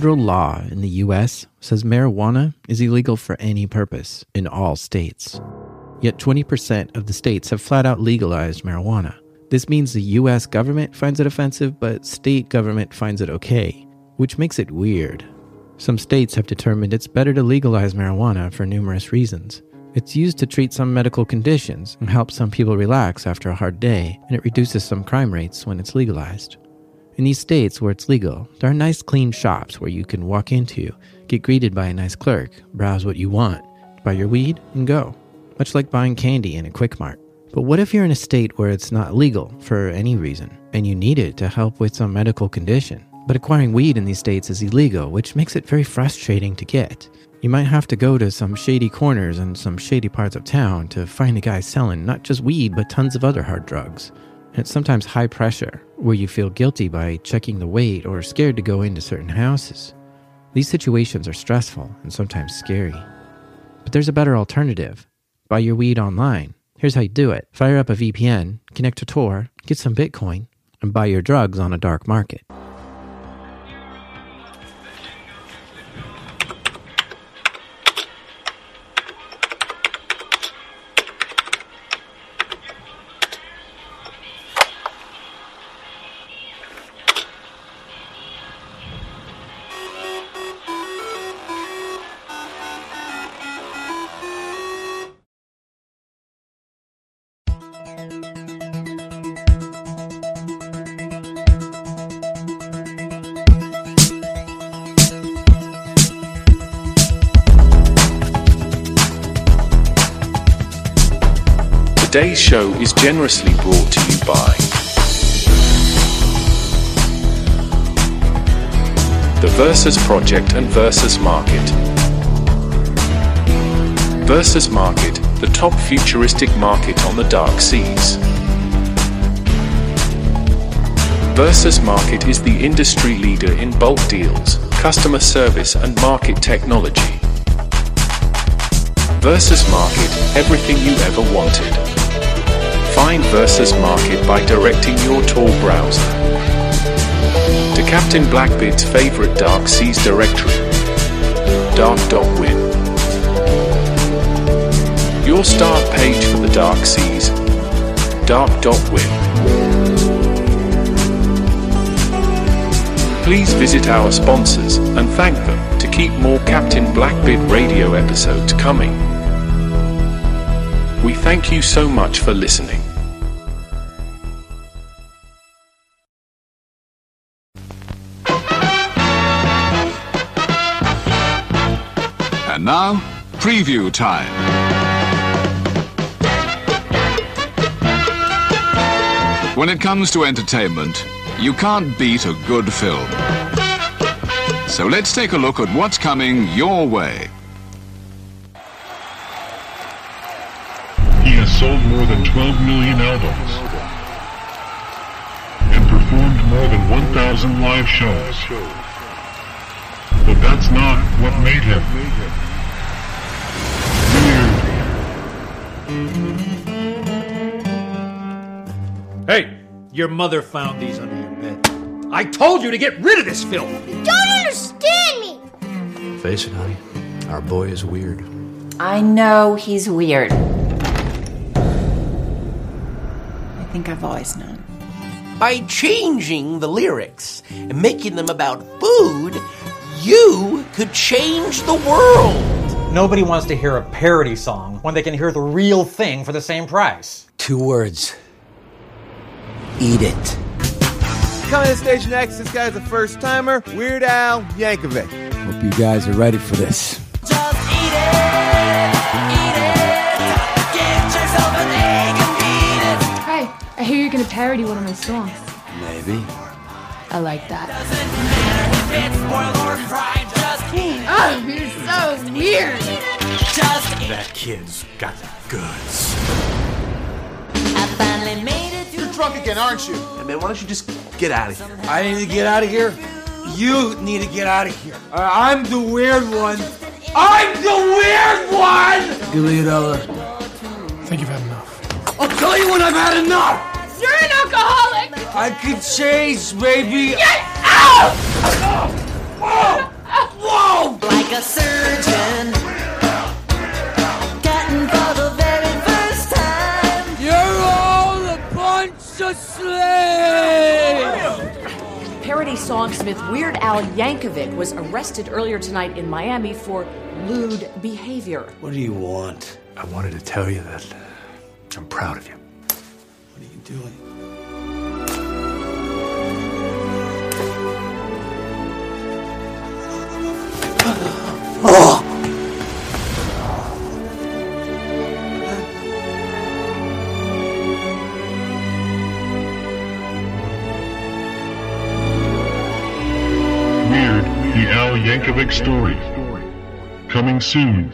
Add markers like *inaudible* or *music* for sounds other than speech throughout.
Federal law in the US says marijuana is illegal for any purpose in all states. Yet 20% of the states have flat out legalized marijuana. This means the US government finds it offensive, but state government finds it okay, which makes it weird. Some states have determined it's better to legalize marijuana for numerous reasons. It's used to treat some medical conditions and help some people relax after a hard day, and it reduces some crime rates when it's legalized. In these states where it's legal, there are nice clean shops where you can walk into, get greeted by a nice clerk, browse what you want, buy your weed, and go. Much like buying candy in a Quick Mart. But what if you're in a state where it's not legal for any reason, and you need it to help with some medical condition? But acquiring weed in these states is illegal, which makes it very frustrating to get. You might have to go to some shady corners and some shady parts of town to find a guy selling not just weed, but tons of other hard drugs. It's sometimes high pressure, where you feel guilty by checking the weight or scared to go into certain houses. These situations are stressful and sometimes scary. But there's a better alternative buy your weed online Here's how you do it fire up a VPN, connect to Tor, get some Bitcoin, and buy your drugs on a dark market. Generously brought to you by the Versus Project and Versus Market. Versus Market, the top futuristic market on the dark seas. Versus Market is the industry leader in bulk deals, customer service, and market technology. Versus Market, everything you ever wanted. Find Versus Market by directing your Tor browser to Captain Blackbeard's favorite Dark Seas directory, dark.win. Your start page for the Dark Seas, dark.win. Please visit our sponsors and thank them to keep more Captain Blackbeard radio episodes coming. We thank you so much for listening. Now, preview time. When it comes to entertainment, you can't beat a good film. So let's take a look at what's coming your way. He has sold more than 12 million albums and performed more than 1,000 live shows. But that's not what made him. Hey, your mother found these under your bed. I told you to get rid of this filth. You don't understand me! Face it, honey. Our boy is weird. I know he's weird. I think I've always known. By changing the lyrics and making them about food, you could change the world. Nobody wants to hear a parody song when they can hear the real thing for the same price. Two words. Eat it. Coming to Station X, this guy's a first timer, Weird Al Yankovic. Hope you guys are ready for this. Just eat it. Eat it. Give yourself an egg and eat it. Hey, I hear you're gonna parody one of my songs. Maybe. I like that. Oh, you're so weird. That kid's got the goods. You're drunk again, aren't you? Hey, man, why don't you just get out of here? I need to get out of here. You need to get out of here. Uh, I'm the weird one. I'm the weird one! Give me a dollar. I think you've had enough. I'll tell you when I've had enough! You're an alcoholic. I could change, baby. Get out! Oh! Like a surgeon. Cutting for the very first time. You're all a bunch of slaves! Parody songsmith Weird Al Yankovic was arrested earlier tonight in Miami for lewd behavior. What do you want? I wanted to tell you that I'm proud of you. What are you doing? Weird, the Al Yankovic story. Coming soon.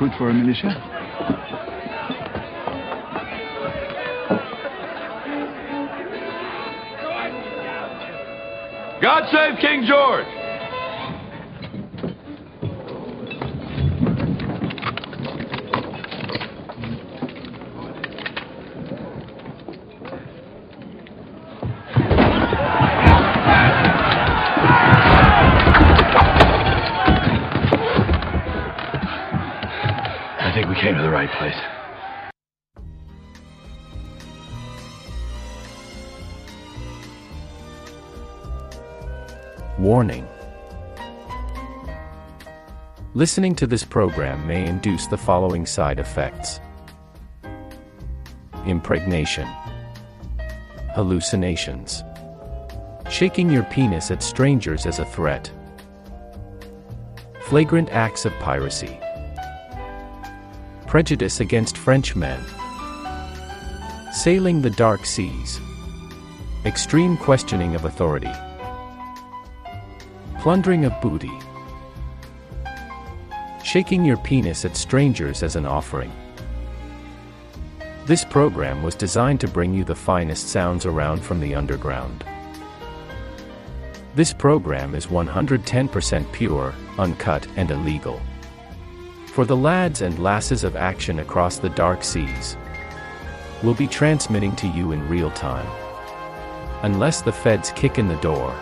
Recruit for a militia? God save King George! Listening to this program may induce the following side effects. Impregnation, hallucinations, shaking your penis at strangers as a threat, flagrant acts of piracy, prejudice against Frenchmen, sailing the dark seas, extreme questioning of authority, plundering of booty, shaking your penis at strangers as an offering. This program was designed to bring you the finest sounds around from the underground. This program is 110% pure, uncut, and illegal. For the lads and lasses of action across the dark seas, we'll be transmitting to you in real time. Unless the feds kick in the door,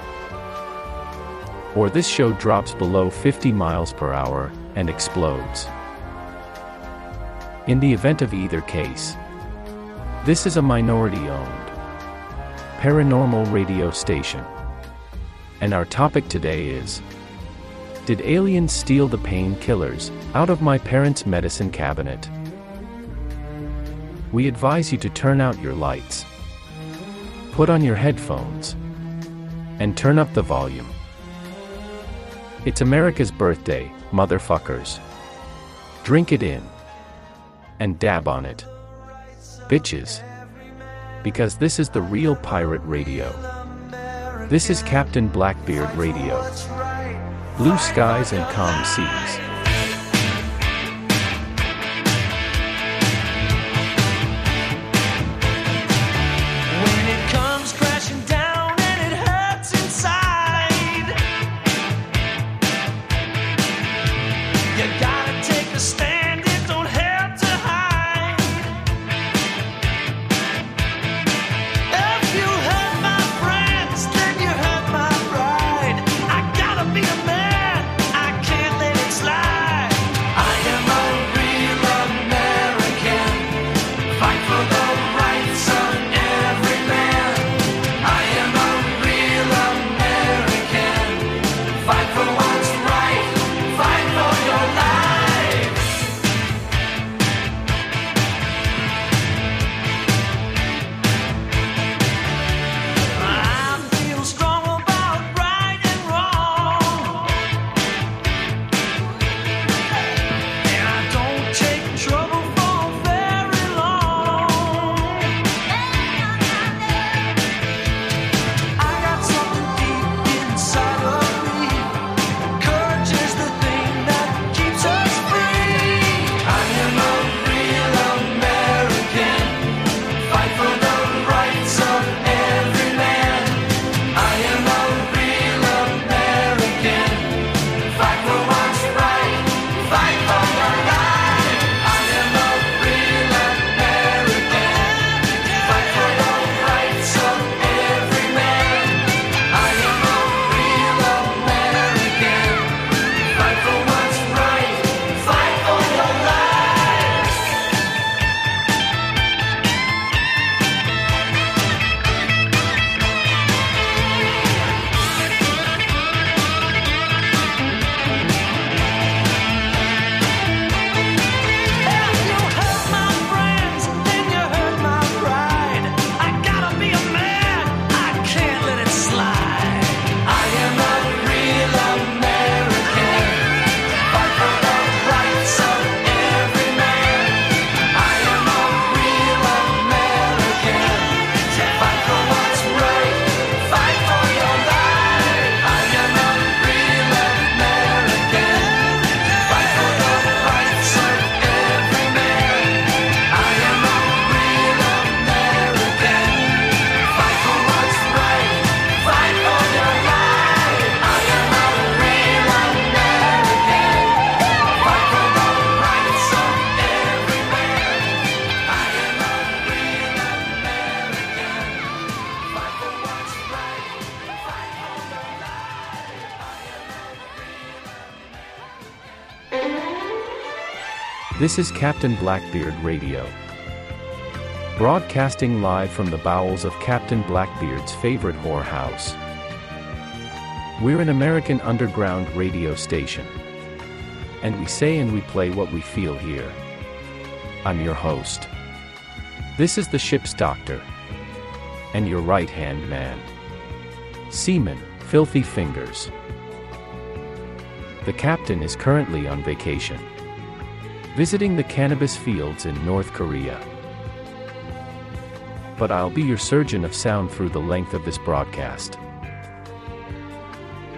or this show drops below 50 miles per hour and explodes. In the event of either case, this is a minority owned paranormal radio station. And our topic today is Did aliens steal the painkillers out of my parents' medicine cabinet? We advise you to turn out your lights put on your headphones and turn up the volume. It's America's birthday, motherfuckers. Drink it in and dab on it. Bitches. Because this is the real pirate radio. This is Captain Blackbeard Radio. Blue skies and calm seas. This is Captain Blackbeard Radio. Broadcasting live from the bowels of Captain Blackbeard's favorite whorehouse. We're an American underground radio station. And we say and we play what we feel here. I'm your host. This is the ship's doctor. And your right hand man. Seaman, filthy fingers. The captain is currently on vacation visiting the cannabis fields in North Korea. But I'll be your surgeon of sound through the length of this broadcast.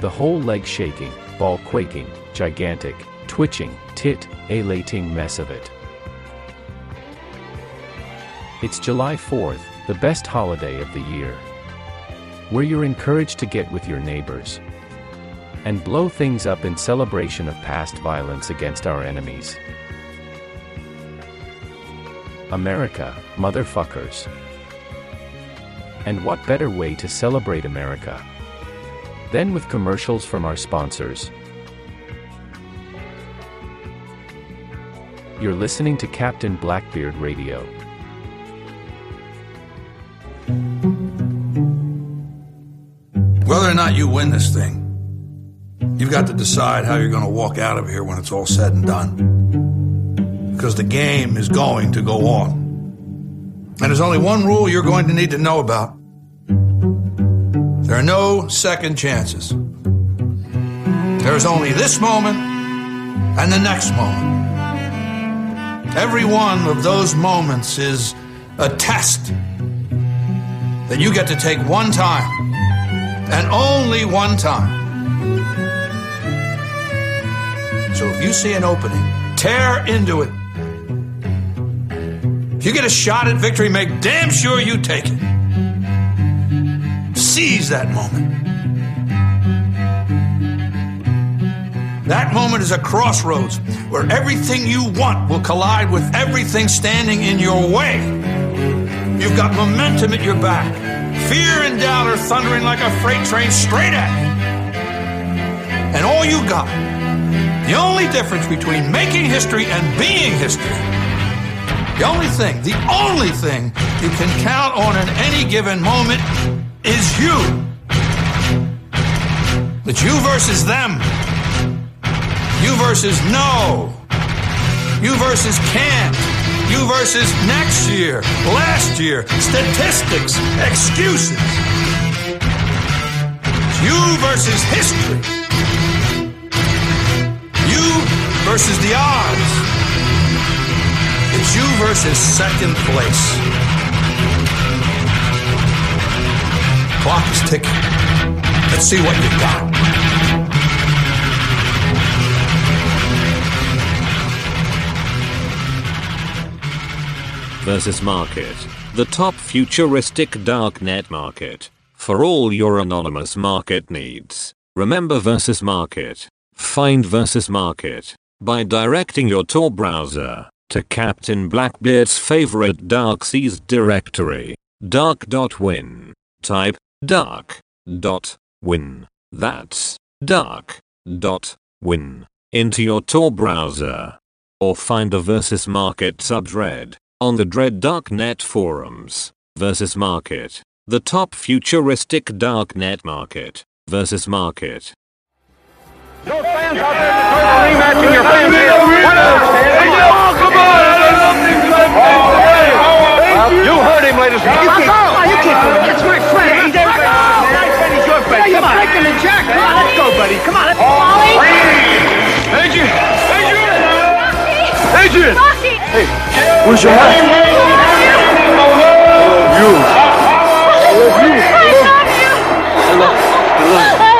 The whole leg shaking, ball quaking, gigantic, twitching, tit, elating mess of it. It's July 4th, the best holiday of the year. Where you're encouraged to get with your neighbors and blow things up in celebration of past violence against our enemies. America, motherfuckers. And what better way to celebrate America than with commercials from our sponsors? You're listening to Captain Blackbeard Radio. Whether or not you win this thing, you've got to decide how you're going to walk out of here when it's all said and done. Because the game is going to go on. And there's only one rule you're going to need to know about. There are no second chances. There is only this moment and the next moment. Every one of those moments is a test that you get to take one time and only one time. So if you see an opening, tear into it. If you get a shot at victory, make damn sure you take it. Seize that moment. That moment is a crossroads where everything you want will collide with everything standing in your way. You've got momentum at your back. Fear and doubt are thundering like a freight train straight at you. And all you got, the only difference between making history and being history, the only thing, the only thing you can count on in any given moment is you. It's you versus them. You versus no. You versus can't. You versus next year, last year, statistics, excuses. You versus history. You versus the odds. You versus second place. Clock is ticking. Let's see what you got. versus market. The top futuristic darknet market. For all your anonymous market needs. Remember versus market. Find versus market. By directing your Tor browser to Captain Blackbeard's favorite Dark Seas directory. Dark.win. Type dark.win. That's dark.win into your Tor browser. Or find the versus market subthread on the Dread Darknet forums. Versus Market. The top futuristic darknet market. Versus Market. Those fans out there in the rematch in your fans here. What else? Oh, come on! I love these good things today. You heard him, ladies and gentlemen. You can't do it. It's my friend. He's everybody's friend. He's your friend. Come on. You're breaking the jack. Come on, let's go, buddy. Come on. Let's! Hey, where's your hat? You. I love you. I love I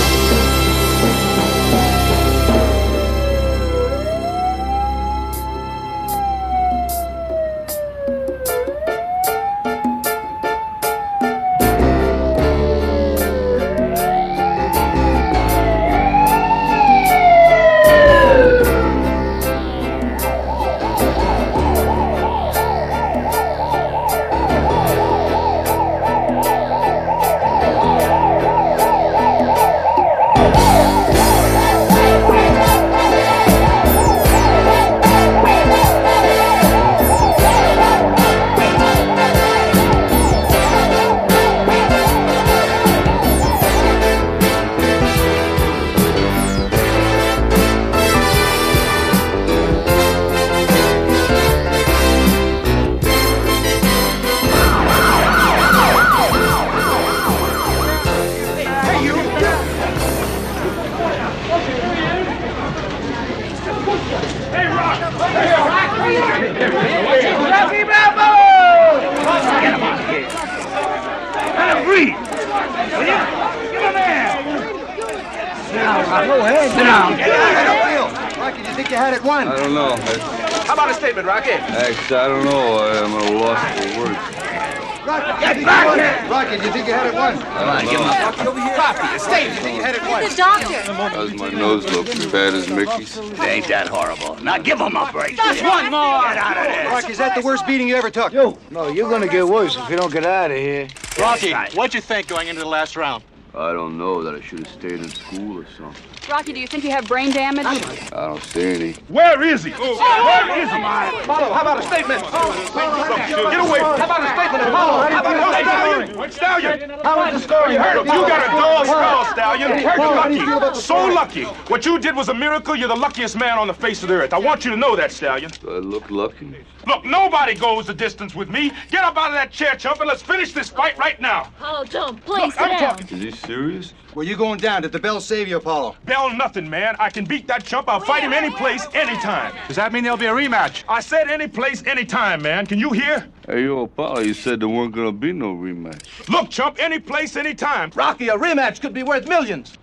ain't that horrible. Now give him a break. Just one more. Get out of there. Rocky, is that the worst beating you ever took? You. No, you're gonna get worse if you don't get out of here. Rocky, what'd you think going into the last round? I don't know that I should have stayed in school or something. Rocky, do you think you have brain damage? I don't see any. Where is he? Oh, oh, Where oh, is he? Apollo, how about a statement? Get away. How about a statement, Apollo? How about a Stallion? Stallion. How is the story? You heard him. You got a dog skull, Stallion. You're lucky. So lucky. What you did was a miracle. You're the luckiest man on the face of the earth. I want you to know that, Stallion. Do I look lucky? Look, nobody goes the distance with me. Get up out of that chair, chump, and let's finish this fight right now. Apollo, don't. Please, Look, I'm talking. Is he serious? Where you going down? Did the bell save you, Apollo? Bell nothing, man. I can beat that chump. I'll fight him any place, anytime. Does that mean there'll be a rematch? I said any place, anytime, man. Can you hear? Hey, yo, Apollo, you said there weren't gonna be no rematch. Look, chump, any place, anytime. Rocky, a rematch could be worth millions.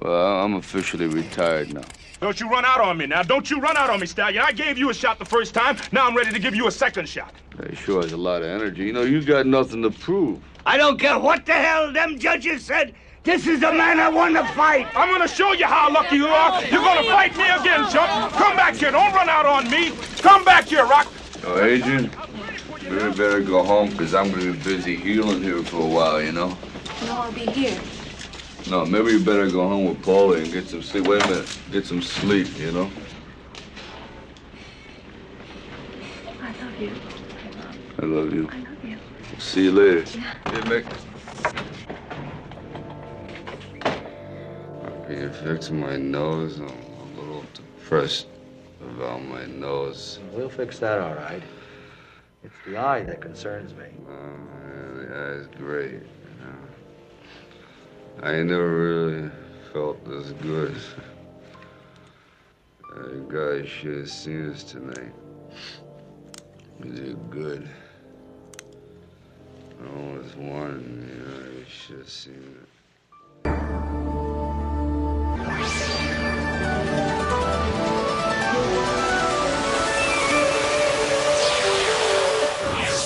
Well, I'm officially retired now. Don't you run out on me now. Don't you run out on me, Stallion. I gave you a shot the first time. Now I'm ready to give you a second shot. Hey, sure has a lot of energy. You know, you got nothing to prove. I don't care what the hell them judges said. This is the man I want to fight. I'm gonna show you how lucky you are. You're gonna fight me again, chump. Come back here. Don't run out on me. Come back here, Rock. Oh, Adrian, we better go home because I'm gonna be busy healing here for a while, you know? No, I'll be here. No, maybe you better go home with Paulie and get some sleep. Wait a minute. Get some sleep, you know? I love you. I love you. I love you. See you later. Yeah, Mick. You fix my nose? I'm a little depressed about my nose. We'll fix that all right. It's the eye that concerns me. Oh, yeah, the eye's great. You know. I never really felt this good. Uh, you guys should have seen us tonight. You did good. I always wanted, you know, you should have seen it.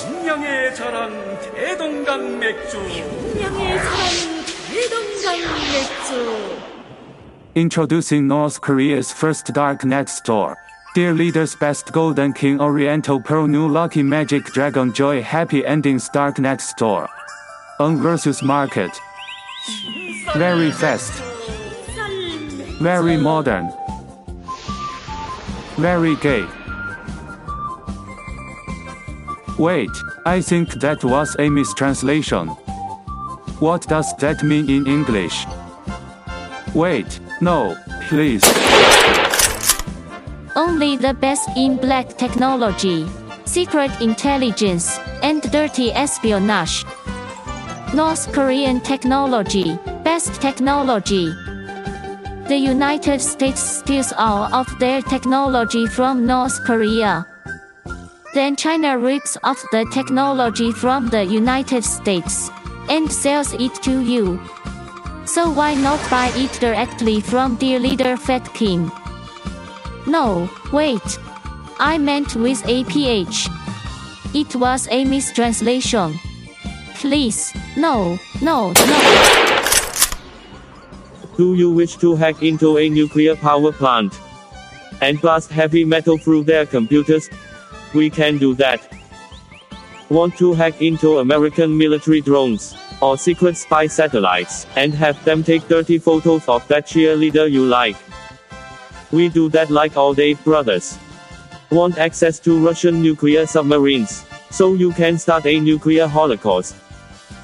운명의 자랑 대동강 맥주 운명의 자랑 대동강 맥주 Introducing North Korea's first darknet store. Dear Leader's Best Golden King Oriental Pearl New Lucky Magic Dragon Joy Happy Endings Darknet Store. On versus Market. Very fast. Very modern. Very gay. Wait, I think that was a mistranslation. What does that mean in English? Wait, no, please. Only the best in black technology, secret intelligence, and dirty espionage. North Korean technology, best technology. The United States steals all of their technology from North Korea. Then China rips off the technology from the United States and sells it to you. So why not buy it directly from dear leader Fat Kim? No, wait. I meant with APH. It was a mistranslation. Please, no, no, no. Do you wish to hack into a nuclear power plant and blast heavy metal through their computers? We can do that. Want to hack into American military drones or secret spy satellites and have them take dirty photos of that cheerleader you like? We do that like all Dave brothers. Want access to Russian nuclear submarines so you can start a nuclear holocaust?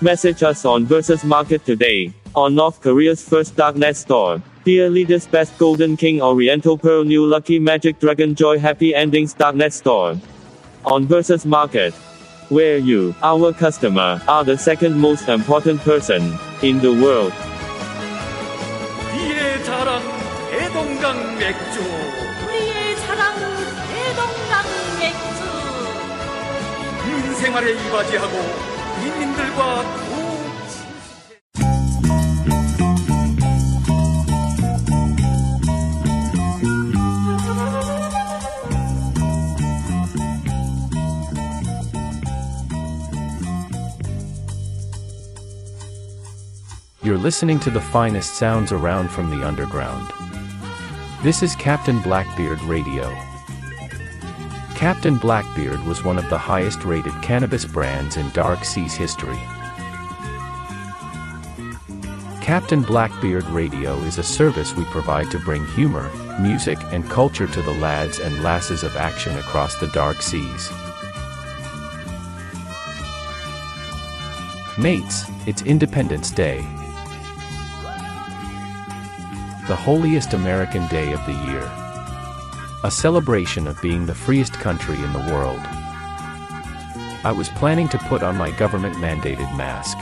Message us on Versus Market today on North Korea's first darknet store. Dear Leader's Best Golden King Oriental Pearl New Lucky Magic Dragon Joy Happy Endings Darknet Store. On Versus Market. Where you, our customer, are the second most important person in the world. 우리의 자랑 대동강 맥주 우리의 자랑 대동강 맥주 군 생활에 이바지하고 인민들과 You're listening to the finest sounds around from the underground. This is Captain Blackbeard Radio. Captain Blackbeard was one of the highest rated cannabis brands in Dark Seas history. Captain Blackbeard Radio is a service we provide to bring humor, music, and culture to the lads and lasses of action across the dark seas. Mates, it's Independence Day. The holiest American day of the year. A celebration of being the freest country in the world. I was planning to put on my government mandated mask.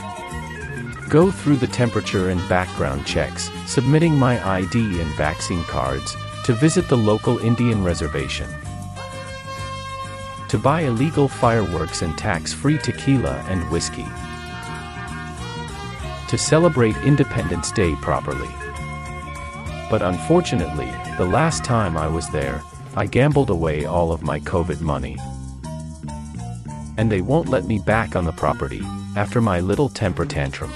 Go through the temperature and background checks, submitting my ID and vaccine cards, to visit the local Indian reservation. To buy illegal fireworks and tax free tequila and whiskey. To celebrate Independence Day properly. But unfortunately, the last time I was there, I gambled away all of my COVID money. And they won't let me back on the property after my little temper tantrum.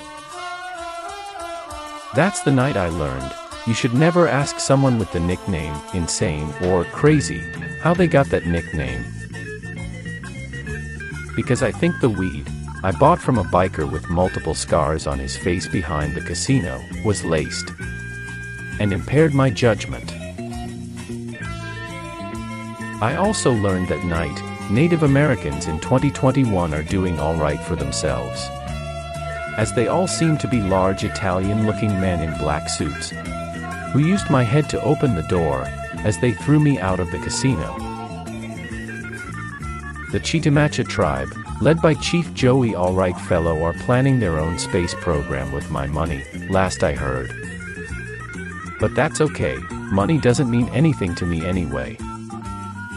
That's the night I learned you should never ask someone with the nickname insane or crazy how they got that nickname. Because I think the weed I bought from a biker with multiple scars on his face behind the casino was laced and impaired my judgment. I also learned that night Native Americans in 2021 are doing alright for themselves. As they all seem to be large Italian looking men in black suits, who used my head to open the door as they threw me out of the casino. The Chitimacha tribe, led by Chief Joey Alright Fellow, are planning their own space program with my money, last I heard. But that's okay, money doesn't mean anything to me anyway.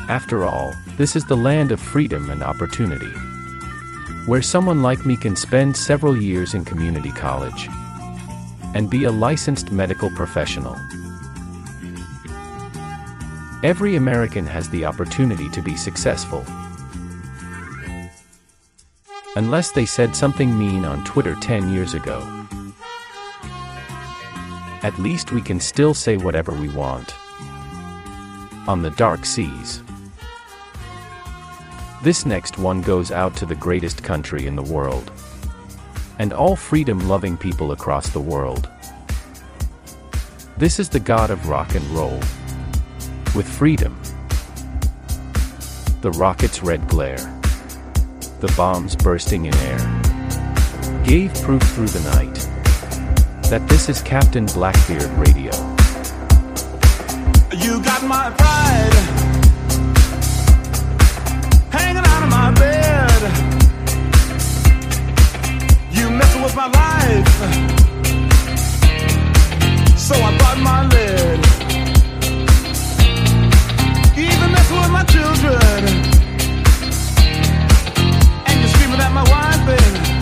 After all, this is the land of freedom and opportunity. Where someone like me can spend several years in community college and be a licensed medical professional. Every American has the opportunity to be successful. Unless they said something mean on Twitter 10 years ago. At least we can still say whatever we want. On the dark seas. This next one goes out to the greatest country in the world. And all freedom loving people across the world. This is the God of rock and roll. With freedom. The rocket's red glare. The bombs bursting in air. Gave proof through the night that this is Captain Blackbeard Radio. You got my pride hanging out of my bed. You messing with my life, so I bought my lid. Even messing with my children, and you're screaming at my wife, baby.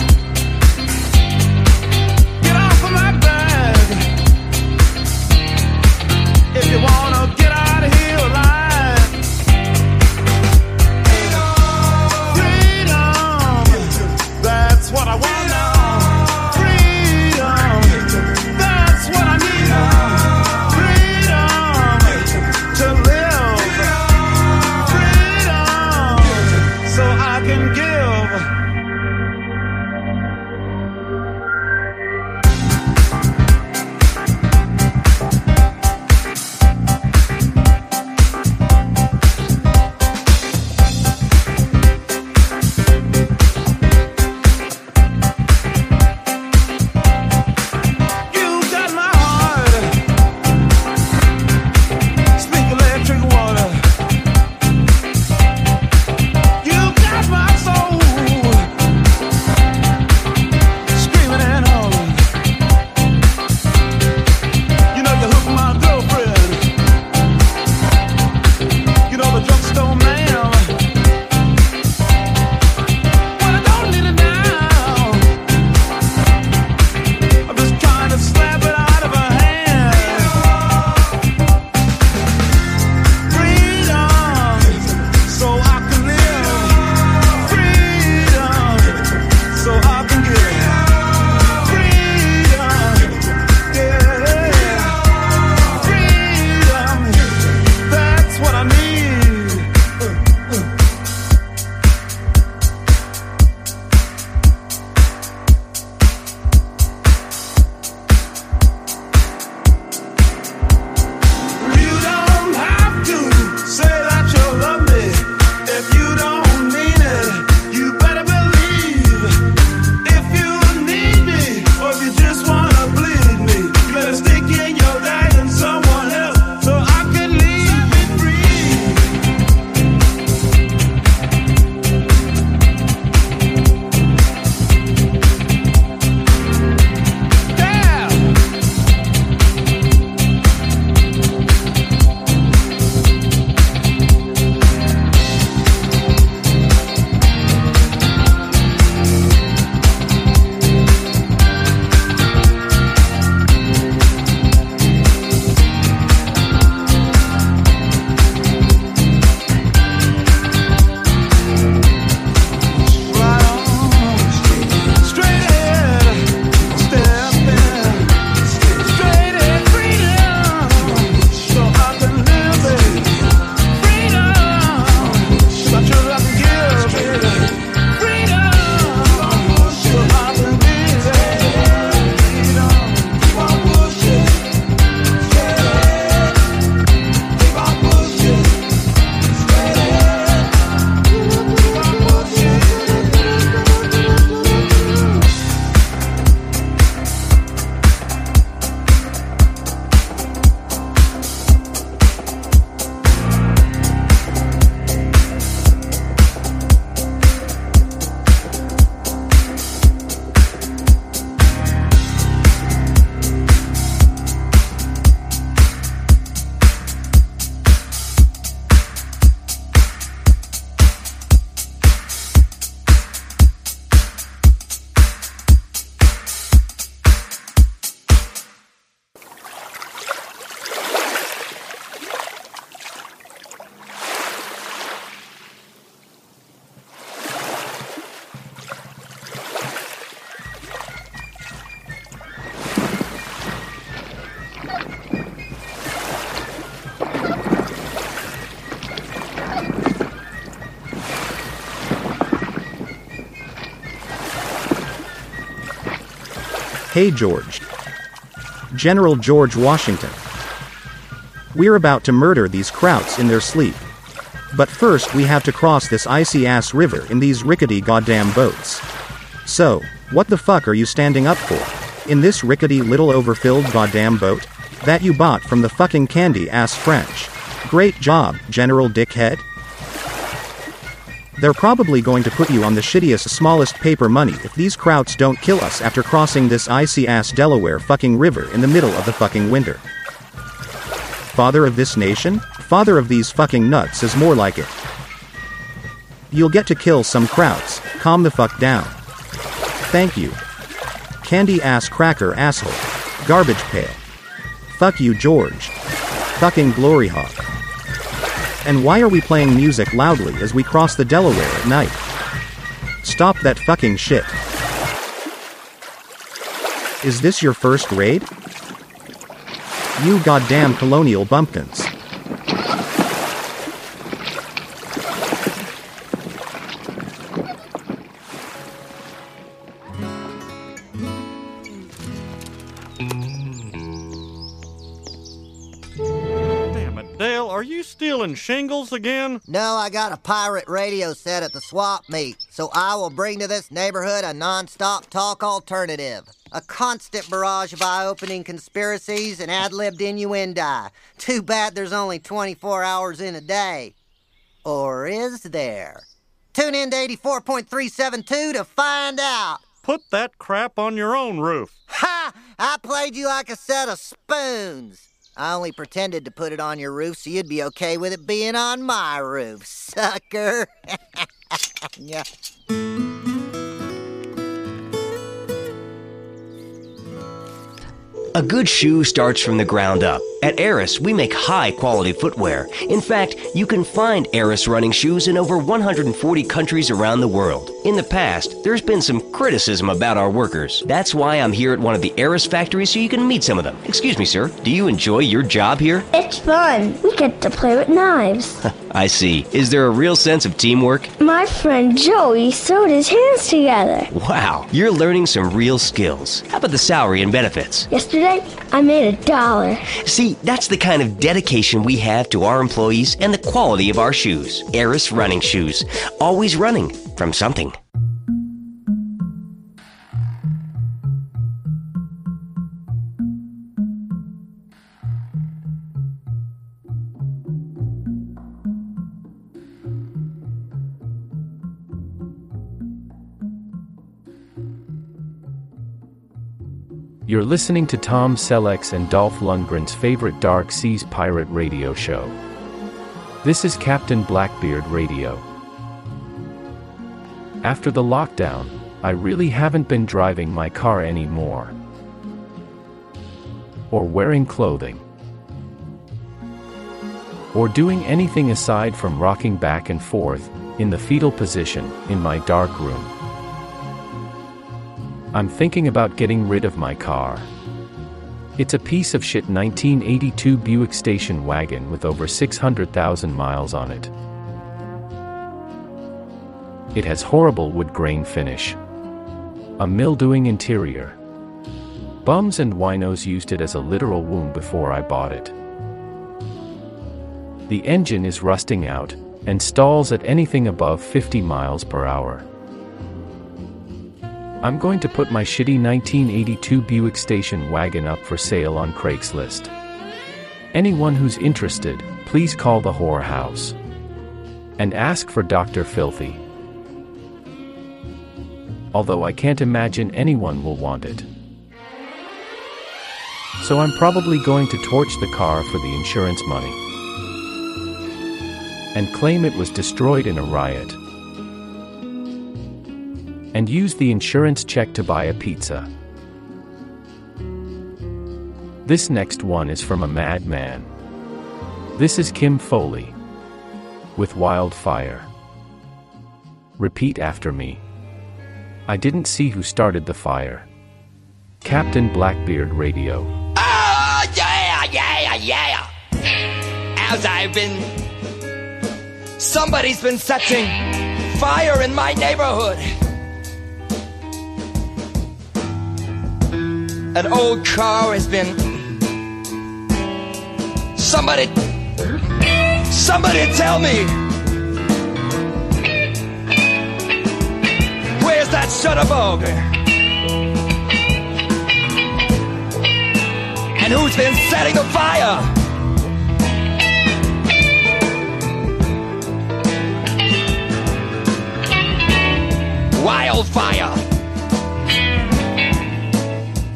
Hey George. General George Washington. We're about to murder these krauts in their sleep. But first we have to cross this icy ass river in these rickety goddamn boats. So, what the fuck are you standing up for? In this rickety little overfilled goddamn boat? That you bought from the fucking candy ass French. Great job, General Dickhead. They're probably going to put you on the shittiest, smallest paper money if these krauts don't kill us after crossing this icy ass Delaware fucking river in the middle of the fucking winter. Father of this nation? Father of these fucking nuts is more like it. You'll get to kill some krauts. Calm the fuck down. Thank you. Candy ass cracker asshole. Garbage pail. Fuck you, George. Fucking glory hawk. And why are we playing music loudly as we cross the Delaware at night? Stop that fucking shit. Is this your first raid? You goddamn colonial bumpkins. Shingles again? No, I got a pirate radio set at the swap meet, so I will bring to this neighborhood a non-stop talk alternative. A constant barrage of eye-opening conspiracies and ad-libbed innuendo. Too bad there's only 24 hours in a day. Or is there? Tune in to 84.372 to find out. Put that crap on your own roof. Ha! I played you like a set of spoons. I only pretended to put it on your roof so you'd be okay with it being on my roof, *laughs* sucker. *laughs* yeah. A good shoe starts from the ground up. At Eris, we make high quality footwear. In fact, you can find Eris running shoes in over 140 countries around the world. In the past, there's been some criticism about our workers. That's why I'm here at one of the Eris factories so you can meet some of them. Excuse me, sir. Do you enjoy your job here? It's fun. We get to play with knives. *laughs* I see. Is there a real sense of teamwork? My friend Joey sewed his hands together. Wow, you're learning some real skills. How about the salary and benefits? Yesterday, I made a dollar. See, that's the kind of dedication we have to our employees and the quality of our shoes. Eris running shoes. Always running from something. You're listening to Tom Selleck's and Dolph Lundgren's favorite Dark Seas pirate radio show. This is Captain Blackbeard Radio. After the lockdown, I really haven't been driving my car anymore. Or wearing clothing. Or doing anything aside from rocking back and forth, in the fetal position, in my dark room. I'm thinking about getting rid of my car. It's a piece of shit 1982 Buick station wagon with over 600,000 miles on it. It has horrible wood grain finish, a mildewing interior. Bums and winos used it as a literal womb before I bought it. The engine is rusting out and stalls at anything above 50 miles per hour. I'm going to put my shitty 1982 Buick station wagon up for sale on Craigslist. Anyone who's interested, please call the whorehouse. And ask for Dr. Filthy. Although I can't imagine anyone will want it. So I'm probably going to torch the car for the insurance money. And claim it was destroyed in a riot and use the insurance check to buy a pizza. This next one is from a madman. This is Kim Fowley. With Wildfire. Repeat after me. I didn't see who started the fire. Captain Blackbeard Radio. Oh, yeah, yeah, yeah. As I've been. Somebody's been setting fire in my neighborhood. An old car has been. Somebody. Somebody tell me. Where's that Shutterbug? And who's been setting the fire? Wildfire.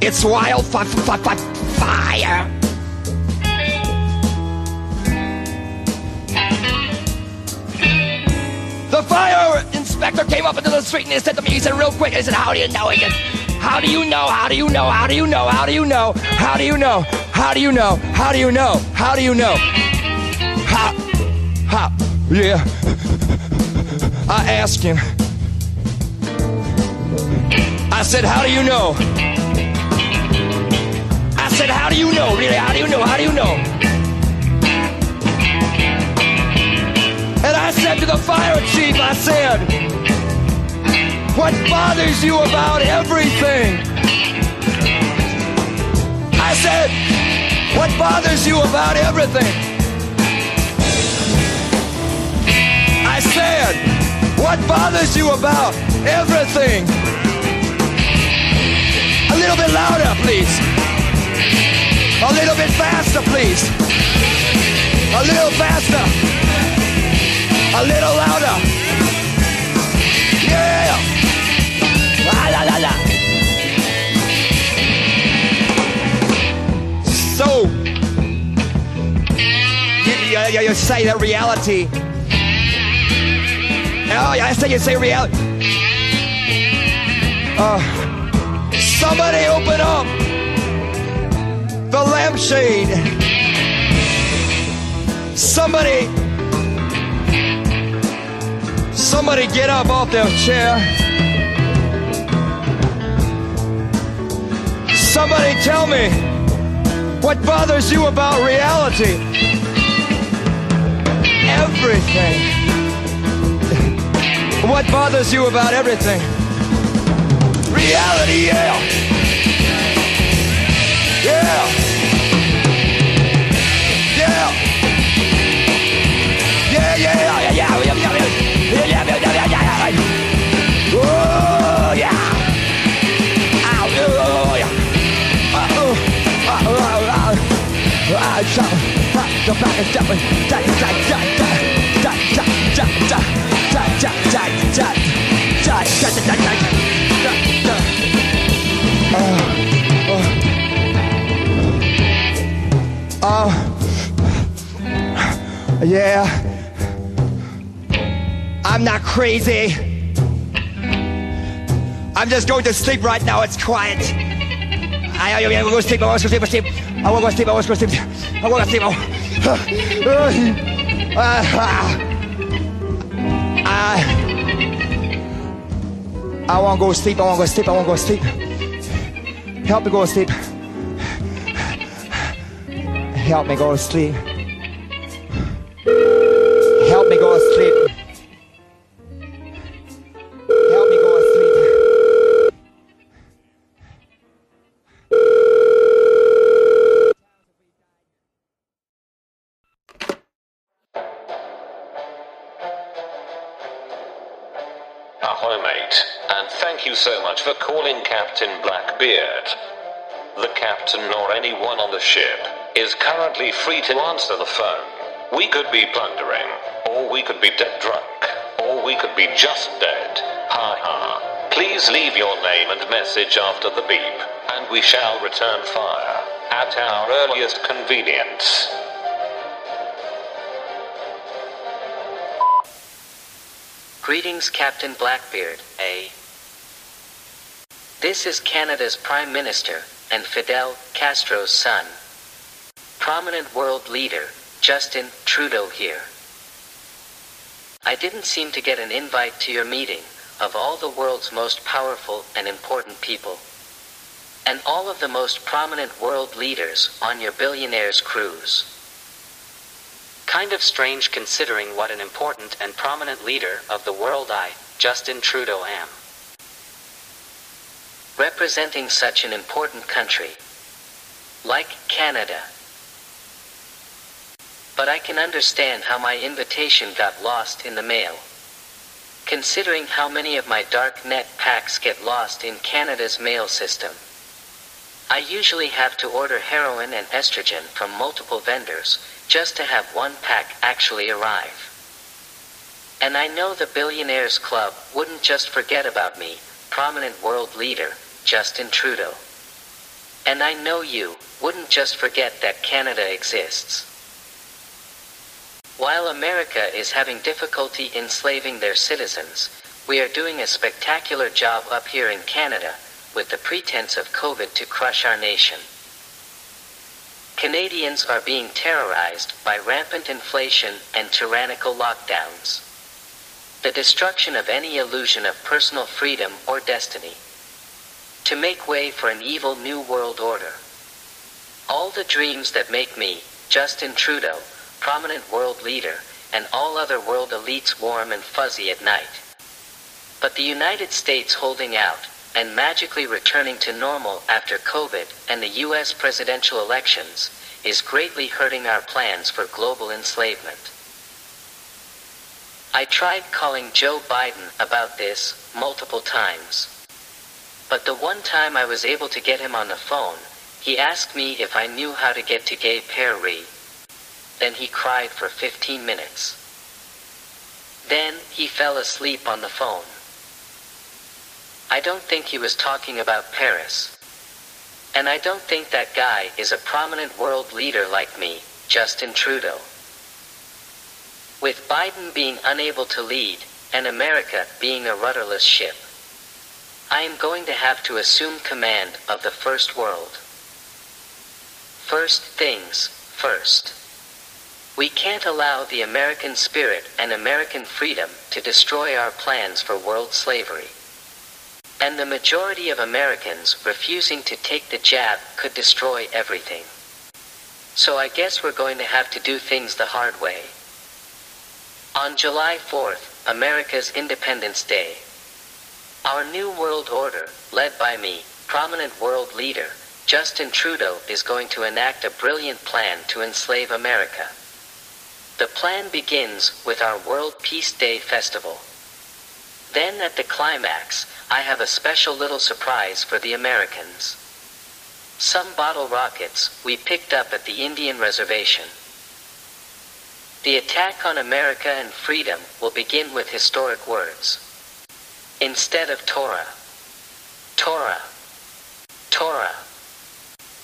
It's wildfire. Fire. The fire inspector came up into the street and he said to me, he said real quick, he said, how do you know? Said, how do you know? How do you know? How do you know? How do you know? How do you know? How do you know? How do you know? How do you know? How? How? Yeah. I asked him. I said, how do you know? Said, how do you know? Really, how do you know? How do you know? And I said to the fire chief, I said, what bothers you about everything? I said, what bothers you about everything? I said, what bothers you about everything? A little bit louder, please. A little bit faster, please. A little faster. A little louder. Yeah. La la la la. So, you, you, you say that reality. Oh, yeah, I say you say reality. Uh, somebody open up the lampshade. Somebody, somebody get up off their chair. Somebody tell me what bothers you about reality. Everything. What bothers you about everything? Reality, yeah. Yeah. Uh, uh, jump, uh, the back da, Oh, yeah. I'm not crazy. I'm just going to sleep right now. It's quiet. I, I, I. I want to sleep. I sleep. I will go sleep. I want to go sleep. I want to sleep. I, I Ah. want to go sleep. I want to go sleep. I want to go sleep. Help me go to sleep. Help me go to sleep. For calling Captain Blackbeard. The captain or anyone on the ship is currently free to answer the phone. We could be plundering, or we could be dead drunk, or we could be just dead. Ha ha. Please leave your name and message after the beep, and we shall return fire at our earliest convenience. Greetings, Captain Blackbeard, A. This is Canada's Prime Minister and Fidel Castro's son. Prominent world leader, Justin Trudeau here. I didn't seem to get an invite to your meeting of all the world's most powerful and important people. And all of the most prominent world leaders on your billionaires cruise. Kind of strange considering what an important and prominent leader of the world I, Justin Trudeau, am. Representing such an important country. Like Canada. But I can understand how my invitation got lost in the mail. Considering how many of my dark net packs get lost in Canada's mail system. I usually have to order heroin and estrogen from multiple vendors just to have one pack actually arrive. And I know the Billionaires Club wouldn't just forget about me, prominent world leader, Justin Trudeau. And I know you wouldn't just forget that Canada exists. While America is having difficulty enslaving their citizens, we are doing a spectacular job up here in Canada with the pretense of COVID to crush our nation. Canadians are being terrorized by rampant inflation and tyrannical lockdowns. The destruction of any illusion of personal freedom or destiny. To make way for an evil new world order. All the dreams that make me, Justin Trudeau, prominent world leader, and all other world elites warm and fuzzy at night. But the United States holding out and magically returning to normal after COVID and the US presidential elections is greatly hurting our plans for global enslavement. I tried calling Joe Biden about this multiple times. But the one time I was able to get him on the phone, he asked me if I knew how to get to Gay Perry. Then he cried for 15 minutes. Then he fell asleep on the phone. I don't think he was talking about Paris. And I don't think that guy is a prominent world leader like me, Justin Trudeau. With Biden being unable to lead, and America being a rudderless ship, I am going to have to assume command of the first world. First things first. We can't allow the American spirit and American freedom to destroy our plans for world slavery. And the majority of Americans refusing to take the jab could destroy everything. So I guess we're going to have to do things the hard way. On July 4th, America's Independence Day, our new world order, led by me, prominent world leader, Justin Trudeau, is going to enact a brilliant plan to enslave America. The plan begins with our World Peace Day festival. Then at the climax, I have a special little surprise for the Americans. Some bottle rockets we picked up at the Indian reservation. The attack on America and freedom will begin with historic words. Instead of Tora, Tora, Tora.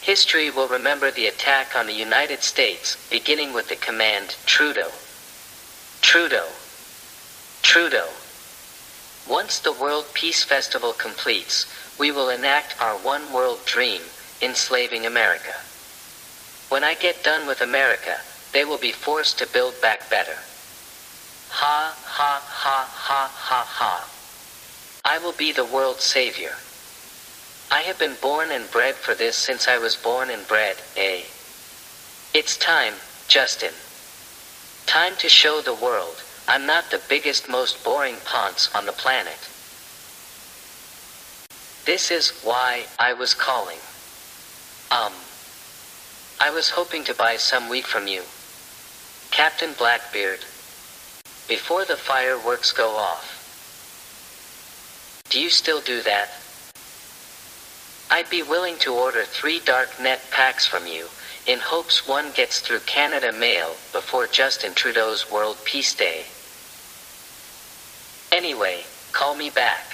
History will remember the attack on the United States, beginning with the command Trudeau. Trudeau. Trudeau. Once the World Peace Festival completes, we will enact our one world dream, enslaving America. When I get done with America, they will be forced to build back better. Ha, ha, ha, ha, ha, ha. I will be the world's savior. I have been born and bred for this since I was born and bred, eh? It's time, Justin. Time to show the world I'm not the biggest, most boring ponce on the planet. This is why I was calling. Um. I was hoping to buy some wheat from you. Captain Blackbeard. Before the fireworks go off. Do you still do that? I'd be willing to order three dark net packs from you, in hopes one gets through Canada Mail before Justin Trudeau's World Peace Day. Anyway, call me back.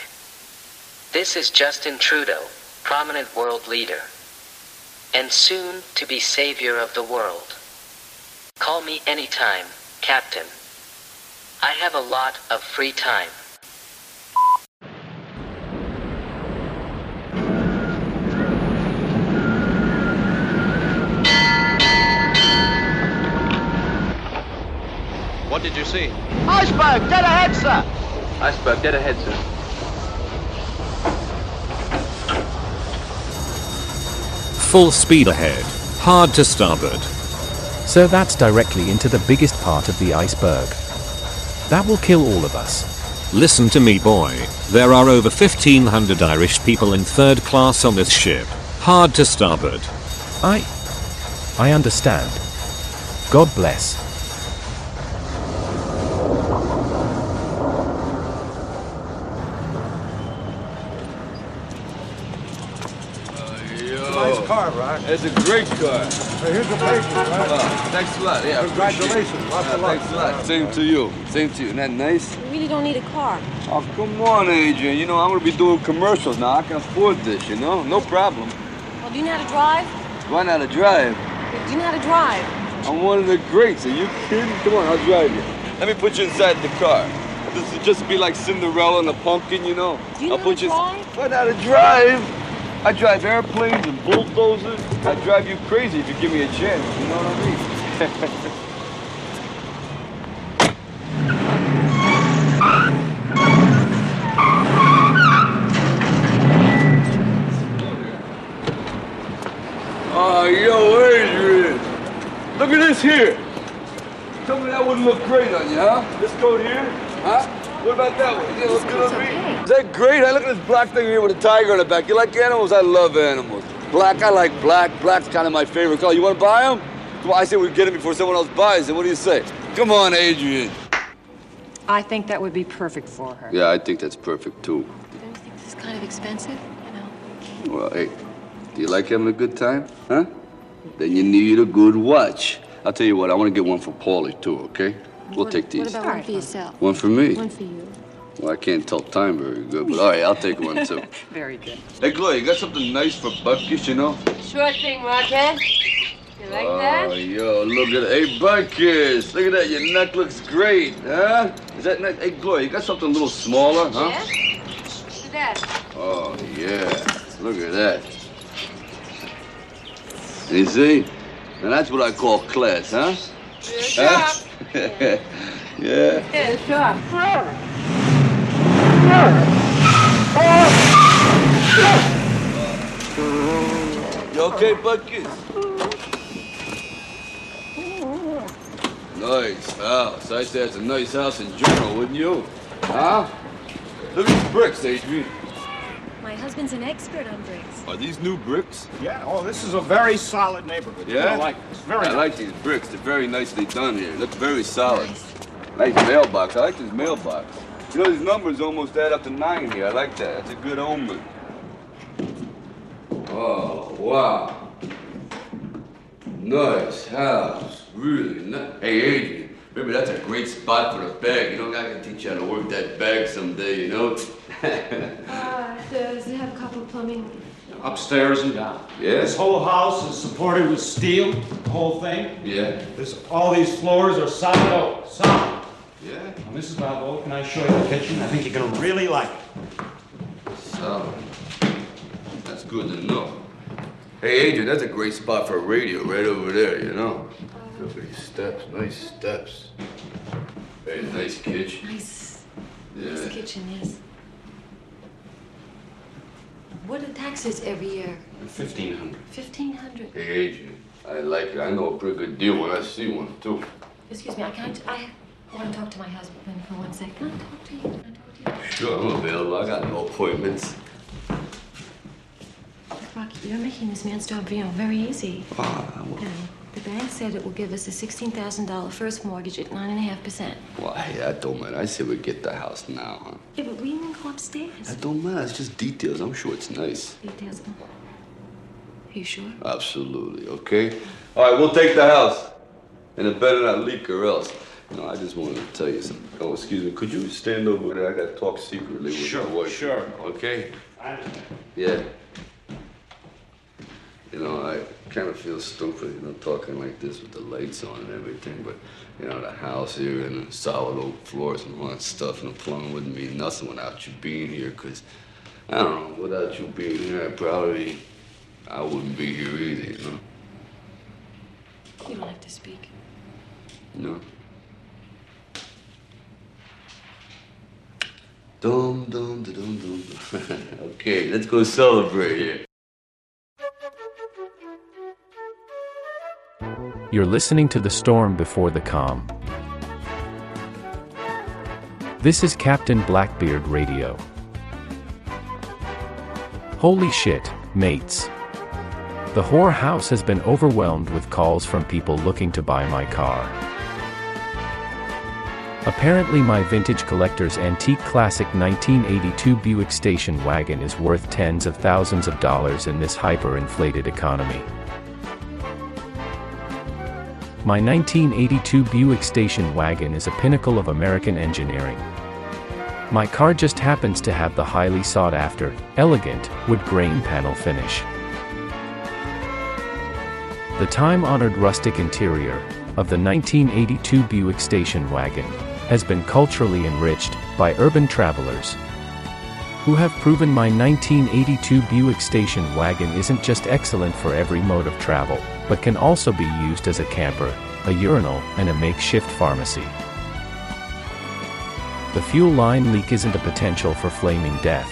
This is Justin Trudeau, prominent world leader, and soon to be savior of the world. Call me anytime, Captain. I have a lot of free time. Did you see? Iceberg, dead ahead, sir. Iceberg, dead ahead, sir. Full speed ahead. Hard to starboard. So that's directly into the biggest part of the iceberg. That will kill all of us. Listen to me boy, there are over 1500 Irish people in third class on this ship. Hard to starboard. I. I understand. God bless. Nice car, Rock. It's a great car. Hey, here's the papers, Rock. Oh, uh, thanks a lot. Yeah, Congratulations. Lots Yeah, of luck. Thanks a lot. Same to you. Same to you. Isn't that nice? We really don't need a car. Oh, come on, Adrian. You know, I'm gonna be doing commercials now. I can afford this, you know? No problem. Well, do you know how to drive? Why not a drive? Do you know how to drive? I'm one of the greats. Are you kidding? Come on, I'll drive you. Let me put you inside the car. This will just be like Cinderella and the pumpkin, you know? Do you I'll put how to you. drive? Why not a drive? I drive airplanes and bulldozers. I drive you crazy if you give me a chance. You know what I mean? *laughs* Ah, yo, Adrian. Look at this here. Tell me that wouldn't look great on you, huh? This coat here? Huh? What about that one? Does it look good on me? Is that great? I look at this black thing here with a tiger on the back. You like animals? I love animals. Black, I like black. Black's kind of my favorite color. You want to buy them? Well, I say we get them before someone else buys them. What do you say? Come on, Adrian. I think that would be perfect for her. Yeah, I think that's perfect, too. You don't you think this is kind of expensive? You know. Well, hey, do you like having a good time? Huh? Then you need a good watch. I'll tell you what, I want to get one for Paulie, too, okay? We'll take these. What about one for yourself? One for me? One for you. Well, I can't tell time very good, but all right, I'll take one, too. *laughs* Very good. Hey, Gloria, you got something nice for Butkus, you know? Sure thing, Rockhead. You like oh, that? Oh, yo, look at that. Hey, Butkus, look at that. Your neck looks great, huh? Is that nice? Hey, Gloria, you got something a little smaller, huh? Yeah? Look at that. Oh, yeah. Look at that. You see? Now that's what I call class, huh? Huh? *laughs* yeah. Yeah, sure. You okay, Butkus? Nice house. I'd say it's a nice house in general, wouldn't you? Huh? Look at these bricks, Adrian. My husband's an expert on bricks. Are these new bricks? Yeah, oh, this is a very solid neighborhood. Yeah? I like it. It's very I like these bricks. They're very nicely done here. Look very solid. Nice mailbox. I like this mailbox. You know, these numbers almost add up to nine here. I like that. That's a good omen. Oh, wow. Nice house. Really nice. Hey, Adrian, maybe that's a great spot for a bag. You know, I can teach you how to work that bag someday, you know? *laughs* Uh, does it have copper plumbing? Upstairs and down. Yeah? This whole house is supported with steel, the whole thing. Yeah. This, all these floors are solid oak, solid. Yeah? Now, Mrs. Balboa, can I show you the kitchen? I think you're gonna really like it. Solid. That's good to know. Hey, Adrian, that's a great spot for a radio right over there, you know? Uh-huh. Look at these steps, nice steps. Very nice kitchen. Nice, Yeah. nice kitchen, yes. What are the taxes every year? Fifteen hundred. Fifteen hundred. Hey, Adrian, I like it. I know a pretty good deal when I see one, too. Excuse me, I can't, I want to talk to my husband for one second. Can I talk to you? Can I talk to you? Sure, I'm available. I got no appointments. Rocky, you're making this man's job, you know, very easy. Ah, You know, the bank said it will give us a sixteen thousand dollar first mortgage at nine and a half percent. well, hey, that don't matter. I say we get the house now, huh? Yeah, but we didn't go upstairs. That don't matter. It's just details. I'm sure it's nice. Details. Are you sure? Absolutely, okay? All right, we'll take the house. And it better not leak or else. No, I just wanted to tell you something. Oh, excuse me. Could you stand over there? I got to talk secretly with Sure, my wife. sure. Okay? I understand. Yeah. You know, I kind of feel stupid, you know, talking like this with the lights on and everything, but, you know, the house here and the solid oak floors and all that stuff and the plumbing wouldn't mean nothing without you being here, because, I don't know, without you being here, I probably, I wouldn't be here either, you know? You don't have to speak. No. Dum dum da dum dum. *laughs* okay, let's go celebrate here. You're listening to The Storm Before the Calm. This is Captain Blackbeard Radio. Holy shit, mates. The whore house has been overwhelmed with calls from people looking to buy my car. Apparently, my vintage collector's antique classic 1982 Buick station wagon is worth tens of thousands of dollars in this hyper-inflated economy. My 1982 Buick station wagon is a pinnacle of American engineering. My car just happens to have the highly sought after, elegant, wood grain panel finish. The time honored rustic interior of the 1982 Buick station wagon has been culturally enriched by urban travelers who have proven my 1982 Buick station wagon isn't just excellent for every mode of travel, but can also be used as a camper, a urinal, and a makeshift pharmacy. The fuel line leak isn't a potential for flaming death.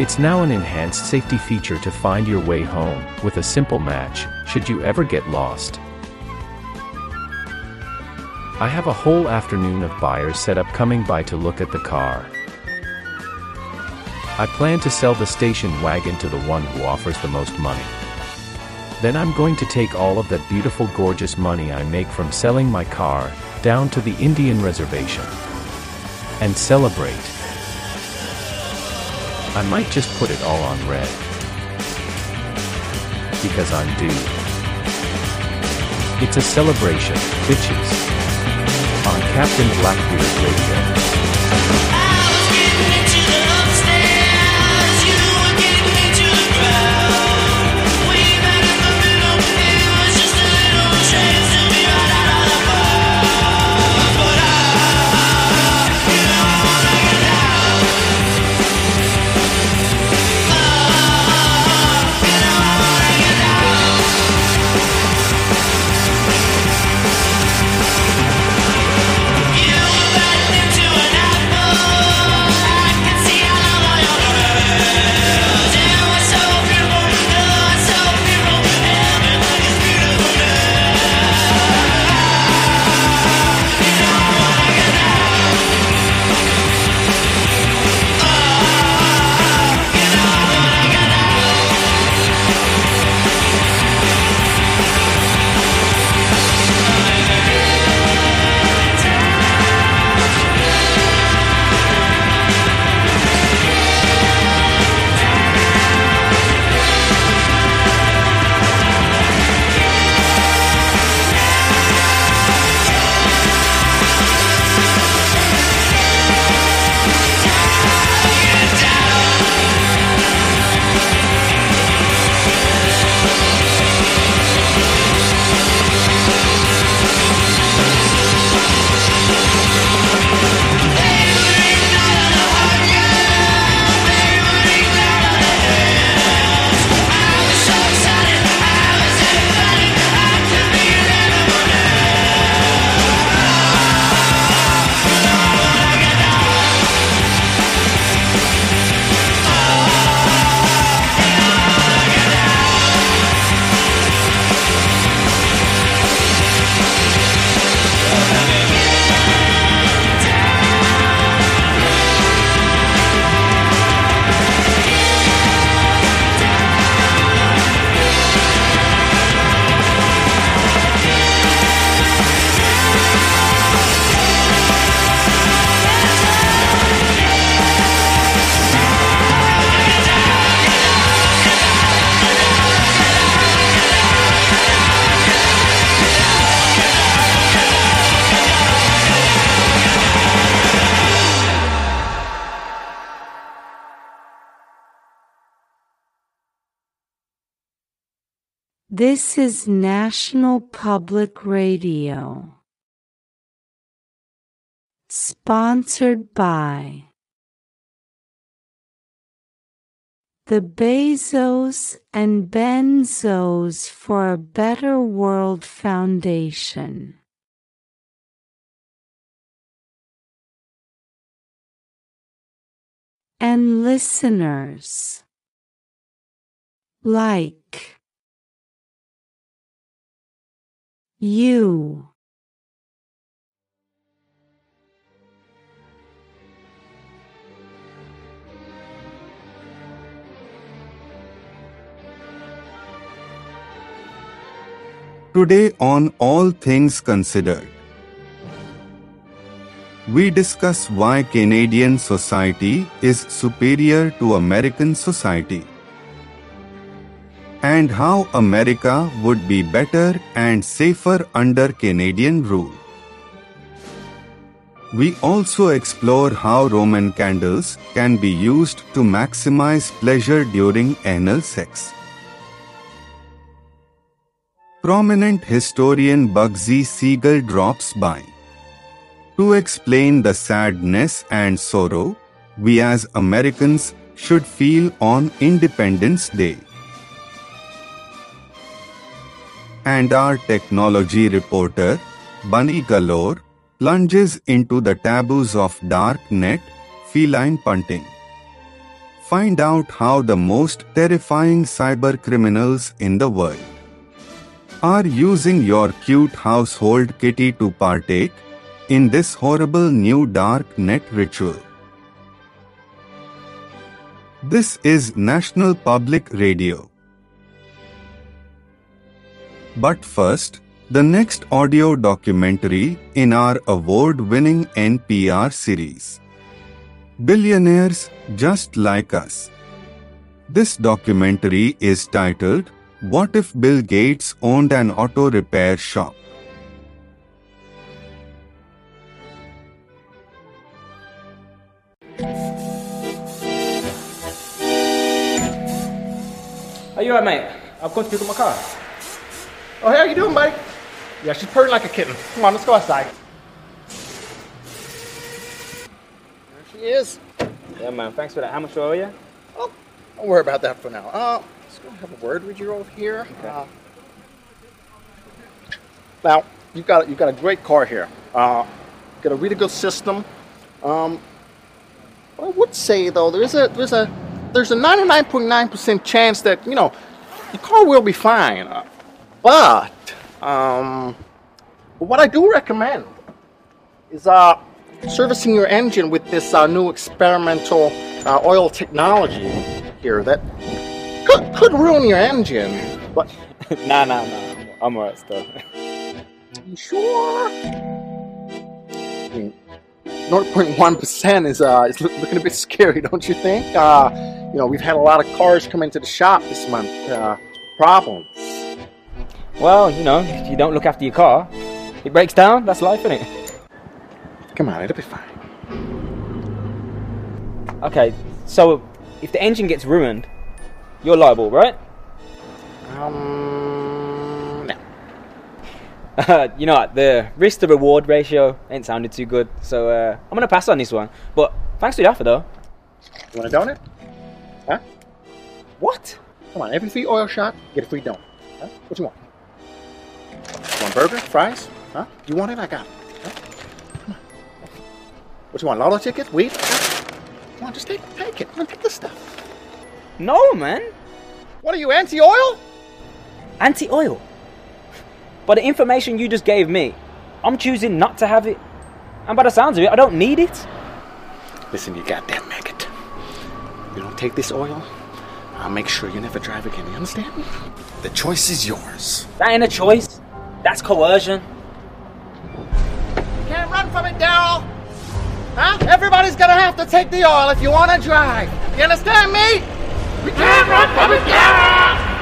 It's now an enhanced safety feature to find your way home with a simple match, should you ever get lost. I have a whole afternoon of buyers set up coming by to look at the car. I plan to sell the station wagon to the one who offers the most money. Then I'm going to take all of that beautiful, gorgeous money I make from selling my car down to the Indian reservation and celebrate. I might just put it all on red. Because I'm due. It's a celebration, bitches. On Captain Blackbeard Radio. This is National Public Radio. Sponsored by the Bezos and Benzos for a Better World Foundation. And listeners like You. Today, on All Things Considered, we discuss why Canadian society is superior to American society and how America would be better and safer under Canadian rule. We also explore how Roman candles can be used to maximize pleasure during anal sex. Prominent historian Bugsy Siegel drops by. To explain the sadness and sorrow we as Americans should feel on Independence Day. And our technology reporter, Bunny Galore, plunges into the taboos of dark net, feline punting. Find out how the most terrifying cyber criminals in the world are using your cute household kitty to partake in this horrible new dark net ritual. This is National Public Radio. But first, the next audio documentary in our award winning NPR series Billionaires Just Like Us. This documentary is titled What If Bill Gates Owned an Auto Repair Shop? Are you alright, mate? I've gone to pick up my car. Oh, hey, how you doing, buddy? Yeah, she's purring like a kitten. Come on, let's go outside. There she is. Yeah, man. Thanks for that. How much do I owe you? Oh, don't worry about that for now. Uh, let's go have a word with you over here. Uh, now, you've got you've got a great car here. Uh, got a really good system. Um, I would say though, there's a there's a there's a 99.9% chance that you know the car will be fine. Uh, but um, what I do recommend is uh, servicing your engine with this uh, new experimental uh, oil technology here that could, could ruin your engine. But *laughs* nah, nah, nah. I'm alright still. *laughs* you sure? I mean, 0.1% is uh, is looking a bit scary, don't you think? Uh, you know, we've had a lot of cars come into the shop this month. Uh, problems. Well, you know, if you don't look after your car, it breaks down. That's life, isn't it? Come on, it'll be fine. Okay, so if the engine gets ruined, you're liable, right? Um, no. Uh, *laughs* you know what? The risk to reward ratio ain't sounded too good, so uh, I'm gonna pass on this one. But thanks for the offer, though. You want a donut? Huh? What? Come on, every free oil shot, get a free donut. Huh? What you want? You want burger? Fries? Huh? You want it? I got it. Huh? Come on. What you want? Lotto ticket? Weed? Huh? Come on, just take, take it. Come on, take this stuff. No, man. What are you, anti-oil? Anti-oil. By the information you just gave me, I'm choosing not to have it. And by the sounds of it, I don't need it. Listen, you goddamn maggot. You don't take this oil, I'll make sure you never drive again. You understand? The choice is yours. That ain't a choice. That's coercion. You can't run from it, Daryl. Huh? Everybody's gonna have to take the oil if you wanna drive. You understand me? We can't run from it, Daryl.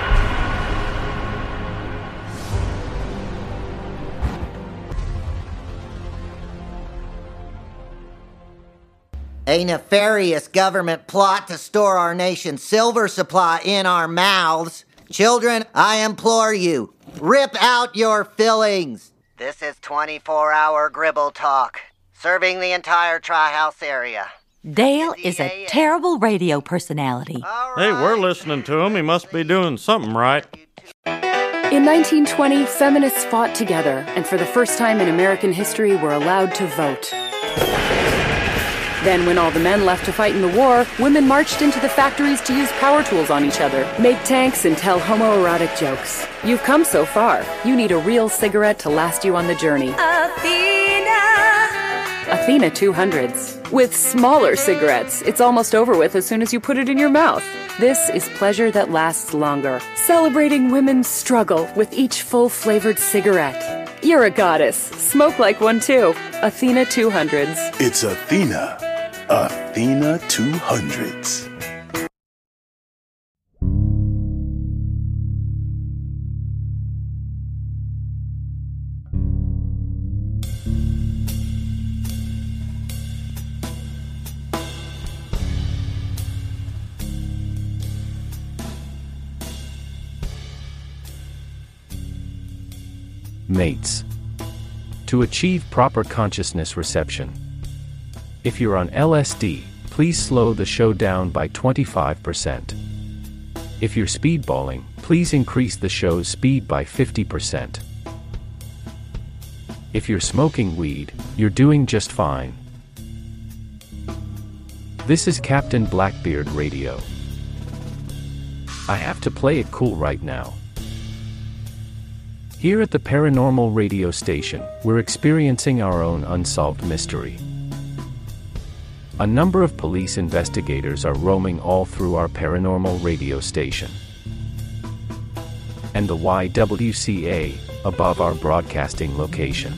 A nefarious government plot to store our nation's silver supply in our mouths. Children, I implore you, rip out your fillings. This is 24 hour Gribble Talk, serving the entire Tri House area. Dale is a terrible radio personality. Hey, we're listening to him. He must be doing something right. In 1920, feminists fought together, and for the first time in American history, were allowed to vote. Then, when all the men left to fight in the war, women marched into the factories to use power tools on each other, make tanks, and tell homoerotic jokes. You've come so far. You need a real cigarette to last you on the journey. Athena, Athena 200s. With smaller cigarettes, it's almost over with as soon as you put it in your mouth. This is pleasure that lasts longer, celebrating women's struggle with each full flavored cigarette. You're a goddess. Smoke like one too. Athena 200s. It's Athena. Athena 200s. Mates. To achieve proper consciousness reception. If you're on LSD, please slow the show down by 25%. If you're speedballing, please increase the show's speed by 50%. If you're smoking weed, you're doing just fine. This is Captain Blackbeard Radio. I have to play it cool right now. Here at the Paranormal Radio Station, we're experiencing our own unsolved mystery. A number of police investigators are roaming all through our paranormal radio station. And the YWCA, above our broadcasting location.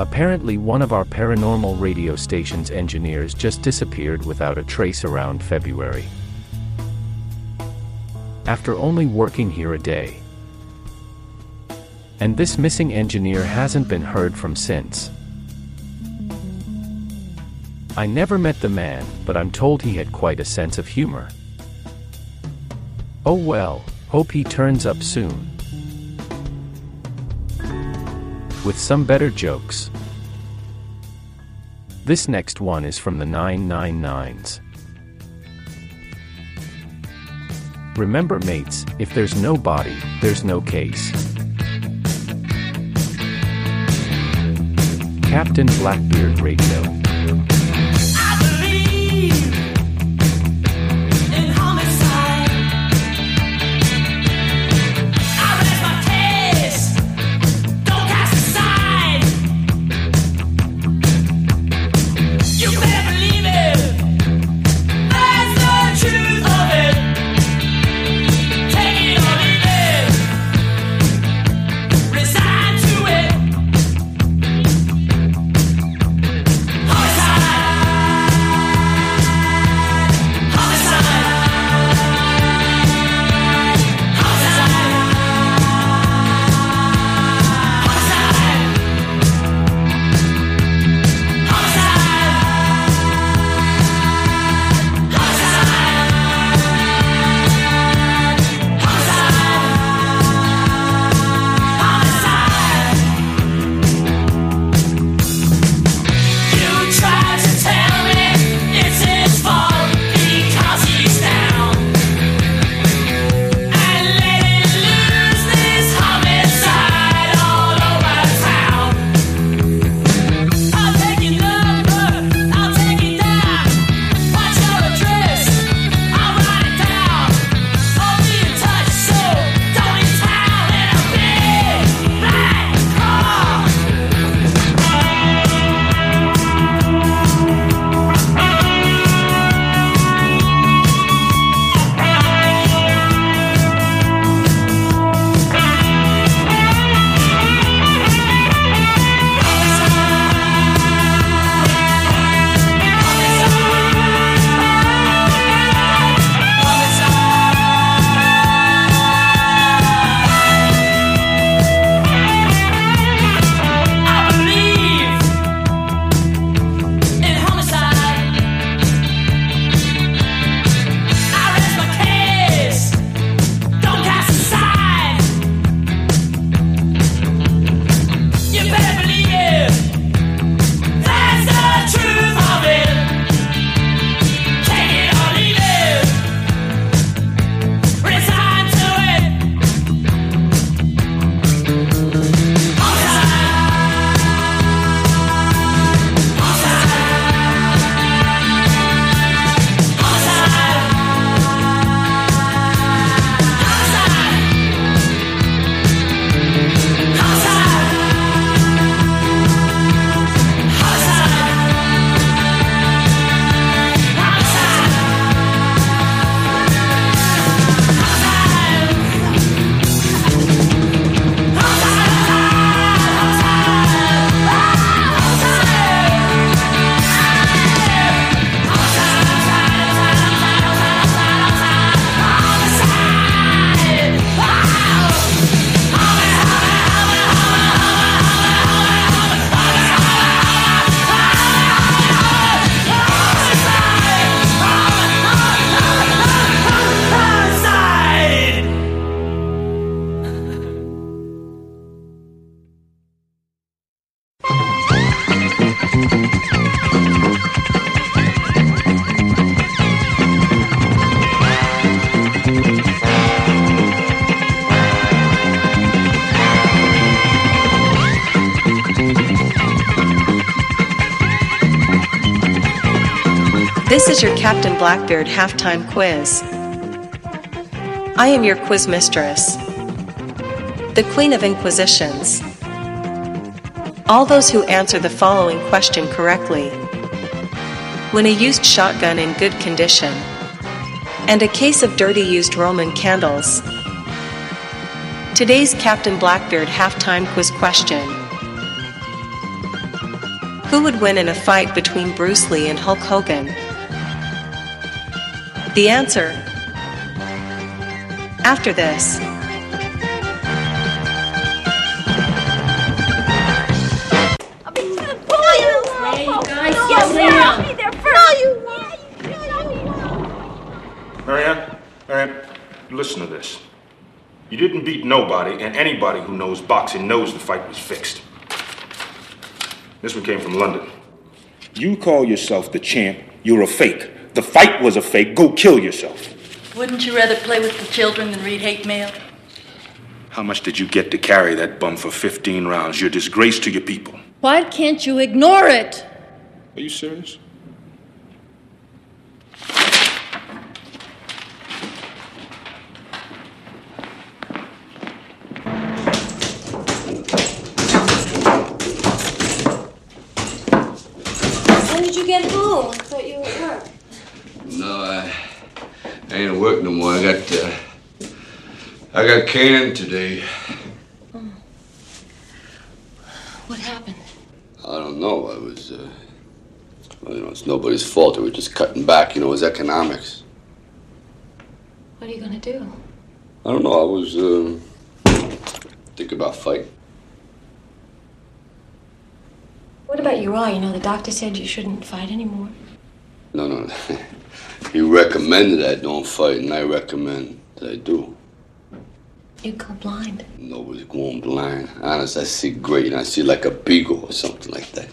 Apparently, one of our paranormal radio station's engineers just disappeared without a trace around February. After only working here a day, and this missing engineer hasn't been heard from since. I never met the man, but I'm told he had quite a sense of humor. Oh well, hope he turns up soon. With some better jokes. This next one is from the 999s. Remember, mates, if there's no body, there's no case. Captain Blackbeard Radio. Is your Captain Blackbeard halftime quiz. I am your quiz mistress, the Queen of Inquisitions. All those who answer the following question correctly when a used shotgun in good condition, and a case of dirty used Roman candles. Today's Captain Blackbeard halftime quiz question Who would win in a fight between Bruce Lee and Hulk Hogan? The answer after this. Marianne, Marianne, listen to this. You didn't beat nobody, and anybody who knows boxing knows the fight was fixed. This one came from London. You call yourself the champ, you're a fake. The fight was a fake, go kill yourself. Wouldn't you rather play with the children than read hate mail? How much did you get to carry that bum for 15 rounds? You're a disgrace to your people. Why can't you ignore it? Are you serious? When did you get home? I thought you were at work. No, I, I ain't at work no more. I got, uh, I got canned today. What happened? I don't know. I was, uh, well, you know, it's nobody's fault. They were just cutting back. You know, it was economics. What are you gonna do? I don't know. I was, um, thinking about fighting. What about your eye? You know, the doctor said you shouldn't fight anymore. No, no. *laughs* he recommended I don't fight, and I recommend that I do. You'd go blind. Nobody's going blind. Honest, I see great, and I see like a beagle or something like that.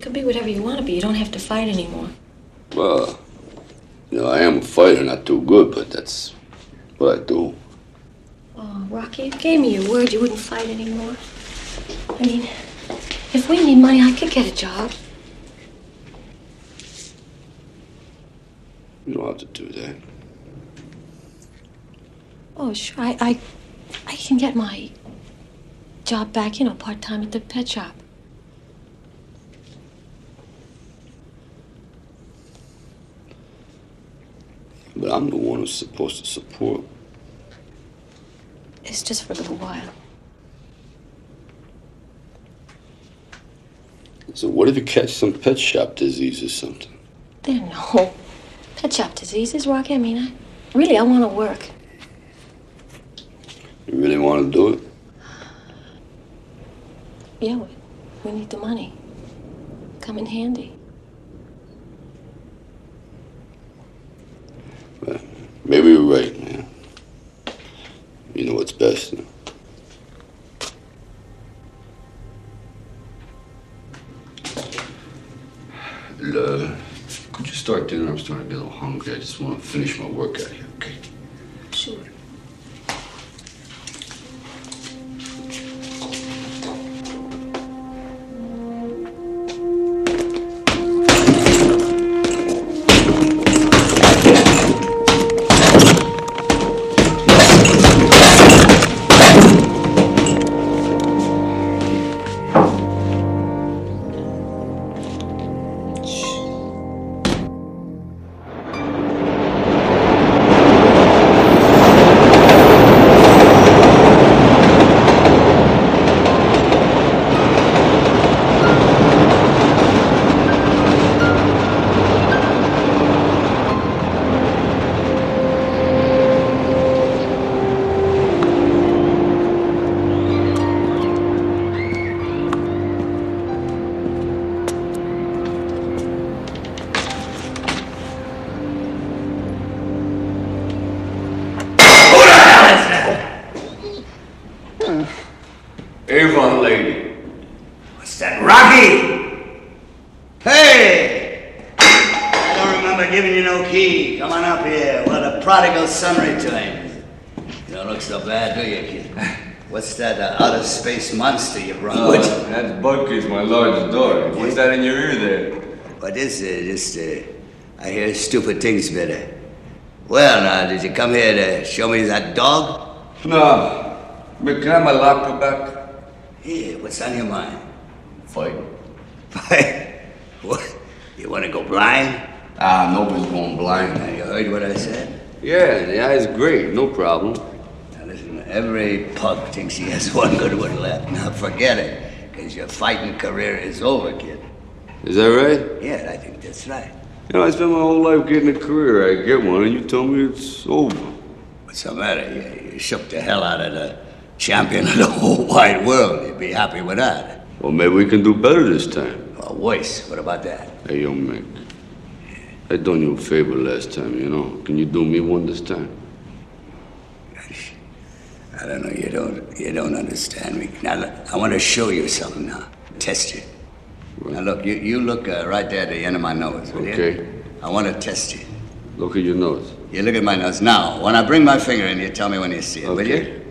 Could be whatever you want to be. You don't have to fight anymore. Well, you know, I am a fighter, not too good, but that's what I do. Oh, Rocky, you gave me your word you wouldn't fight anymore. I mean, if we need money, I could get a job. You don't have to do that. Oh, sure. I, I, I can get my job back, you know, part time at the pet shop. But I'm the one who's supposed to support. It's just for a little while. So what if you catch some pet shop disease or something? There no pet shop diseases, Rocky. I mean, I really, I want to work. You really want to do it? Yeah, we, we need the money. Come in handy. Maybe you're right, man. You know what's best. You know? Uh, could you start dinner? I'm starting to get a little hungry. I just want to finish my workout here, okay? Sure. Monster you brought Oh, with you? that's Butkus, my largest daughter. What's that in your ear there? What is it? Just, uh, I hear stupid things better. Well, now, did you come here to show me that dog? No. But can I have my laptop back? Yeah, what's on your mind? Fight. Fight? *laughs* What? You want to go blind? Ah, nobody's going blind. Now, you heard what I said? Yeah, the eye's great, no problem. Every pug thinks he has *laughs* one good one left. Now, forget it, because your fighting career is over, kid. Is that right? Yeah, I think that's right. You know, I spent my whole life getting a career. I get one, and you tell me it's over. What's the matter? You, you shook the hell out of the champion *laughs* of the whole wide world. You'd be happy with that. Well, maybe we can do better this time. Or worse. What about that? Hey, young Mick. I done you a favor last time, you know. Can you do me one this time? I don't know. You don't. You don't understand me. Now, look, I want to show you something now. Test you. Now, look. You, you look uh, right there at the end of my nose. Will you? Okay. I want to test you. Look at your nose. You look at my nose now. When I bring my finger in, you tell me when you see it. Will you? Okay.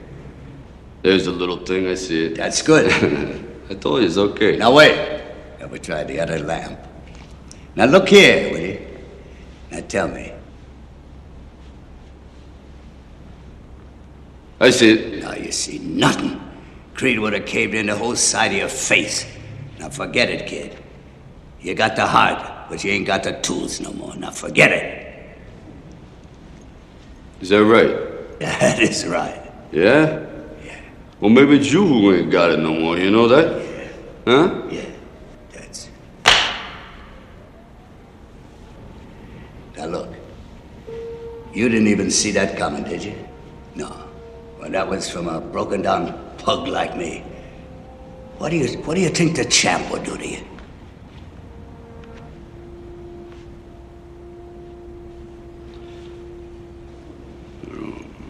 There's a little thing, I see it. That's good. *laughs* I told you it's okay. Now wait. Now we try the other lamp. Now look here, will you? Now tell me. I see. Now you see nothing. Creed would have caved in the whole side of your face. Now forget it, kid. You got the heart, but you ain't got the tools no more. Now forget it. Is that right? *laughs* That is right. Yeah? Yeah. Well, maybe it's you who ain't got it no more. You know that? Yeah. Huh? Yeah. That's. Now look. You didn't even see that coming, did you? No. Well, that was from a broken down pug like me. What do you What do you think the champ would do to you?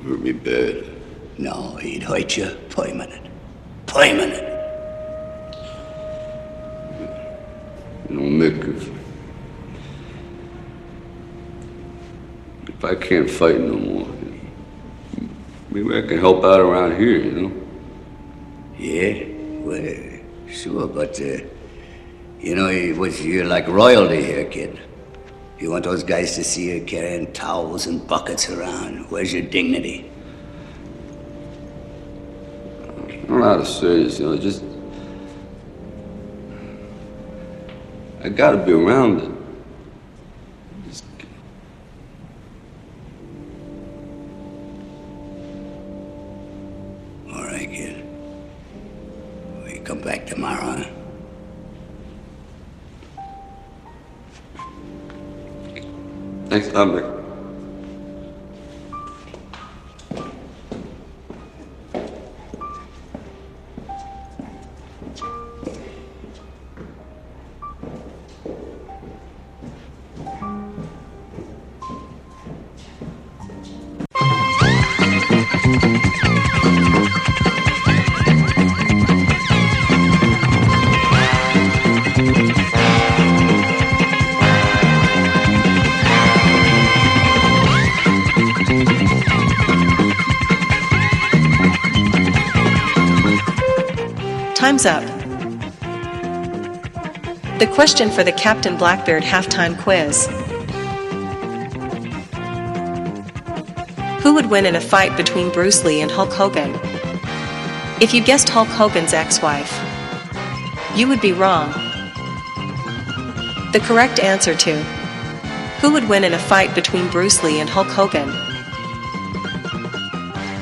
Hurt me bad. No, he'd hurt you permanent. Permanent. You know, Mick, if, if I can't fight no more, maybe I can help out around here, you know? Yeah, well, sure, but, uh, you know, it was, you're like royalty here, kid. You want those guys to see you carrying towels and buckets around. Where's your dignity? I don't know how to say this, you know, just. I gotta be around it. Thanks, lot, Up. The question for the Captain Blackbeard halftime quiz Who would win in a fight between Bruce Lee and Hulk Hogan? If you guessed Hulk Hogan's ex wife, you would be wrong. The correct answer to Who would win in a fight between Bruce Lee and Hulk Hogan?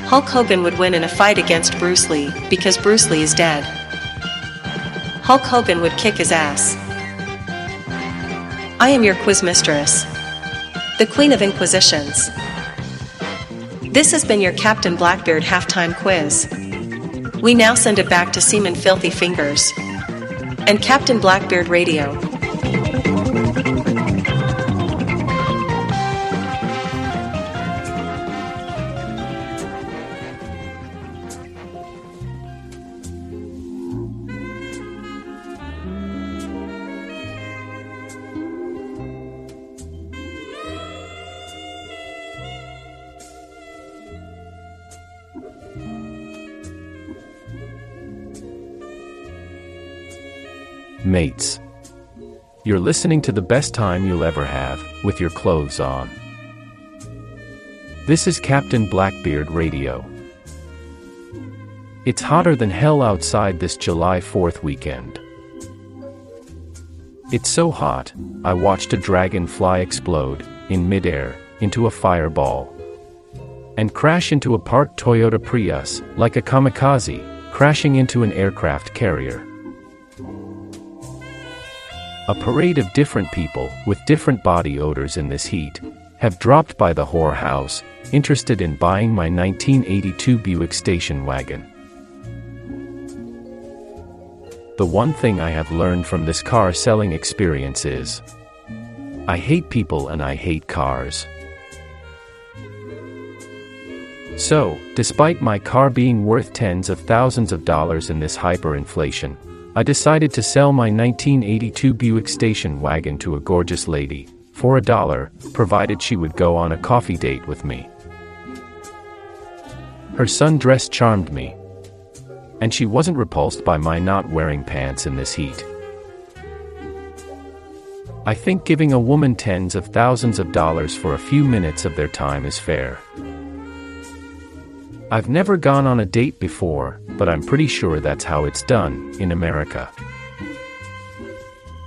Hulk Hogan would win in a fight against Bruce Lee because Bruce Lee is dead. Hulk Hogan would kick his ass. I am your quiz mistress, the Queen of Inquisitions. This has been your Captain Blackbeard halftime quiz. We now send it back to Seaman Filthy Fingers and Captain Blackbeard Radio. Mates. You're listening to the best time you'll ever have, with your clothes on. This is Captain Blackbeard Radio. It's hotter than hell outside this July 4th weekend. It's so hot, I watched a dragonfly explode, in midair, into a fireball. And crash into a parked Toyota Prius, like a kamikaze, crashing into an aircraft carrier. A parade of different people, with different body odors in this heat, have dropped by the whorehouse, interested in buying my 1982 Buick station wagon. The one thing I have learned from this car selling experience is I hate people and I hate cars. So, despite my car being worth tens of thousands of dollars in this hyperinflation, I decided to sell my 1982 Buick station wagon to a gorgeous lady, for a dollar, provided she would go on a coffee date with me. Her sundress charmed me. And she wasn't repulsed by my not wearing pants in this heat. I think giving a woman tens of thousands of dollars for a few minutes of their time is fair. I've never gone on a date before, but I'm pretty sure that's how it's done in America.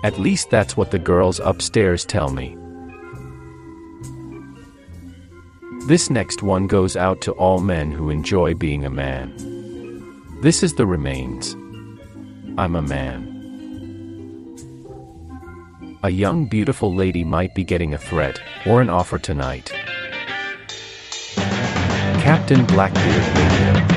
At least that's what the girls upstairs tell me. This next one goes out to all men who enjoy being a man. This is the remains. I'm a man. A young, beautiful lady might be getting a threat or an offer tonight. Captain Blackbeard Radio.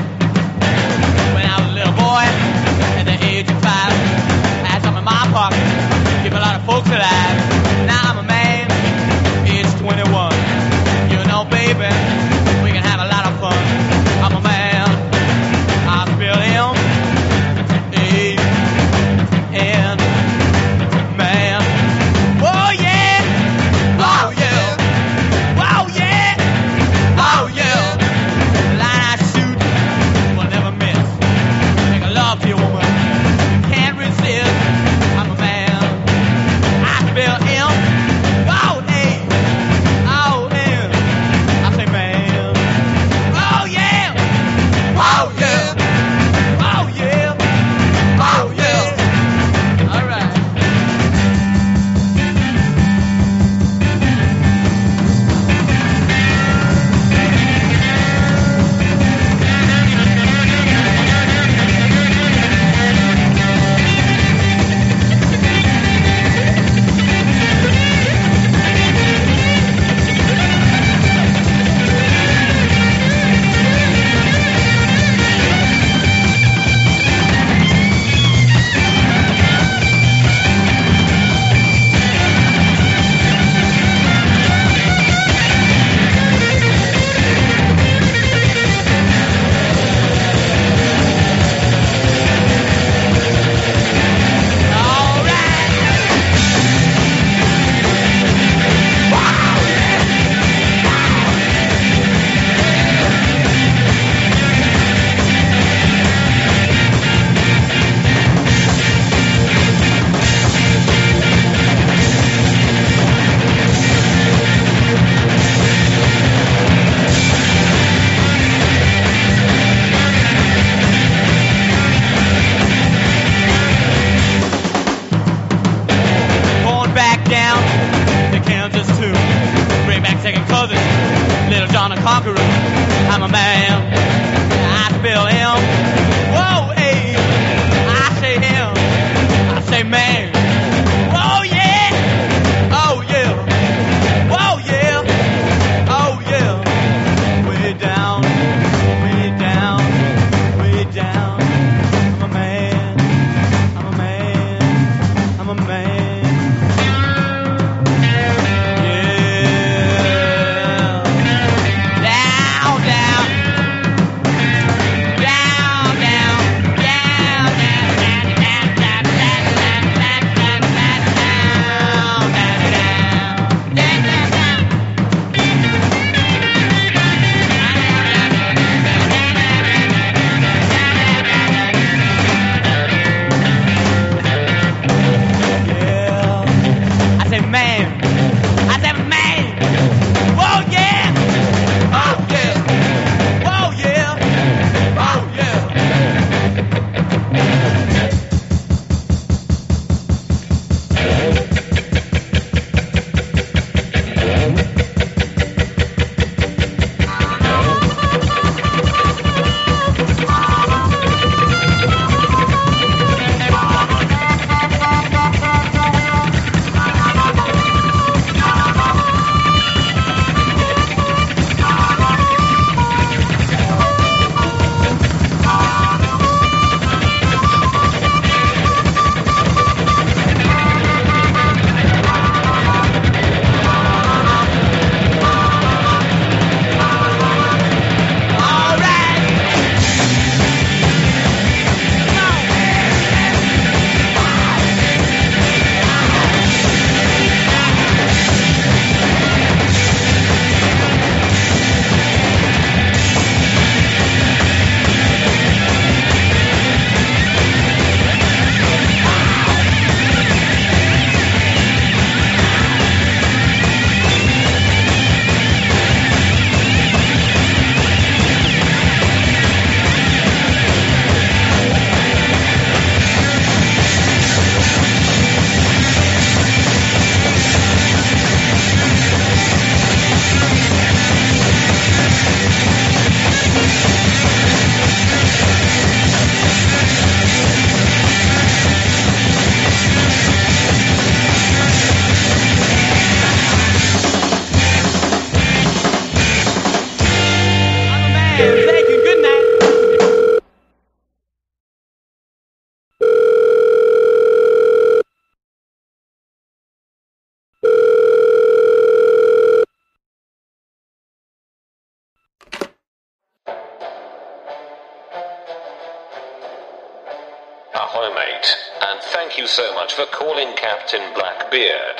Much for calling Captain Blackbeard.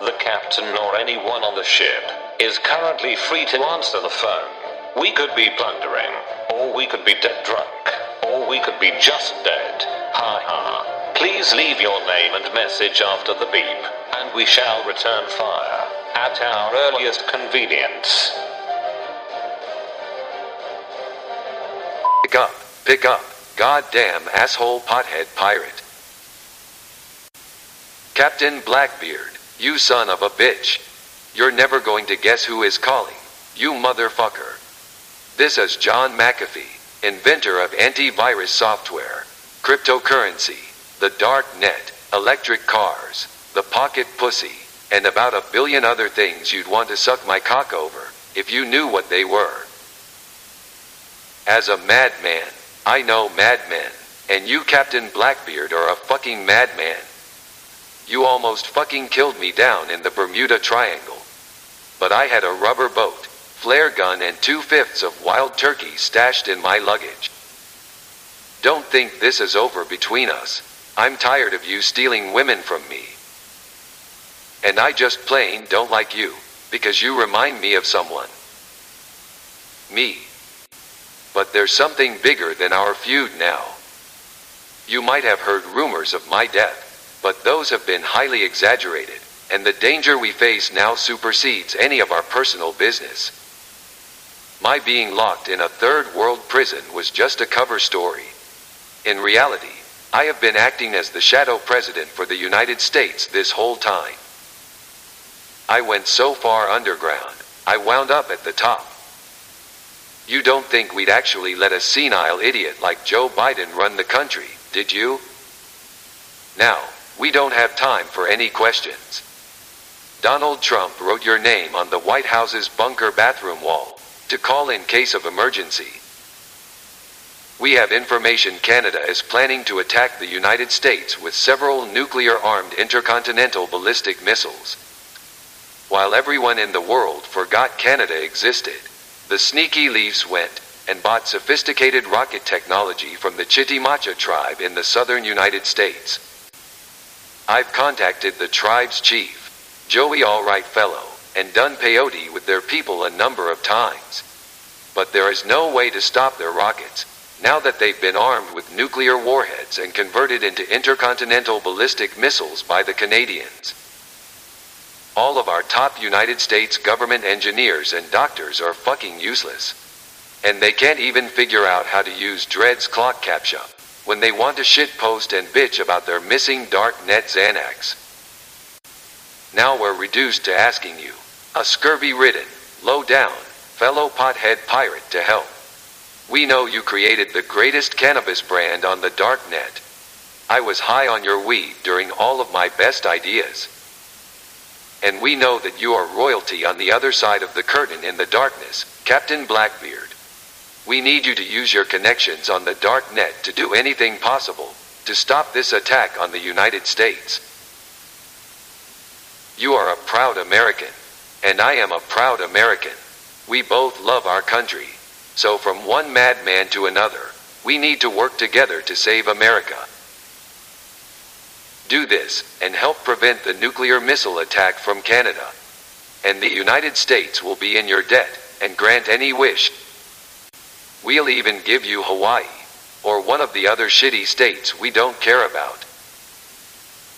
The captain or anyone on the ship is currently free to answer the phone. We could be plundering, or we could be dead drunk, or we could be just dead. Ha ha. Please leave your name and message after the beep, and we shall return fire at our earliest convenience. Pick up, pick up, goddamn asshole pothead pirate. Captain Blackbeard, you son of a bitch. You're never going to guess who is calling, you motherfucker. This is John McAfee, inventor of antivirus software, cryptocurrency, the dark net, electric cars, the pocket pussy, and about a billion other things you'd want to suck my cock over, if you knew what they were. As a madman, I know madmen, and you, Captain Blackbeard, are a fucking madman. You almost fucking killed me down in the Bermuda Triangle. But I had a rubber boat, flare gun, and two fifths of wild turkey stashed in my luggage. Don't think this is over between us. I'm tired of you stealing women from me. And I just plain don't like you, because you remind me of someone. Me. But there's something bigger than our feud now. You might have heard rumors of my death, but those have been highly exaggerated, and the danger we face now supersedes any of our personal business. My being locked in a third world prison was just a cover story. In reality, I have been acting as the shadow president for the United States this whole time. I went so far underground, I wound up at the top. You don't think we'd actually let a senile idiot like Joe Biden run the country, did you? Now, we don't have time for any questions. Donald Trump wrote your name on the White House's bunker bathroom wall to call in case of emergency. We have information Canada is planning to attack the United States with several nuclear armed intercontinental ballistic missiles. While everyone in the world forgot Canada existed, the sneaky Leafs went and bought sophisticated rocket technology from the Chitimacha tribe in the southern United States. I've contacted the tribe's chief, Joey Allright Fellow, and done peyote with their people a number of times. But there is no way to stop their rockets, now that they've been armed with nuclear warheads and converted into intercontinental ballistic missiles by the Canadians. All of our top United States government engineers and doctors are fucking useless. And they can't even figure out how to use Dread's clock captcha when they want to shitpost and bitch about their missing darknet Xanax. Now we're reduced to asking you, a scurvy ridden, low down, fellow pothead pirate to help. We know you created the greatest cannabis brand on the darknet. I was high on your weed during all of my best ideas. And we know that you are royalty on the other side of the curtain in the darkness, Captain Blackbeard. We need you to use your connections on the dark net to do anything possible to stop this attack on the United States. You are a proud American, and I am a proud American. We both love our country. So, from one madman to another, we need to work together to save America. Do this, and help prevent the nuclear missile attack from Canada. And the United States will be in your debt, and grant any wish. We'll even give you Hawaii, or one of the other shitty states we don't care about.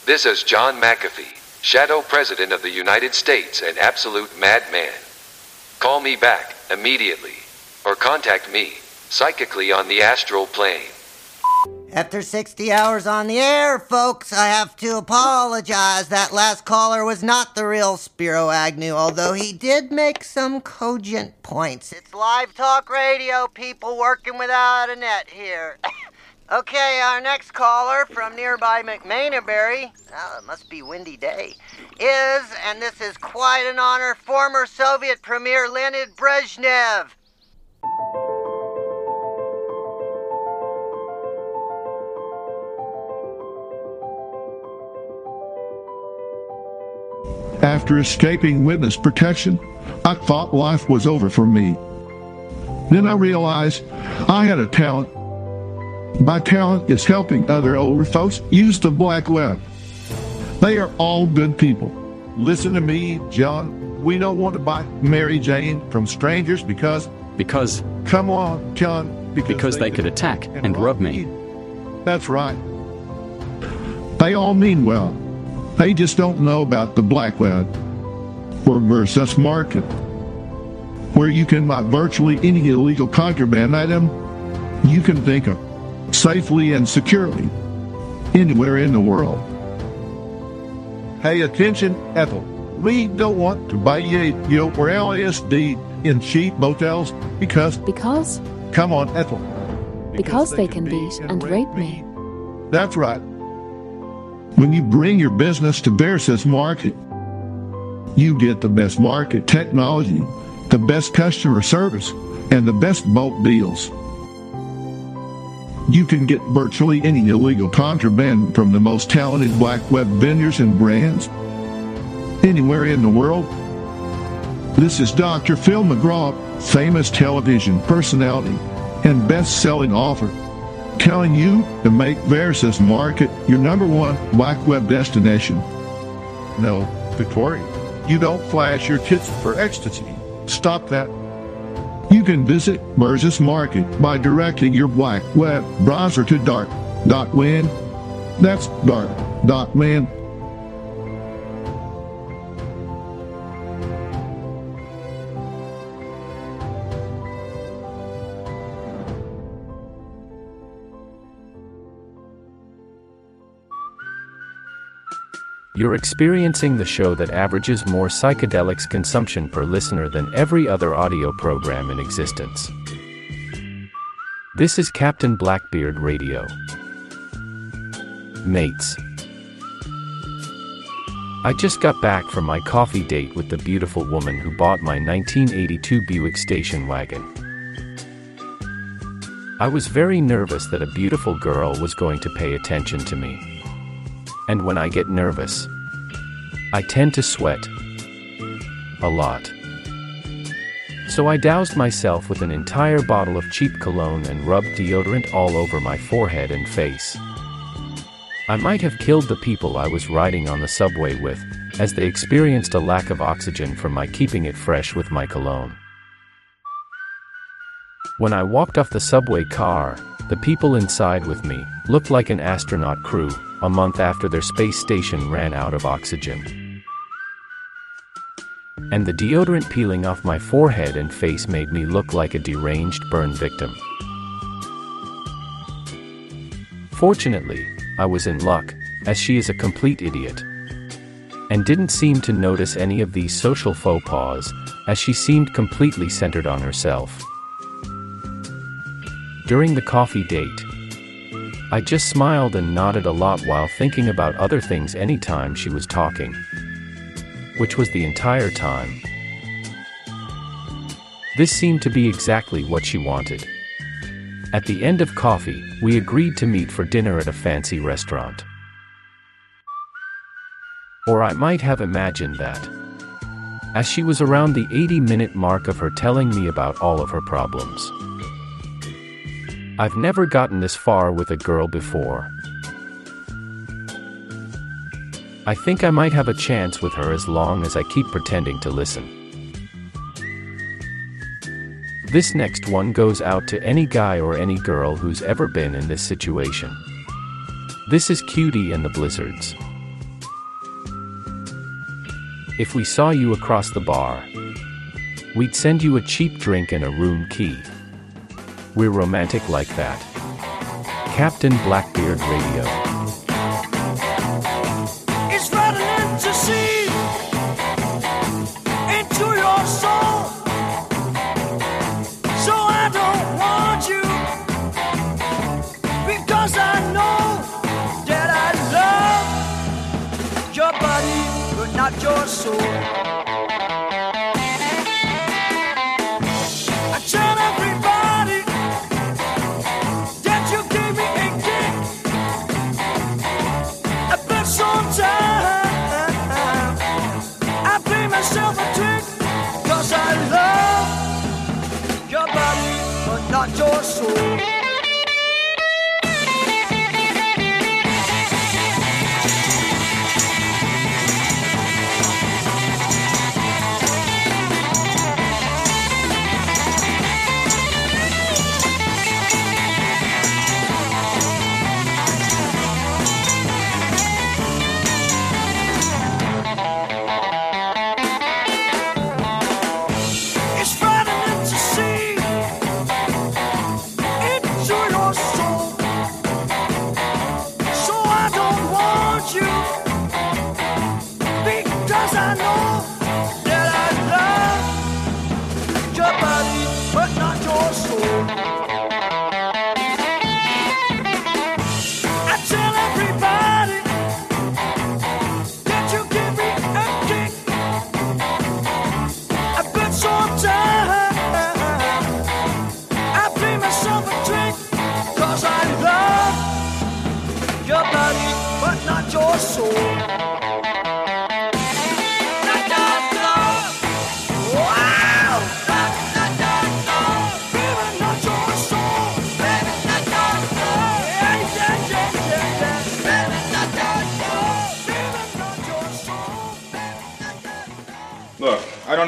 This is John McAfee, Shadow President of the United States and absolute madman. Call me back, immediately. Or contact me, psychically on the astral plane. After 60 hours on the air, folks, I have to apologize. That last caller was not the real Spiro Agnew, although he did make some cogent points. It's live talk radio, people working without a net here. *coughs* okay, our next caller from nearby McMainaberry, oh, it must be windy day, is, and this is quite an honor, former Soviet Premier Leonid Brezhnev. After escaping witness protection, I thought life was over for me. Then I realized I had a talent My talent is helping other older folks use the black web. They are all good people. Listen to me, John. We don't want to buy Mary Jane from strangers because. Because. Come on, John. Because, they, could attack and rob me. That's right. They all mean well. They just don't know about the black web or versus market, where you can buy virtually any illegal contraband item you can think of safely and securely anywhere in the world. Hey, attention, Ethel. We don't want to buy you or LSD in cheap motels because. Because? Come on, Ethel. Because they can beat and rape me. That's right. When you bring your business to Versus Market, you get the best market technology, the best customer service, and the best bulk deals. You can get virtually any illegal contraband from the most talented black web vendors and brands anywhere in the world. This is Dr. Phil McGraw, famous television personality and best-selling author, telling you to make Versus Market your number one black web destination. No, Victoria, you don't flash your tits for ecstasy. Stop that. You can visit Versus Market by directing your black web browser to dark.win. That's dark.win. You're experiencing the show that averages more psychedelics consumption per listener than every other audio program in existence. This is Captain Blackbeard Radio. Mates. I just got back from my coffee date with the beautiful woman who bought my 1982 Buick station wagon. I was very nervous that a beautiful girl was going to pay attention to me. And when I get nervous, I tend to sweat. A lot. So I doused myself with an entire bottle of cheap cologne and rubbed deodorant all over my forehead and face. I might have killed the people I was riding on the subway with, as they experienced a lack of oxygen from my keeping it fresh with my cologne. When I walked off the subway car, the people inside with me looked like an astronaut crew, a month after their space station ran out of oxygen. And the deodorant peeling off my forehead and face made me look like a deranged burn victim. Fortunately, I was in luck, as she is a complete idiot. And didn't seem to notice any of these social faux pas, as she seemed completely centered on herself. During the coffee date, I just smiled and nodded a lot while thinking about other things anytime she was talking. Which was the entire time. This seemed to be exactly what she wanted. At the end of coffee, we agreed to meet for dinner at a fancy restaurant. Or I might have imagined that. As she was around the 80 minute mark of her telling me about all of her problems. I've never gotten this far with a girl before. I think I might have a chance with her as long as I keep pretending to listen. This next one goes out to any guy or any girl who's ever been in this situation. This is Cutie and the Blizzards. If we saw you across the bar, we'd send you a cheap drink and a room key. We're romantic like that. Captain Blackbeard Radio.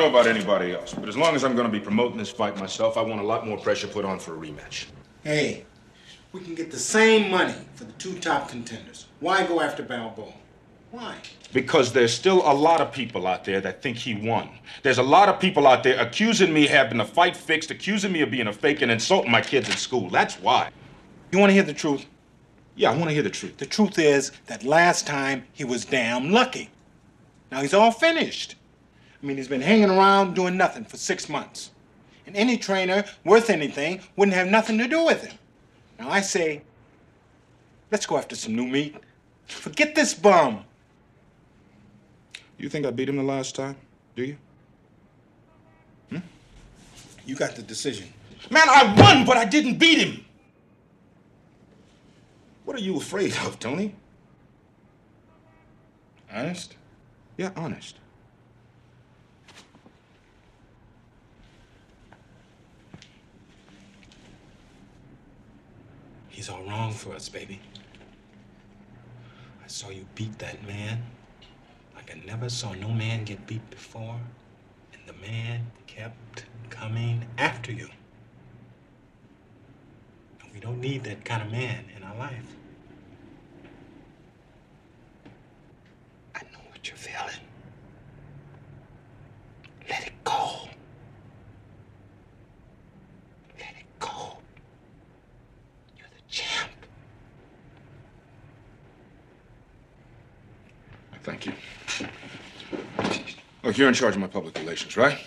Know about anybody else, but as long as I'm going to be promoting this fight myself, I want a lot more pressure put on for a rematch. Hey, we can get the same money for the two top contenders. Why go after Balboa? Why? Because there's still a lot of people out there that think he won. There's a lot of people out there accusing me of having the fight fixed, accusing me of being a fake, and insulting my kids at school. That's why. You want to hear the truth? Yeah, I want to hear the truth. The truth is that last time he was damn lucky. Now he's all finished. I mean, he's been hanging around doing nothing for six months. And any trainer worth anything wouldn't have nothing to do with him. Now I say, let's go after some new meat. Forget this bum. You think I beat him the last time? Do you? Hmm? You got the decision. Man, I won, but I didn't beat him. What are you afraid of, Tony? Honest? Yeah, honest. He's all wrong for us, baby. I saw you beat that man like I never saw no man get beat before, and the man kept coming after you. We don't need that kind of man in our life. I know what you're feeling. Let it go. Let it go. You're the champ. Thank you. Look, you're in charge of my public relations, right?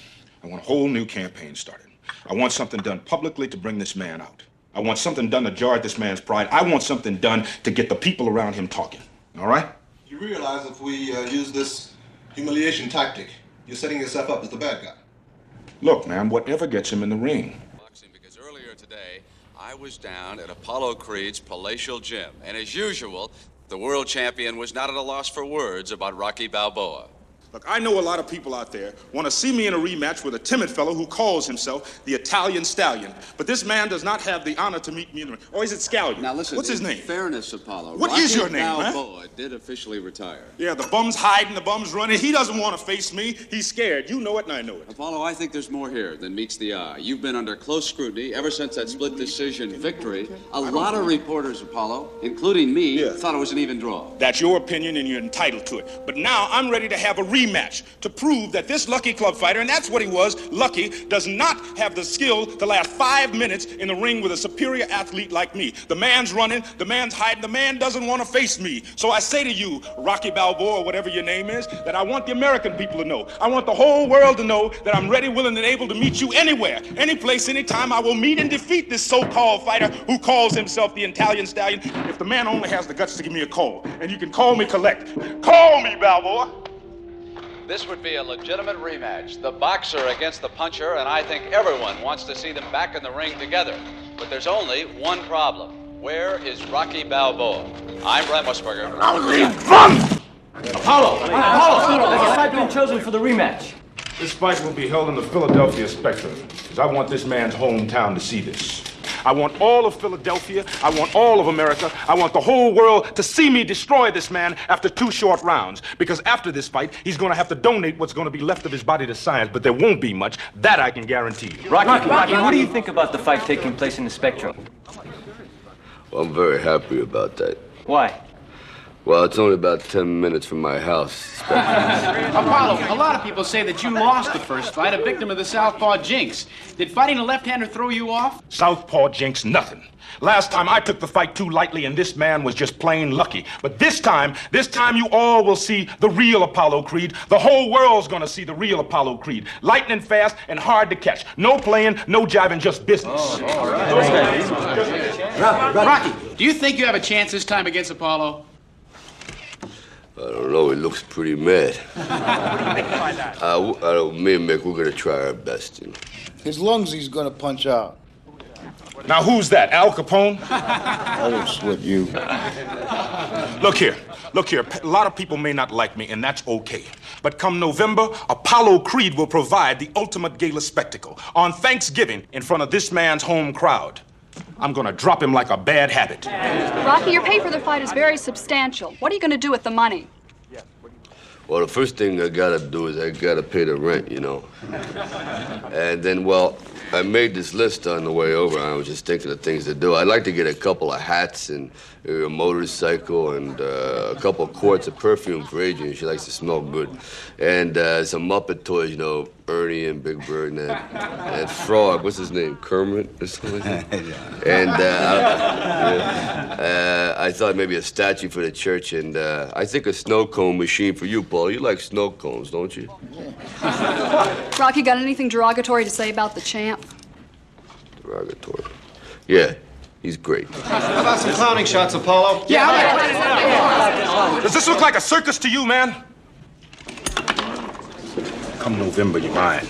I want a whole new campaign started. I want something done publicly to bring this man out. I want something done to jar at this man's pride. I want something done to get the people around him talking. All right? You realize if we uh, use this humiliation tactic, you're setting yourself up as the bad guy. Look, man, whatever gets him in the ring. Boxing because earlier today I was down at Apollo Creed's palatial gym, and as usual, the world champion was not at a loss for words about Rocky Balboa. Look, I know a lot of people out there want to see me in a rematch with a timid fellow who calls himself the Italian Stallion. But this man does not have the honor to meet me in the. Or is it Scallion? Now listen, What's his name? Fairness, Apollo. What Rocky is your name, man? Balboa did officially retire. Yeah, the bum's hiding, the bum's running. He doesn't want to face me. He's scared. You know it, and I know it. Apollo, I think there's more here than meets the eye. You've been under close scrutiny ever since that split decision victory. A lot of reporters, Apollo, including me, thought it was an even draw. That's your opinion, and you're entitled to it. But now I'm ready to have a rematch to prove that this lucky club fighter, and that's what he was, lucky, does not have the skill to last five minutes in the ring with a superior athlete like me. The man's running, the man's hiding, the man doesn't want to face me. So I say to you, Rocky Balboa, or whatever your name is, that I want the American people to know. I want the whole world to know that I'm ready, willing, and able to meet you anywhere, any place, anytime. I will meet and defeat this so-called fighter who calls himself the Italian Stallion. If the man only has the guts to give me a call, and you can call me collect. Call me, Balboa. This would be a legitimate rematch. The boxer against the puncher, and I think everyone wants to see them back in the ring together. But there's only one problem. Where is Rocky Balboa? I'm Brent Musburger. Apollo! Apollo! Has a fight been chosen for the rematch? This fight will be held in the Philadelphia Spectrum, because I want this man's hometown to see this. I want all of Philadelphia, I want all of America, I want the whole world to see me destroy this man after two short rounds. Because after this fight, he's going to have to donate what's going to be left of his body to science, but there won't be much. That I can guarantee you. Rocky, Rocky, what do you think about the fight taking place in the Spectrum? Well, I'm very happy about that. Why? Well, it's only about 10 minutes from my house. *laughs* Apollo, a lot of people say that you lost the first fight, a victim of the southpaw jinx. Did fighting a left-hander throw you off? Southpaw jinx nothing. Last time I took the fight too lightly and this man was just plain lucky. But this time, this time you all will see the real Apollo Creed. The whole world's gonna see the real Apollo Creed. Lightning fast and hard to catch. No playing, no jiving, just business. Oh, all right. Rocky, do you think you have a chance this time against Apollo? I don't know, he looks pretty mad. *laughs* Uh, w- I don't, me and Mick, we're gonna try our best, you know. His lungs he's gonna punch out. Now who's that? Al Capone? *laughs* I don't sweat you. Look here, look here. A lot of people may not like me, and that's okay. But come November, Apollo Creed will provide the ultimate gala spectacle on Thanksgiving in front of this man's home crowd. I'm gonna drop him like a bad habit. Rocky, your pay for the fight is very substantial. What are you going to do with the money? Well, the first thing I gotta do is I gotta pay the rent, you know. And then, well, I made this list on the way over. I was just thinking of things to do. I'd like to get a couple of hats and a motorcycle and uh, a couple of quarts of perfume for Adrian. She likes to smell good. And uh, some Muppet toys, you know, Ernie and Big Bird and that, that frog. What's his name? Kermit or something *laughs* like? And uh, I, uh, I thought maybe a statue for the church. And uh, I think a snow cone machine for you, Paul. You like snow cones, don't you? *laughs* Rocky, got anything derogatory to say about the champ? Derogatory. Yeah, he's great. How about some clowning shots, Apollo? Yeah. Does this look like a circus to you, man? Come November, you're mine.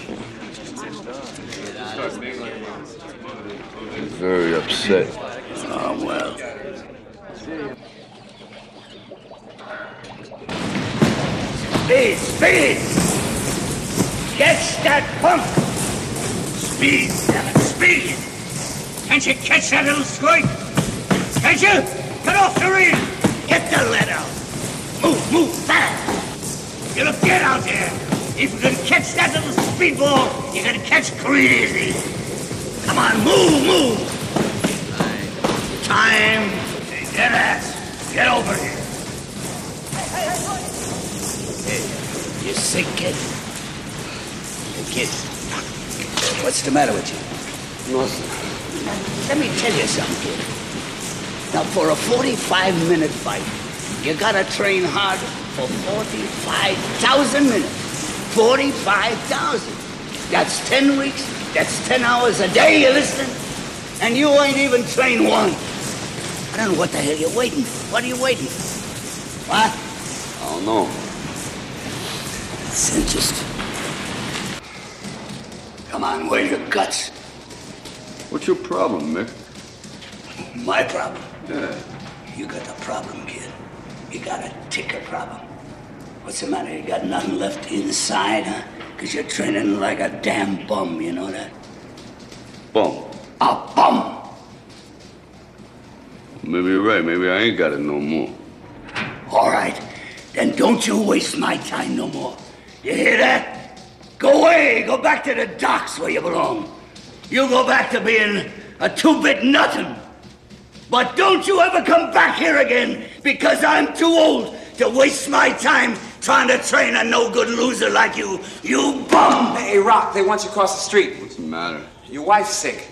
Very upset. Oh, well. Speed, speed! Catch that punk! Speed, speed! Can't you catch that little squirk? Can't you? Get off the ring! Get the lead out! Move, move, fast! You look dead out there! If you can catch that little speedball, you can catch Creed! Come on, move, move! Time! Get ass! Get over here! Hey, you sick kid? Hey, kid. What's the matter with you? Nothing. Let me tell you something, kid. Now, for a 45 minute fight, you gotta train hard for 45,000 minutes. 45,000. That's 10 weeks. That's 10 hours a day, you listen? And you ain't even trained one. I don't know what the hell you're waiting for. What are you waiting for? What? I don't know. It's interesting. Come on, where's your guts? What's your problem, Mick? My problem. Yeah. You got a problem, kid. You got a ticker problem. What's the matter? You got nothing left inside, huh? Because you're training like a damn bum, you know that? Bum. A bum! Maybe you're right. Maybe I ain't got it no more. All right. Then don't you waste my time no more. You hear that? Go away. Go back to the docks where you belong. You go back to being a two-bit nothing. But don't you ever come back here again because I'm too old to waste my time trying to train a no-good loser like you. You bum! Hey, Rock, they want you across the street. What's the matter? Your wife's sick.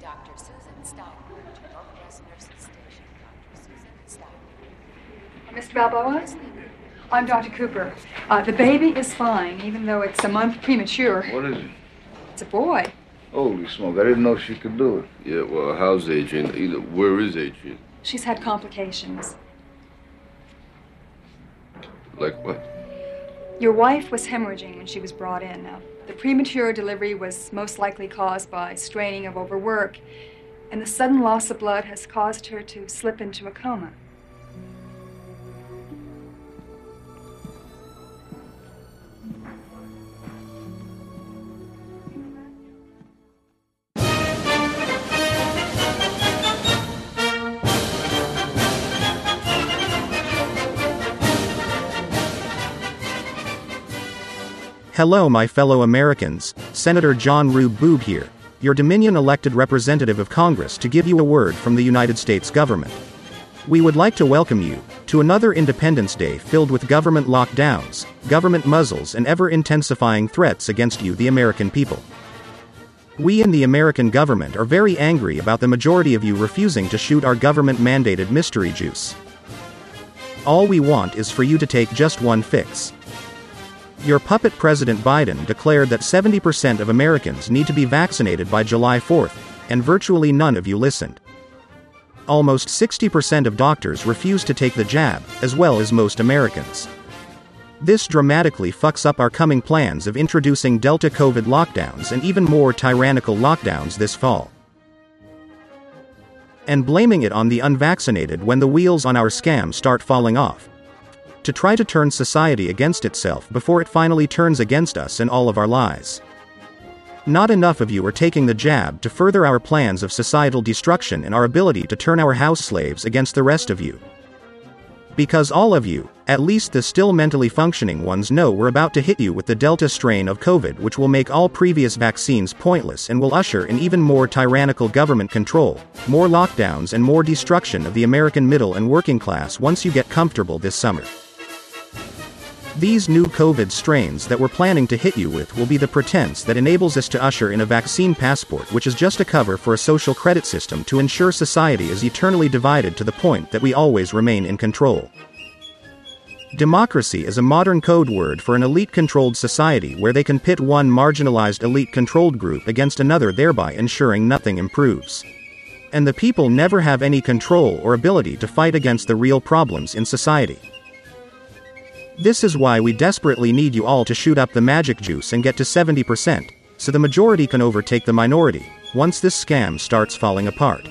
Dr. Susan Steinberg, Northwest Nurses Station. Dr. Susan Steinberg. Mr. Balboa? I'm Dr. Cooper. Uh, the baby is fine, even though it's a month premature. What is it? It's a boy. Holy smoke, I didn't know she could do it. Yeah, well, how's Adrian? Either, where is Adrian? She's had complications. Like what? Your wife was hemorrhaging when she was brought in. Now, the premature delivery was most likely caused by straining of overwork, and the sudden loss of blood has caused her to slip into a coma. Hello, my fellow Americans. Senator John Rube Boob here, your Dominion elected representative of Congress, to give you a word from the United States government. We would like to welcome you to another Independence Day filled with government lockdowns, government muzzles, and ever intensifying threats against you, the American people. We in the American government are very angry about the majority of you refusing to shoot our government mandated mystery juice. All we want is for you to take just one fix. Your puppet President Biden declared that 70% of Americans need to be vaccinated by July 4th, and virtually none of you listened. Almost 60% of doctors refuse to take the jab, as well as most Americans. This dramatically fucks up our coming plans of introducing Delta COVID lockdowns and even more tyrannical lockdowns this fall. And blaming it on the unvaccinated when the wheels on our scam start falling off to try to turn society against itself before it finally turns against us and all of our lies. Not enough of you are taking the jab to further our plans of societal destruction and our ability to turn our house slaves against the rest of you. Because all of you, at least the still mentally functioning ones, know we're about to hit you with the Delta strain of COVID, which will make all previous vaccines pointless and will usher in even more tyrannical government control, more lockdowns, and more destruction of the American middle and working class once you get comfortable this summer. These new COVID strains that we're planning to hit you with will be the pretense that enables us to usher in a vaccine passport, which is just a cover for a social credit system to ensure society is eternally divided to the point that we always remain in control. Democracy is a modern code word for an elite controlled society where they can pit one marginalized elite controlled group against another, thereby ensuring nothing improves. And the people never have any control or ability to fight against the real problems in society. This is why we desperately need you all to shoot up the magic juice and get to 70%, so the majority can overtake the minority, once this scam starts falling apart.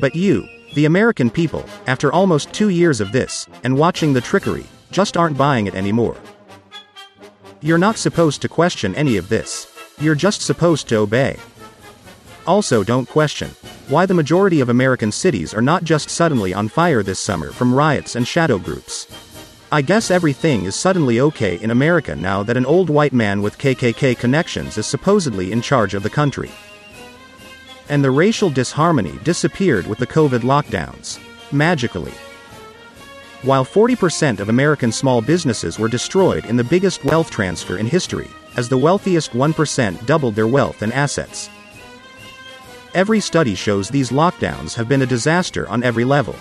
But you, the American people, after almost two years of this, and watching the trickery, just aren't buying it anymore. You're not supposed to question any of this. You're just supposed to obey. Also, don't question why the majority of American cities are not just suddenly on fire this summer from riots and shadow groups. I guess everything is suddenly okay in America now that an old white man with KKK connections is supposedly in charge of the country. And the racial disharmony disappeared with the COVID lockdowns. Magically. While 40% of American small businesses were destroyed in the biggest wealth transfer in history, as the wealthiest 1% doubled their wealth and assets. Every study shows these lockdowns have been a disaster on every level.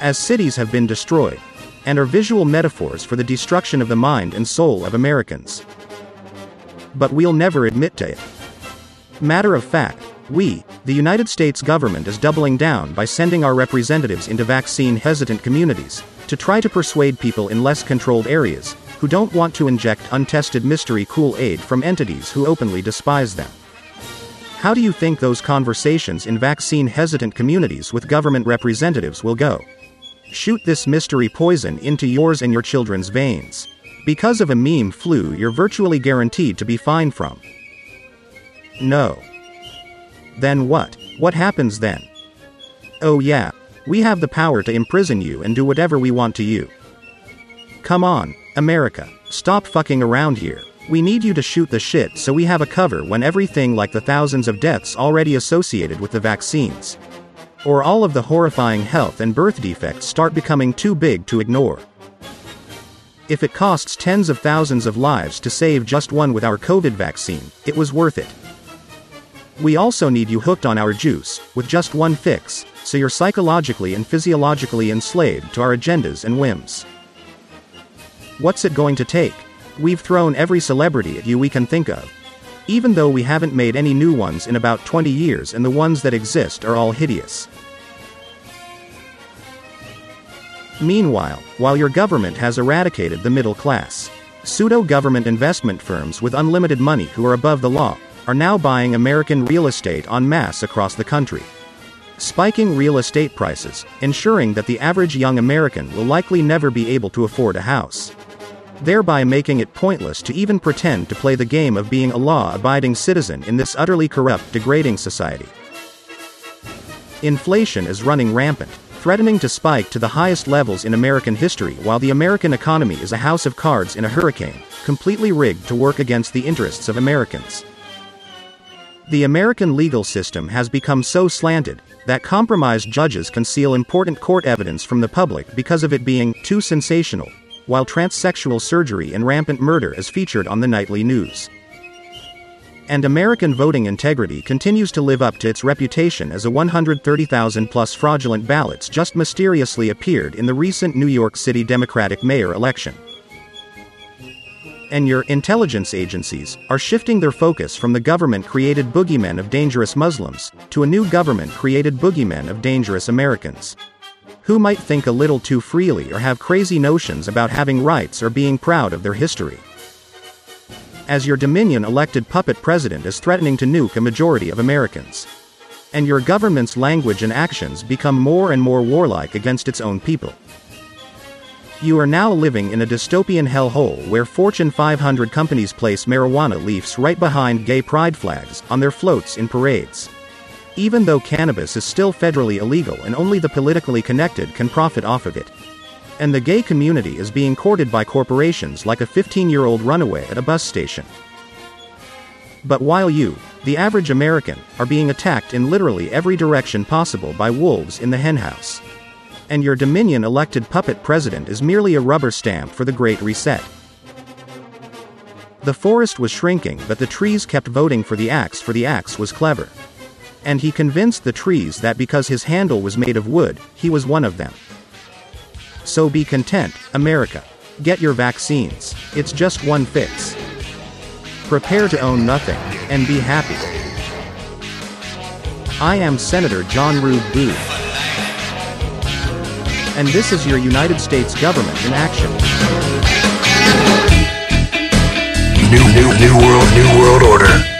As cities have been destroyed, and are visual metaphors for the destruction of the mind and soul of Americans. But we'll never admit to it. Matter of fact, we, the United States government, is doubling down by sending our representatives into vaccine hesitant communities to try to persuade people in less controlled areas who don't want to inject untested mystery Kool Aid from entities who openly despise them. How do you think those conversations in vaccine hesitant communities with government representatives will go? Shoot this mystery poison into yours and your children's veins. Because of a meme flu, you're virtually guaranteed to be fine from. No. Then what? What happens then? Oh, yeah. We have the power to imprison you and do whatever we want to you. Come on, America. Stop fucking around here. We need you to shoot the shit so we have a cover when everything like the thousands of deaths already associated with the vaccines or all of the horrifying health and birth defects start becoming too big to ignore. If it costs tens of thousands of lives to save just one with our COVID vaccine, it was worth it. We also need you hooked on our juice, with just one fix, so you're psychologically and physiologically enslaved to our agendas and whims. What's it going to take? We've thrown every celebrity at you we can think of. Even though we haven't made any new ones in about 20 years and the ones that exist are all hideous. Meanwhile, while your government has eradicated the middle class, pseudo government investment firms with unlimited money who are above the law are now buying American real estate en masse across the country. Spiking real estate prices, ensuring that the average young American will likely never be able to afford a house. Thereby making it pointless to even pretend to play the game of being a law abiding citizen in this utterly corrupt, degrading society. Inflation is running rampant, threatening to spike to the highest levels in American history while the American economy is a house of cards in a hurricane, completely rigged to work against the interests of Americans. The American legal system has become so slanted that compromised judges conceal important court evidence from the public because of it being too sensational, while transsexual surgery and rampant murder is featured on the nightly news. And American voting integrity continues to live up to its reputation as a 130,000 plus fraudulent ballots just mysteriously appeared in the recent New York City Democratic mayor election. And your intelligence agencies are shifting their focus from the government created boogeymen of dangerous Muslims to a new government created boogeymen of dangerous Americans. Who might think a little too freely or have crazy notions about having rights or being proud of their history as your Dominion elected puppet president is threatening to nuke a majority of Americans. And your government's language and actions become more and more warlike against its own people. You are now living in a dystopian hellhole where Fortune 500 companies place marijuana leaves right behind gay pride flags on their floats in parades. Even though cannabis is still federally illegal and only the politically connected can profit off of it. And the gay community is being courted by corporations like a 15 year old runaway at a bus station. But while you, the average American, are being attacked in literally every direction possible by wolves in the henhouse. And your Dominion elected puppet president is merely a rubber stamp for the Great Reset. The forest was shrinking, but the trees kept voting for the axe, for the axe was clever. And he convinced the trees that because his handle was made of wood, he was one of them. So be content, America. Get your vaccines. It's just one fix. Prepare to own nothing, and be happy. I am Senator John Rube Booth. And this is your United States government in action. New, new, new world, new world order.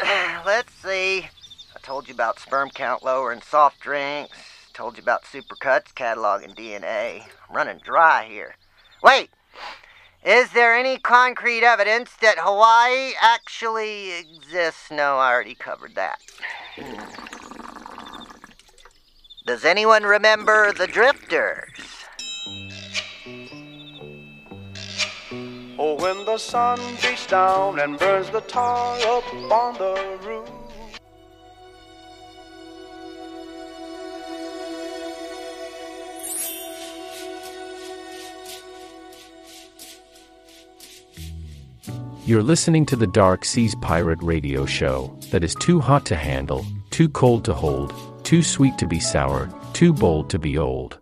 *sighs* let's see. I told you about sperm count lower in soft drinks. Told you about supercuts, cataloging DNA. I'm running dry here. Wait! Is there any concrete evidence that Hawaii actually exists? No, I already covered that. Hmm. Does anyone remember the Drifters? When the sun beats down and burns the tar up on the roof. You're listening to the Dark Seas Pirate Radio Show that is too hot to handle, too cold to hold, too sweet to be sour, too bold to be old.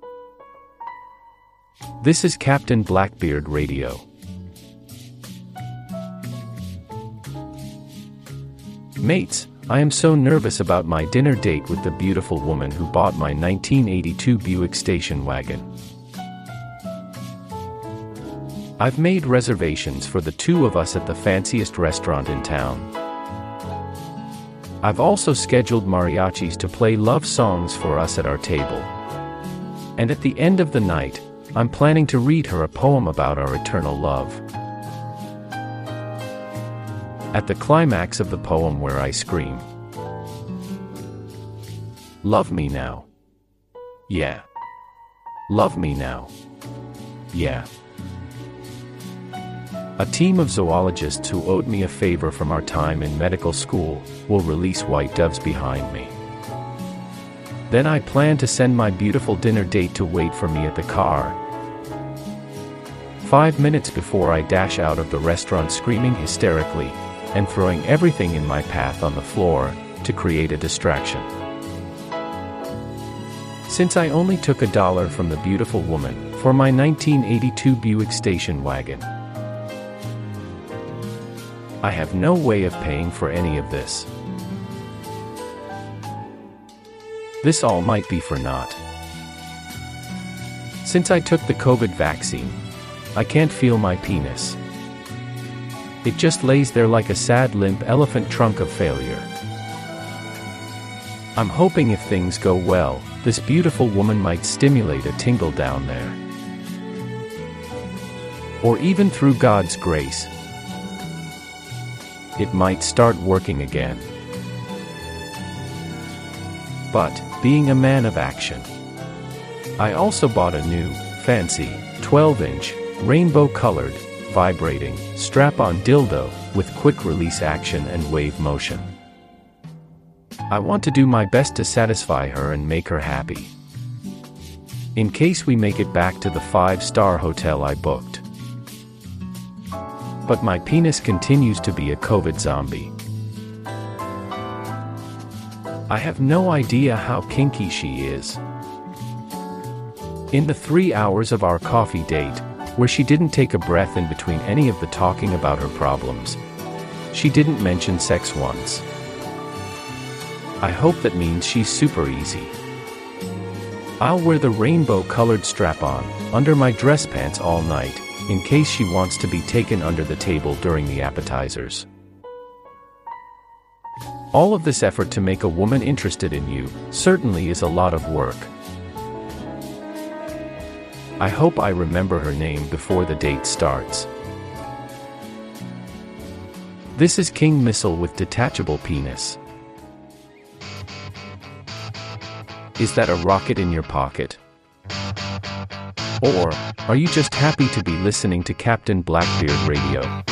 This is Captain Blackbeard Radio. Mates, I am so nervous about my dinner date with the beautiful woman who bought my 1982 Buick station wagon. I've made reservations for the two of us at the fanciest restaurant in town. I've also scheduled mariachis to play love songs for us at our table. And at the end of the night, I'm planning to read her a poem about our eternal love. At the climax of the poem, where I scream, Love me now. Yeah. Love me now. Yeah. A team of zoologists who owed me a favor from our time in medical school will release white doves behind me. Then I plan to send my beautiful dinner date to wait for me at the car. Five minutes before I dash out of the restaurant screaming hysterically and throwing everything in my path on the floor to create a distraction. Since I only took a dollar from the beautiful woman for my 1982 Buick station wagon, I have no way of paying for any of this. This all might be for naught. Since I took the COVID vaccine, I can't feel my penis. It just lays there like a sad limp elephant trunk of failure. I'm hoping if things go well, this beautiful woman might stimulate a tingle down there. Or even through God's grace, it might start working again. But, being a man of action, I also bought a new, fancy, 12 inch, rainbow colored, vibrating, strap on dildo with quick release action and wave motion. I want to do my best to satisfy her and make her happy. In case we make it back to the five star hotel I booked. But my penis continues to be a COVID zombie. I have no idea how kinky she is. In the three hours of our coffee date, where she didn't take a breath in between any of the talking about her problems, she didn't mention sex once. I hope that means she's super easy. I'll wear the rainbow colored strap on under my dress pants all night, in case she wants to be taken under the table during the appetizers. All of this effort to make a woman interested in you certainly is a lot of work. I hope I remember her name before the date starts. This is King Missile with detachable penis. Is that a rocket in your pocket? Or are you just happy to be listening to Captain Blackbeard Radio?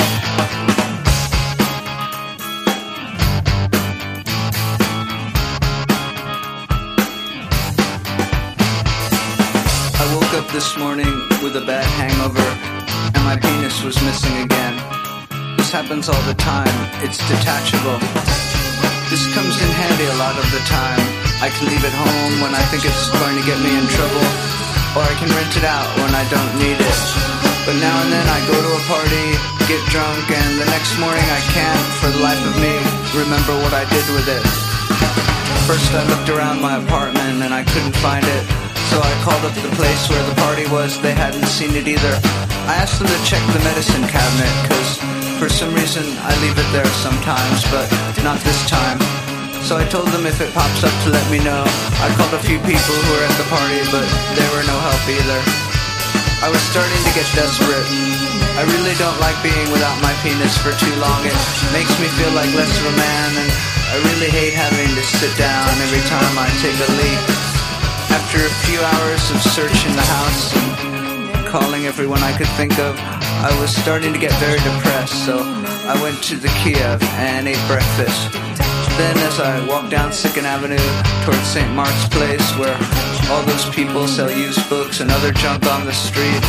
Up this morning with a bad hangover, and my penis was missing again. This happens all the time, it's detachable. This comes in handy a lot of the time. I can leave it home when I think it's going to get me in trouble, or I can rent it out when I don't need it. But now and then I go to a party, get drunk, and the next morning I can't, for the life of me, remember what I did with it. First I looked around my apartment and I couldn't find it. So I called up the place where the party was, they hadn't seen it either. I asked them to check the medicine cabinet because for some reason I leave it there sometimes, but not this time. So I told them if it pops up to let me know. I called a few people who were at the party, but they were no help either. I was starting to get desperate. I really don't like being without my penis for too long. It makes me feel like less of a man, and I really hate having to sit down every time I take a leak. After a few hours of searching the house and calling everyone I could think of, I was starting to get very depressed, so I went to the Kiev and ate breakfast. Then, as I walked down Second Avenue towards St. Mark's Place, where all those people sell used books and other junk on the street,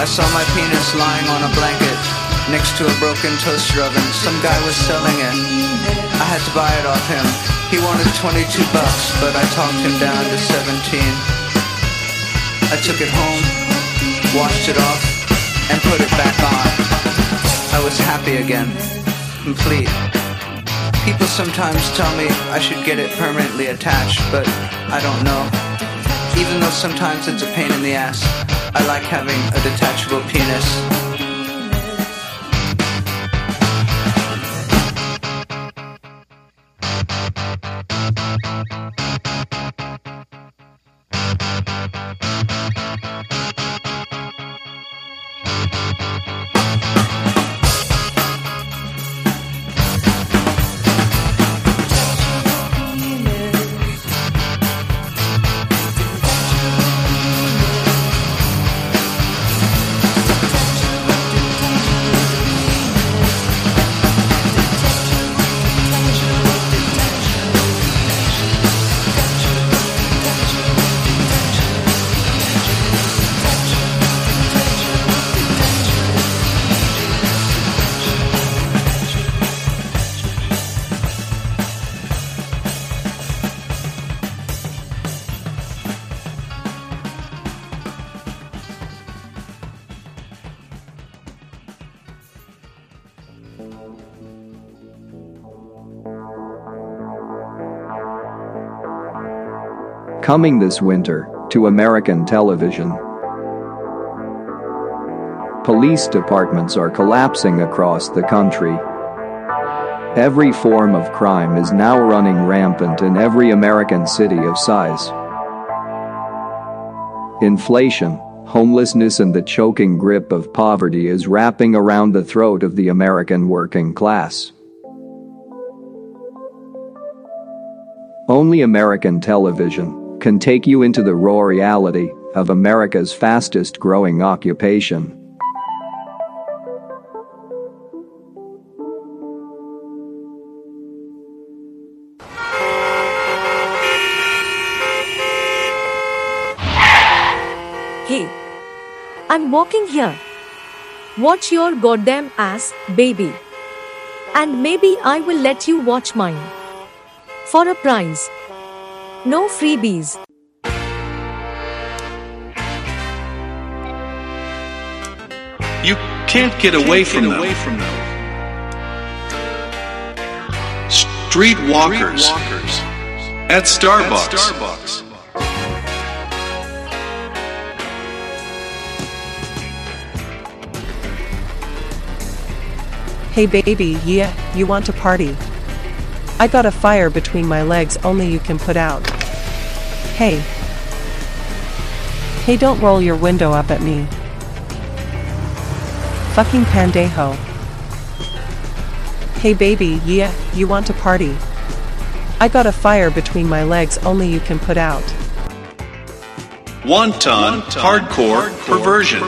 I saw my penis lying on a blanket next to a broken toaster oven. Some guy was selling it. I had to buy it off him. He wanted 22 bucks, but I talked him down to 17. I took it home, washed it off, and put it back on. I was happy again, complete. People sometimes tell me I should get it permanently attached, but I don't know. Even though sometimes it's a pain in the ass, I like having a detachable penis. Coming this winter to American television. Police departments are collapsing across the country. Every form of crime is now running rampant in every American city of size. Inflation, homelessness, and the choking grip of poverty is wrapping around the throat of the American working class. Only American television can take you into the raw reality of America's fastest growing occupation. Hey, I'm walking here. Watch your goddamn ass, baby. And maybe I will let you watch mine. For a prize. No freebies. You can't get away from them. Street walkers. At Starbucks. Hey baby, yeah, you want to party? I got a fire between my legs only you can put out. Hey. Hey, don't roll your window up at me. Fucking pandejo. Hey baby, yeah, you want to party? I got a fire between my legs only you can put out. Wonton, hardcore, perversion.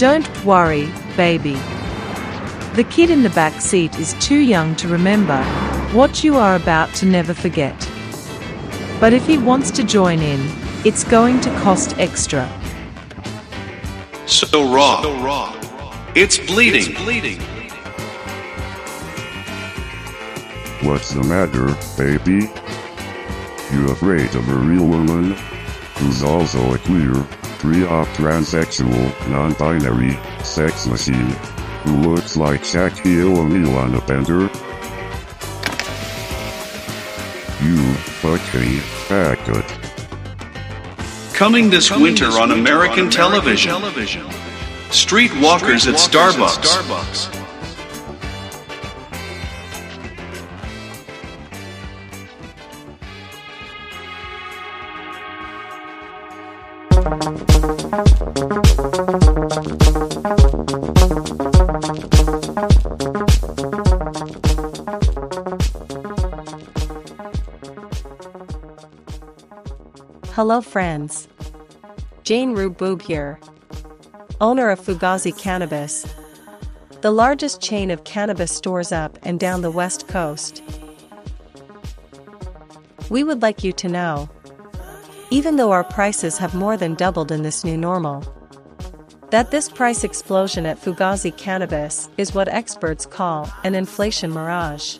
Don't worry, baby. The kid in the back seat is too young to remember what you are about to never forget. But if he wants to join in, it's going to cost extra. So raw. so raw. It's bleeding. What's the matter, baby? You afraid of a real woman? Who's also a queer, pre-op transsexual, non-binary, sex machine, who looks like Shaquille O'Neal on a bender? You fucking faggot. Coming this winter on American television. street Streetwalkers at Starbucks. Hello, friends. Jane Rue Boob here, owner of Fugazi Cannabis, the largest chain of cannabis stores up and down the West Coast. We would like you to know, even though our prices have more than doubled in this new normal, that this price explosion at Fugazi Cannabis is what experts call an inflation mirage.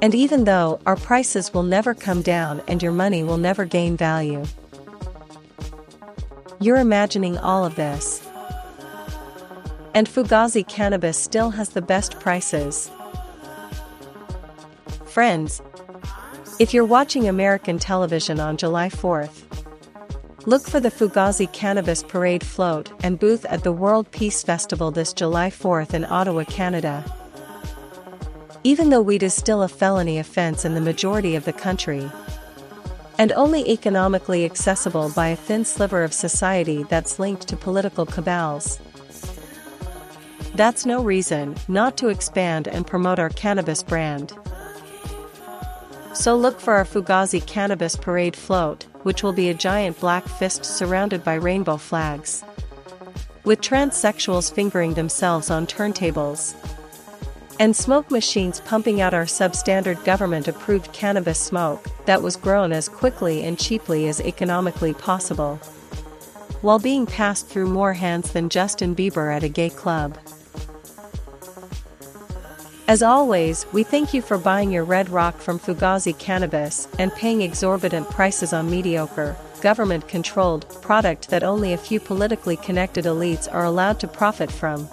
And even though our prices will never come down and your money will never gain value, you're imagining all of this. And Fugazi Cannabis still has the best prices. Friends, if you're watching American television on July 4th, look for the Fugazi Cannabis Parade float and booth at the World Peace Festival this July 4th in Ottawa, Canada. Even though weed is still a felony offense in the majority of the country, and only economically accessible by a thin sliver of society that's linked to political cabals. That's no reason not to expand and promote our cannabis brand. So look for our Fugazi Cannabis Parade float, which will be a giant black fist surrounded by rainbow flags. With transsexuals fingering themselves on turntables. And smoke machines pumping out our substandard government approved cannabis smoke that was grown as quickly and cheaply as economically possible. While being passed through more hands than Justin Bieber at a gay club. As always, we thank you for buying your Red Rock from Fugazi Cannabis and paying exorbitant prices on mediocre, government controlled product that only a few politically connected elites are allowed to profit from.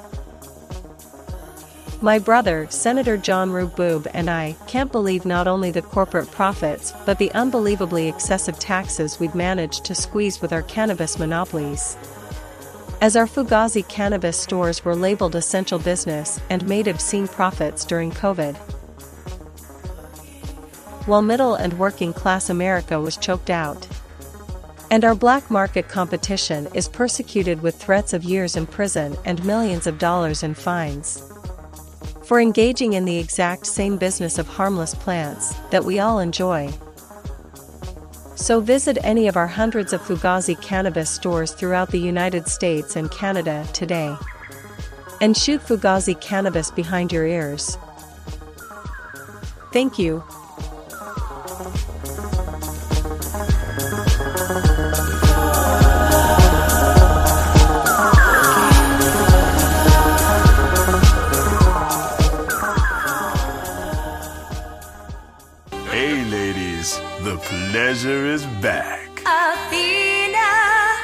My brother, Senator John Rube Boob, and I can't believe not only the corporate profits but the unbelievably excessive taxes we've managed to squeeze with our cannabis monopolies. As our Fugazi cannabis stores were labeled essential business and made obscene profits during COVID. While middle and working class America was choked out. And our black market competition is persecuted with threats of years in prison and millions of dollars in fines for engaging in the exact same business of harmless plants that we all enjoy. So visit any of our hundreds of Fugazi cannabis stores throughout the United States and Canada today. And shoot Fugazi cannabis behind your ears. Thank you. Is back. Athena.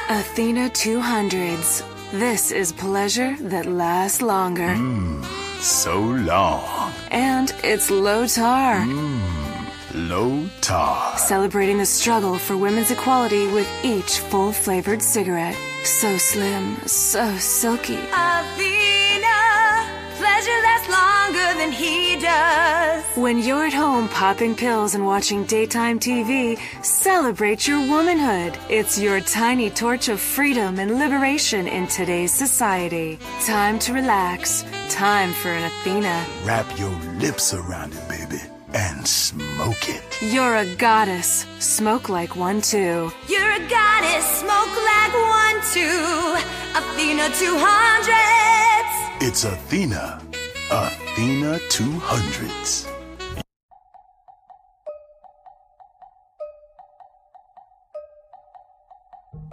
Athena 200s. This is pleasure that lasts longer. Mmm, so long. And it's low tar. Mmm, low tar. Celebrating the struggle for women's equality with each full flavored cigarette. So slim, so silky. Athena, pleasure lasts longer than he does. When you're at home popping pills and watching daytime TV, celebrate your womanhood. It's your tiny torch of freedom and liberation in today's society. Time to relax. Time for an Athena. Wrap your lips around it, baby, and smoke it. You're a goddess. Smoke like one too. You're a goddess, smoke like one, two. Athena 200. It's Athena. Athena 200s.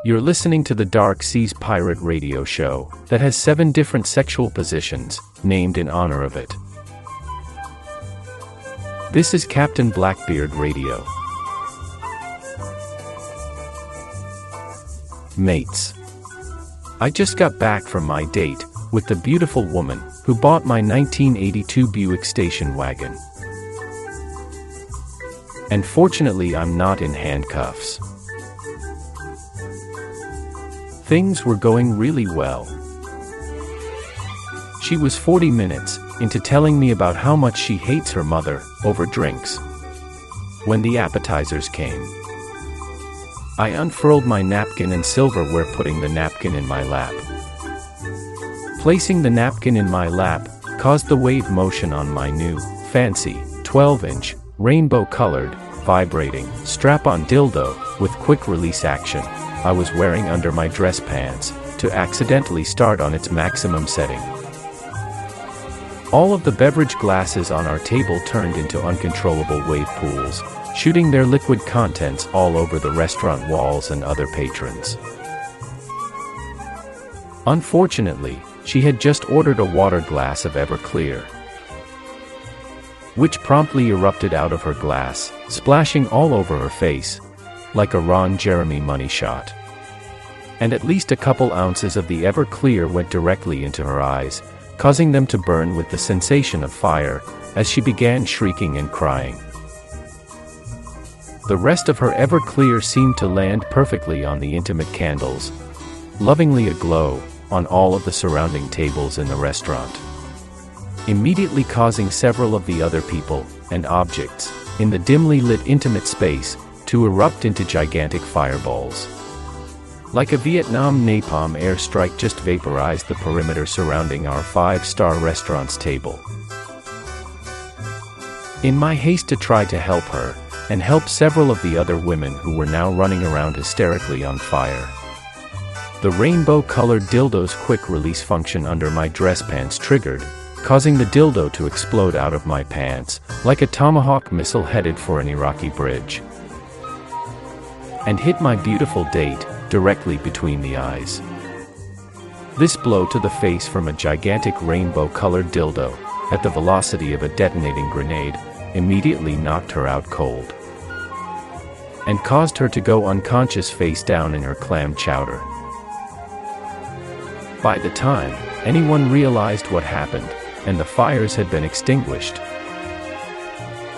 You're listening to the Dark Seas Pirate Radio Show that has seven different sexual positions, named in honor of it. This is Captain Blackbeard Radio. Mates. I just got back from my date with the beautiful woman who bought my 1982 Buick station wagon. And fortunately, I'm not in handcuffs. Things were going really well. She was 40 minutes into telling me about how much she hates her mother over drinks. When the appetizers came, I unfurled my napkin and silverware, putting the napkin in my lap. Placing the napkin in my lap caused the wave motion on my new, fancy, 12 inch, rainbow colored, vibrating, strap on dildo with quick release action I was wearing under my dress pants to accidentally start on its maximum setting. All of the beverage glasses on our table turned into uncontrollable wave pools, shooting their liquid contents all over the restaurant walls and other patrons. Unfortunately, she had just ordered a water glass of Everclear, which promptly erupted out of her glass, splashing all over her face, like a Ron Jeremy money shot. And at least a couple ounces of the Everclear went directly into her eyes, causing them to burn with the sensation of fire, as she began shrieking and crying. The rest of her Everclear seemed to land perfectly on the intimate candles, lovingly aglow, on all of the surrounding tables in the restaurant. Immediately causing several of the other people and objects in the dimly lit intimate space to erupt into gigantic fireballs. Like a Vietnam napalm airstrike just vaporized the perimeter surrounding our five-star restaurant's table. In my haste to try to help her, and help several of the other women who were now running around hysterically on fire. The rainbow-colored dildo's quick release function under my dress pants triggered, causing the dildo to explode out of my pants, like a tomahawk missile headed for an Iraqi bridge. And hit my beautiful date, directly between the eyes. This blow to the face from a gigantic rainbow-colored dildo, at the velocity of a detonating grenade, immediately knocked her out cold. And caused her to go unconscious face down in her clam chowder. By the time anyone realized what happened, and the fires had been extinguished,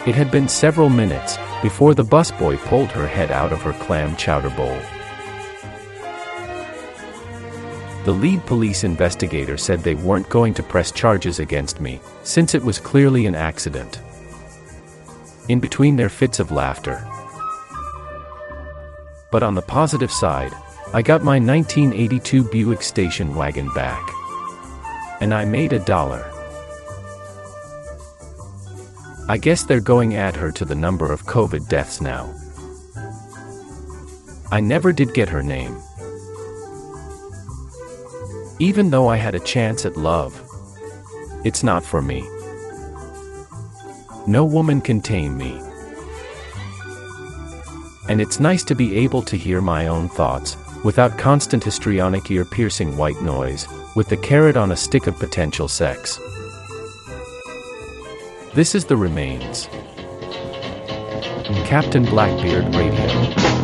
it had been several minutes before the busboy pulled her head out of her clam chowder bowl. The lead police investigator said they weren't going to press charges against me, since it was clearly an accident. In between their fits of laughter. But on the positive side, I got my 1982 Buick station wagon back. And I made a dollar. I guess they're going at her to the number of COVID deaths now. I never did get her name. Even though I had a chance at love, it's not for me. No woman can tame me. And it's nice to be able to hear my own thoughts, without constant histrionic ear piercing white noise, with the carrot on a stick of potential sex. This is the remains. Captain Blackbeard Radio.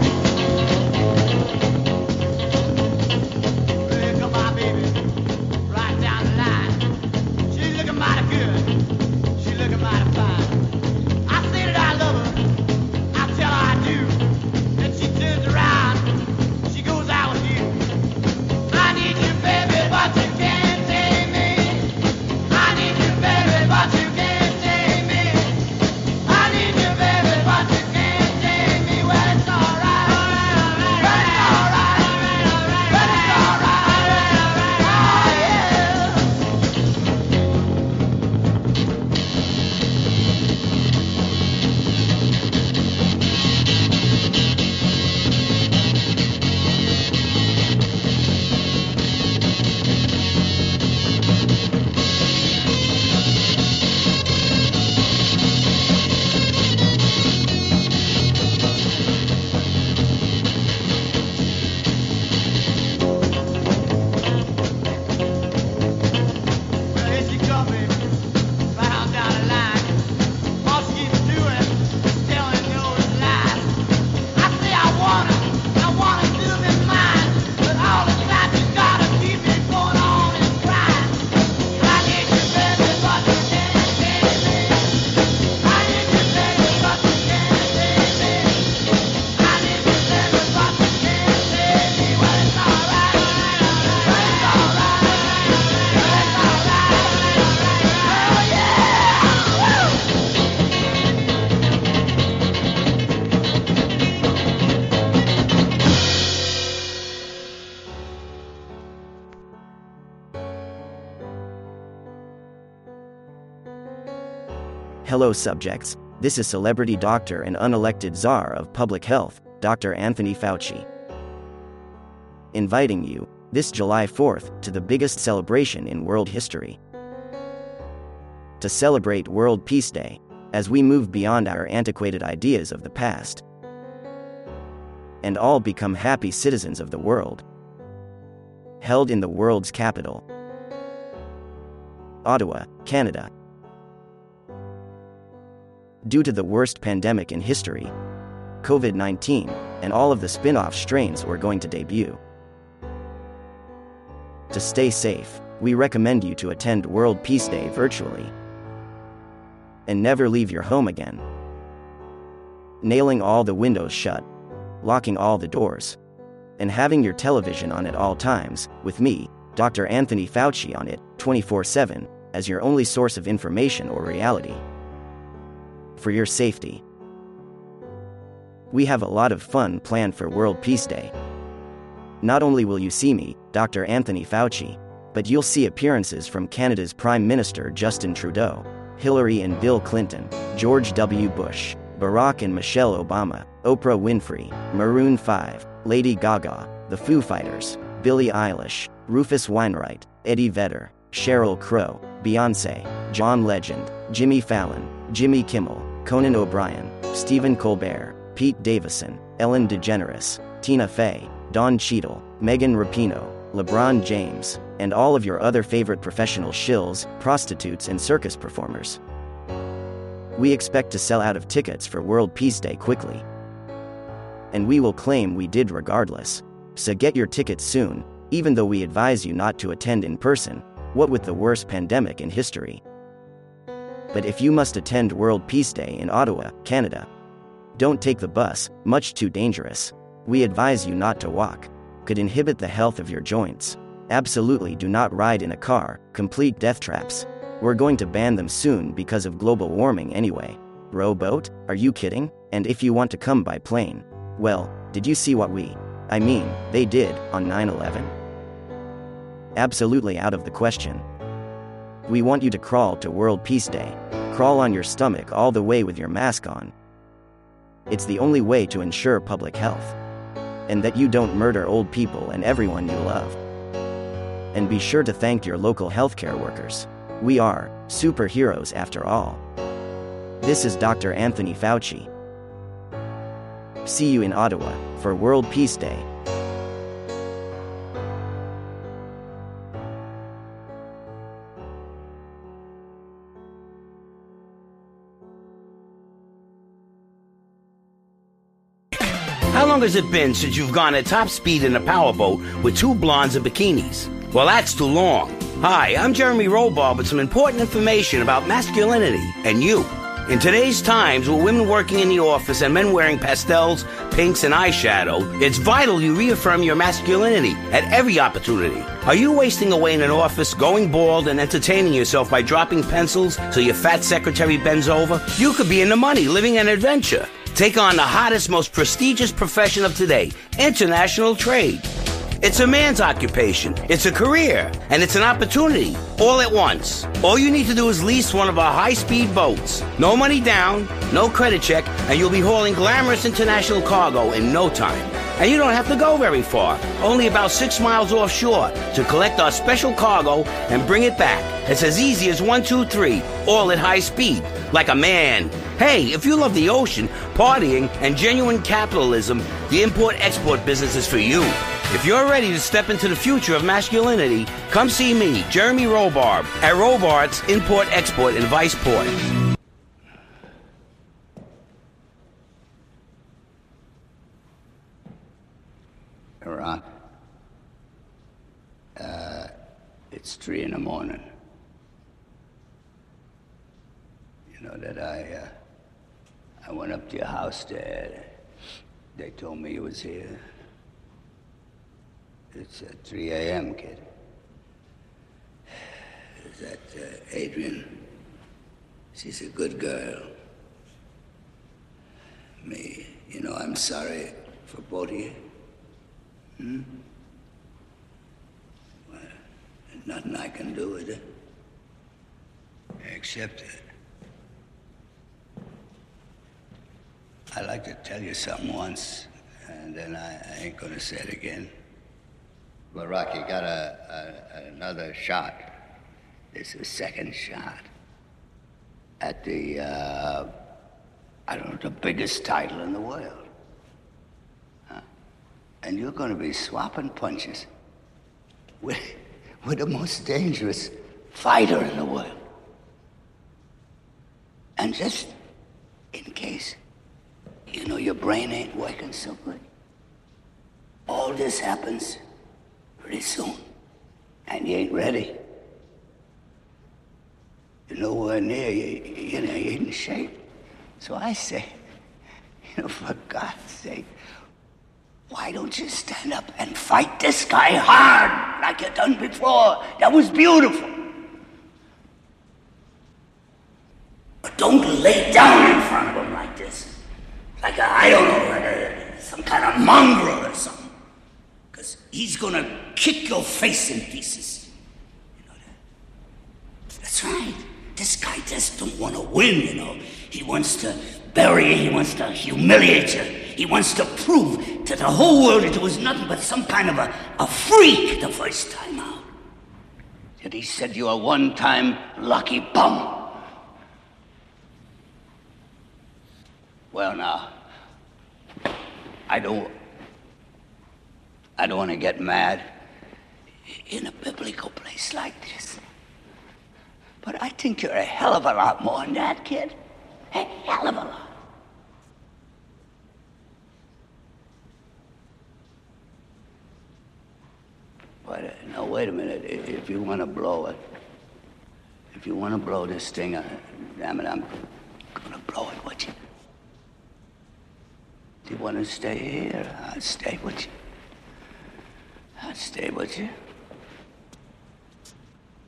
Hello, subjects. This is celebrity doctor and unelected czar of public health, Dr. Anthony Fauci. Inviting you, this July 4th, to the biggest celebration in world history. To celebrate World Peace Day, as we move beyond our antiquated ideas of the past and all become happy citizens of the world. Held in the world's capital, Ottawa, Canada. Due to the worst pandemic in history, COVID 19, and all of the spin off strains were going to debut. To stay safe, we recommend you to attend World Peace Day virtually. And never leave your home again. Nailing all the windows shut, locking all the doors, and having your television on at all times, with me, Dr. Anthony Fauci, on it 24 7 as your only source of information or reality. For your safety. We have a lot of fun planned for World Peace Day. Not only will you see me, Dr. Anthony Fauci, but you'll see appearances from Canada's Prime Minister Justin Trudeau, Hillary and Bill Clinton, George W. Bush, Barack and Michelle Obama, Oprah Winfrey, Maroon 5, Lady Gaga, The Foo Fighters, Billie Eilish, Rufus Wainwright, Eddie Vedder, Sheryl Crow, Beyonce, John Legend, Jimmy Fallon, Jimmy Kimmel, Conan O'Brien, Stephen Colbert, Pete Davidson, Ellen DeGeneres, Tina Fey, Don Cheadle, Megan Rapinoe, LeBron James, and all of your other favorite professional shills, prostitutes, and circus performers. We expect to sell out of tickets for World Peace Day quickly. And we will claim we did regardless. So get your tickets soon, even though we advise you not to attend in person, what with the worst pandemic in history. But if you must attend World Peace Day in Ottawa, Canada, don't take the bus, much too dangerous. We advise you not to walk. Could inhibit the health of your joints. Absolutely do not ride in a car, complete death traps. We're going to ban them soon because of global warming anyway. Rowboat? Are you kidding? And if you want to come by plane? Well, did you see what we, I mean, they did, on 9 11? Absolutely out of the question. We want you to crawl to World Peace Day. Crawl on your stomach all the way with your mask on. It's the only way to ensure public health. And that you don't murder old people and everyone you love. And be sure to thank your local healthcare workers. We are superheroes after all. This is Dr. Anthony Fauci. See you in Ottawa for World Peace Day. Has it been since you've gone at top speed in a powerboat with two blondes in bikinis? Well, that's too long. Hi, I'm Jeremy Robar with some important information about masculinity and you. In today's times, with women working in the office and men wearing pastels, pinks, and eyeshadow, it's vital you reaffirm your masculinity at every opportunity. Are you wasting away in an office, going bald, and entertaining yourself by dropping pencils so your fat secretary bends over? You could be in the money, living an adventure. Take on the hottest, most prestigious profession of today international trade. It's a man's occupation, it's a career, and it's an opportunity all at once. All you need to do is lease one of our high speed boats. No money down, no credit check, and you'll be hauling glamorous international cargo in no time. And you don't have to go very far, only about six miles offshore to collect our special cargo and bring it back. It's as easy as one, two, three, all at high speed, like a man. Hey, if you love the ocean, partying, and genuine capitalism, the import export business is for you. If you're ready to step into the future of masculinity, come see me, Jeremy Robarb, at Robards Import Export in Viceport. Iraq. Uh, it's three in the morning. You know that I, uh, I went up to your house Dad. They told me you was here. It's uh, 3 a.m., kid. Is that uh, Adrian? She's a good girl. Me, you know, I'm sorry for both of you. Hmm? Well, nothing I can do with it. Except uh, I'd like to tell you something once, and then I, I ain't gonna say it again. But Rocky got a, a another shot. This is second shot at the uh, I don't know the biggest title in the world. Huh? And you're gonna be swapping punches with with the most dangerous fighter in the world. And just in case, you know, your brain ain't working so good. All this happens pretty soon, and you ain't ready. You're nowhere near, you, you know, you ain't in shape. So I say, *laughs* you know, for God's sake, why don't you stand up and fight this guy hard like you done before? That was beautiful. But don't lay down in front of him like this. Like a, I don't know, like a, some kind of mongrel or something. Because he's gonna kick your face in pieces. You know that? That's right. This guy just don't want to win, you know. He wants to bury you, he wants to humiliate you. He wants to prove to the whole world that it was nothing but some kind of a, a freak the first time out. That he said you're a one-time lucky bum. Well, now, I don't. I don't want to get mad in a biblical place like this. But I think you're a hell of a lot more than that, kid. A hell of a lot. But uh, no, wait a minute. If you want to blow it, if you want to blow this thing, uh, damn it, I'm gonna blow it with you. Do you want to stay here? I'll stay with you. I'll stay with you.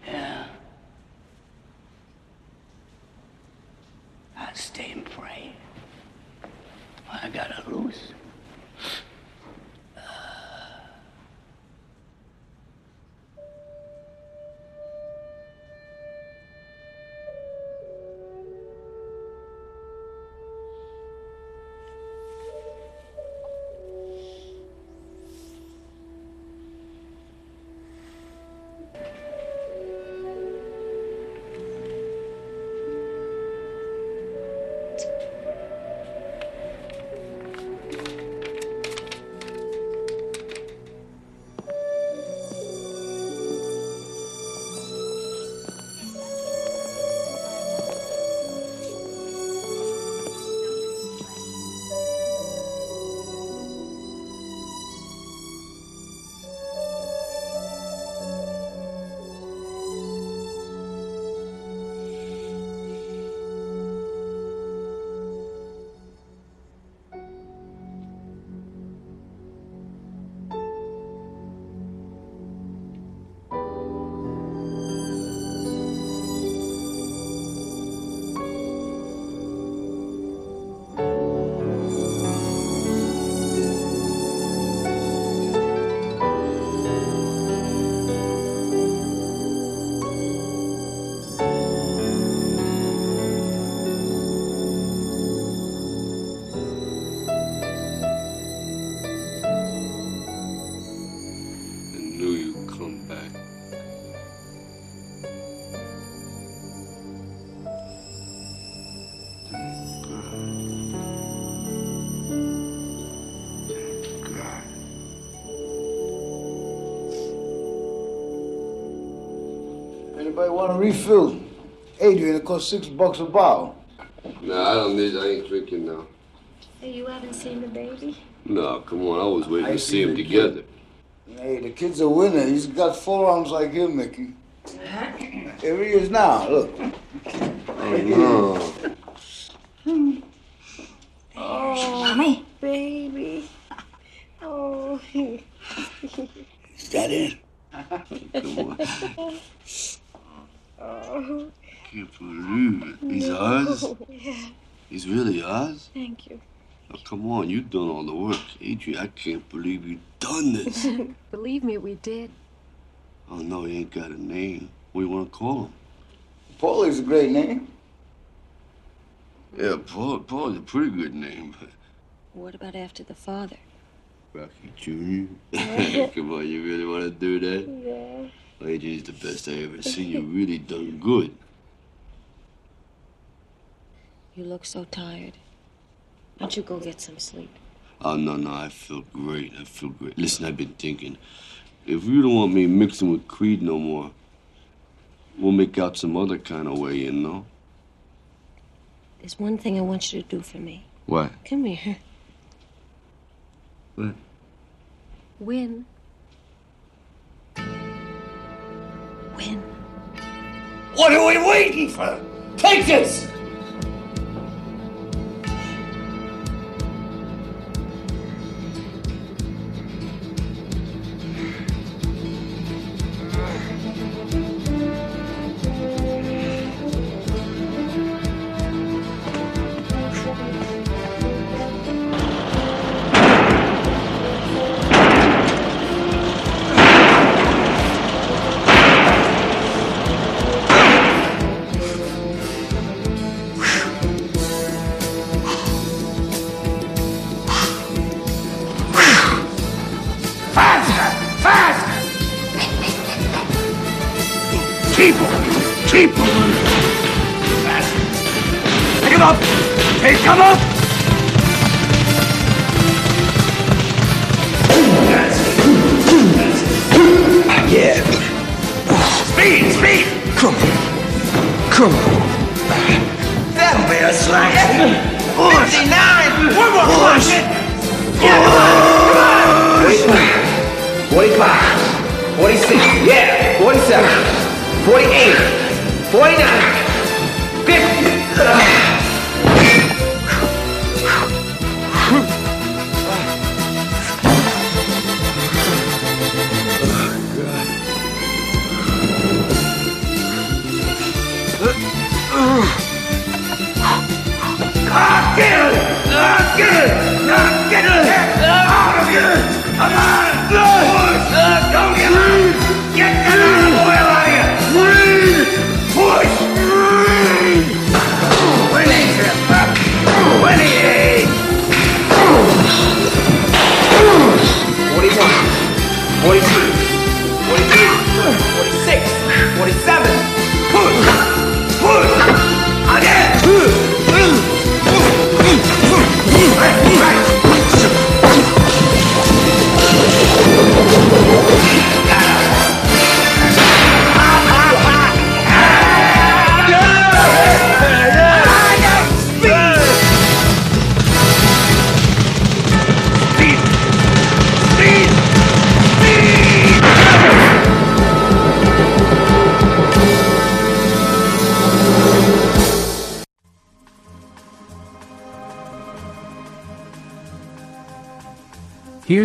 Yeah. I'll stay and pray. I gotta lose. Want a refill? Adrian, it costs six bucks a bottle. No, I don't need. I ain't drinking now. Hey, you haven't seen the baby? No, come on. I was waiting I to see see them the together. Hey, the kid's a winner. He's got forearms like him, Mickey. Here he is now. Look. Oh, no. Oh, Mommy. Baby. Oh. Is that it? oh. Can't believe it. He's ours? Yeah, He's really ours? thank you. Oh, come on, you've done all the work. Adrian, I can't believe you've done this. *laughs* Believe me, we did. oh, no, he ain't got a name. What do you want to call him? Paulie's a great name. Yeah, Paul, Paul's a pretty good name. But... What about after the father? Rocky Jr. *laughs* *laughs* Come on, you really want to do that? Yeah. AJ's the best I ever seen. You really done good. You look so tired. Why don't you go get some sleep? Oh, no, no, I feel great. I feel great. Listen, I've been thinking. If you don't want me mixing with Creed no more, we'll make out some other kind of way, you know? There's one thing I want you to do for me. What? Come here. What? Win. Win. What are we waiting for? Take this!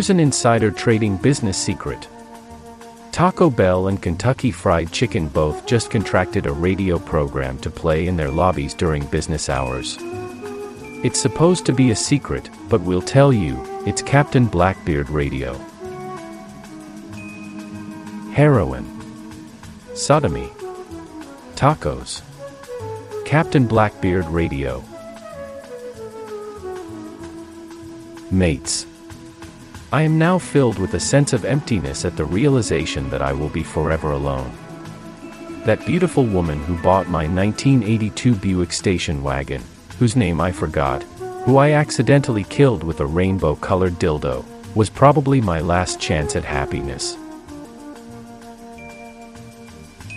Here's an insider trading business secret. Taco Bell and Kentucky Fried Chicken both just contracted a radio program to play in their lobbies during business hours. It's supposed to be a secret, but we'll tell you, it's Captain Blackbeard Radio. Heroin. Sodomy. Tacos. Captain Blackbeard Radio. Mates. I am now filled with a sense of emptiness at the realization that I will be forever alone. That beautiful woman who bought my 1982 Buick station wagon, whose name I forgot, who I accidentally killed with a rainbow colored dildo, was probably my last chance at happiness.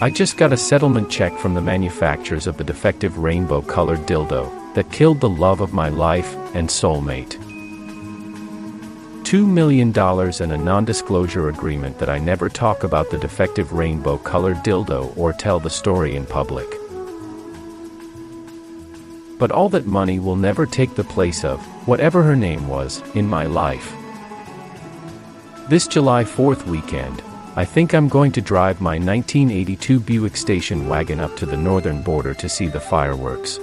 I just got a settlement check from the manufacturers of the defective rainbow colored dildo that killed the love of my life and soulmate. $2 million and a non disclosure agreement that I never talk about the defective rainbow colored dildo or tell the story in public. But all that money will never take the place of, whatever her name was, in my life. This July 4th weekend, I think I'm going to drive my 1982 Buick station wagon up to the northern border to see the fireworks.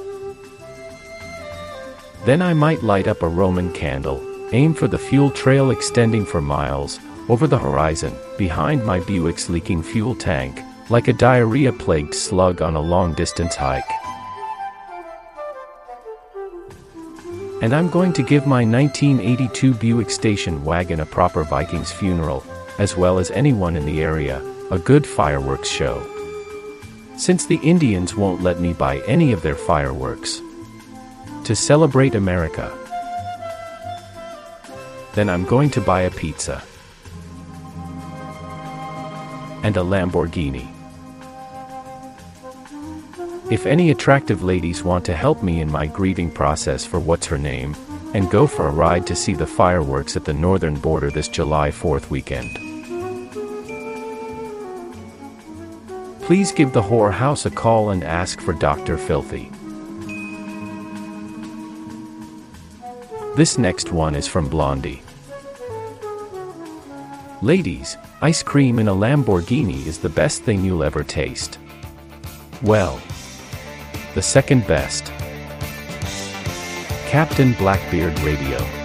Then I might light up a Roman candle, aim for the fuel trail extending for miles, over the horizon, behind my Buick's leaking fuel tank, like a diarrhea plagued slug on a long distance hike. And I'm going to give my 1982 Buick station wagon a proper Vikings funeral, as well as anyone in the area, a good fireworks show. Since the Indians won't let me buy any of their fireworks. To celebrate America. Then I'm going to buy a pizza. And a Lamborghini. If any attractive ladies want to help me in my grieving process for what's her name, and go for a ride to see the fireworks at the northern border this July 4th weekend. Please give the whorehouse a call and ask for Dr. Filthy. This next one is from Blondie. Ladies, ice cream in a Lamborghini is the best thing you'll ever taste. Well, the second best. Captain Blackbeard Radio.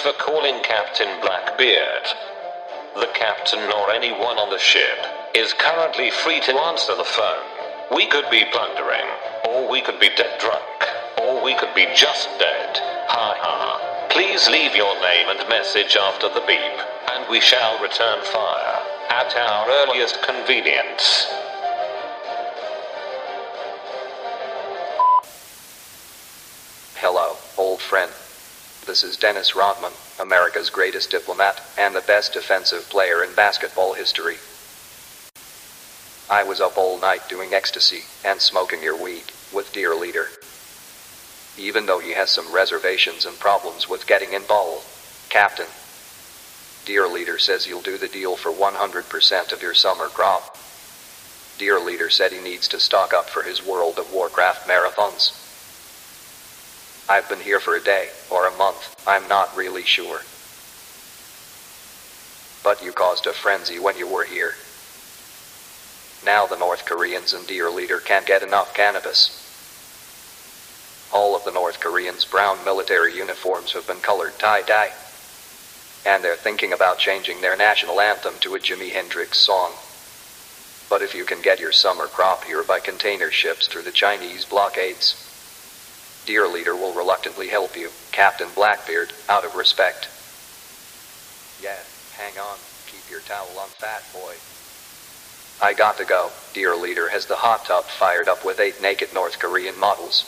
For calling Captain Blackbeard. The captain or anyone on the ship is currently free to answer the phone. We could be plundering, or we could be dead drunk, or we could be just dead. Ha ha. Please leave your name and message after the beep, and we shall return fire at our earliest convenience. Hello, old friend. This is Dennis Rodman, America's greatest diplomat and the best defensive player in basketball history. I was up all night doing ecstasy and smoking your weed with Dear Leader. Even though he has some reservations and problems with getting in ball, Captain. Dear Leader says he'll do the deal for 100% of your summer crop. Dear Leader said he needs to stock up for his World of Warcraft marathons. I've been here for a day or a month, I'm not really sure. But you caused a frenzy when you were here. Now the North Koreans and Dear Leader can't get enough cannabis. All of the North Koreans' brown military uniforms have been colored tie-dye. And they're thinking about changing their national anthem to a Jimi Hendrix song. But if you can get your summer crop here by container ships through the Chinese blockades, Dear Leader will reluctantly help you, Captain Blackbeard, out of respect. Yeah, hang on, keep your towel on, fat boy. I got to go. Dear Leader has the hot tub fired up with eight naked North Korean models.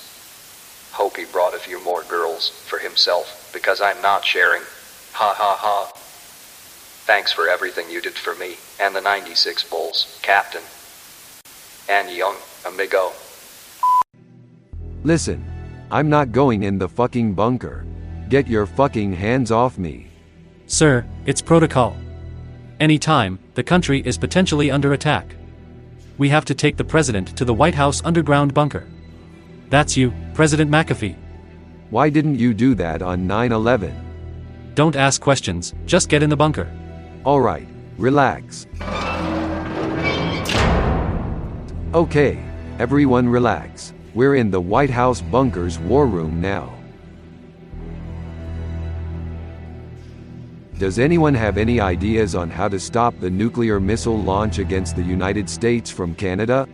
Hope he brought a few more girls for himself, because I'm not sharing. Ha ha ha. Thanks for everything you did for me and the 96 Bulls, Captain. And young, amigo. Listen, I'm not going in the fucking bunker. Get your fucking hands off me. Sir, it's protocol. Anytime, the country is potentially under attack. We have to take the president to the White House underground bunker. That's you, President McAfee. Why didn't you do that on 9 11? Don't ask questions, just get in the bunker. Alright, relax. Okay, everyone relax. We're in the White House bunker's war room now. Does anyone have any ideas on how to stop the nuclear missile launch against the United States from Canada?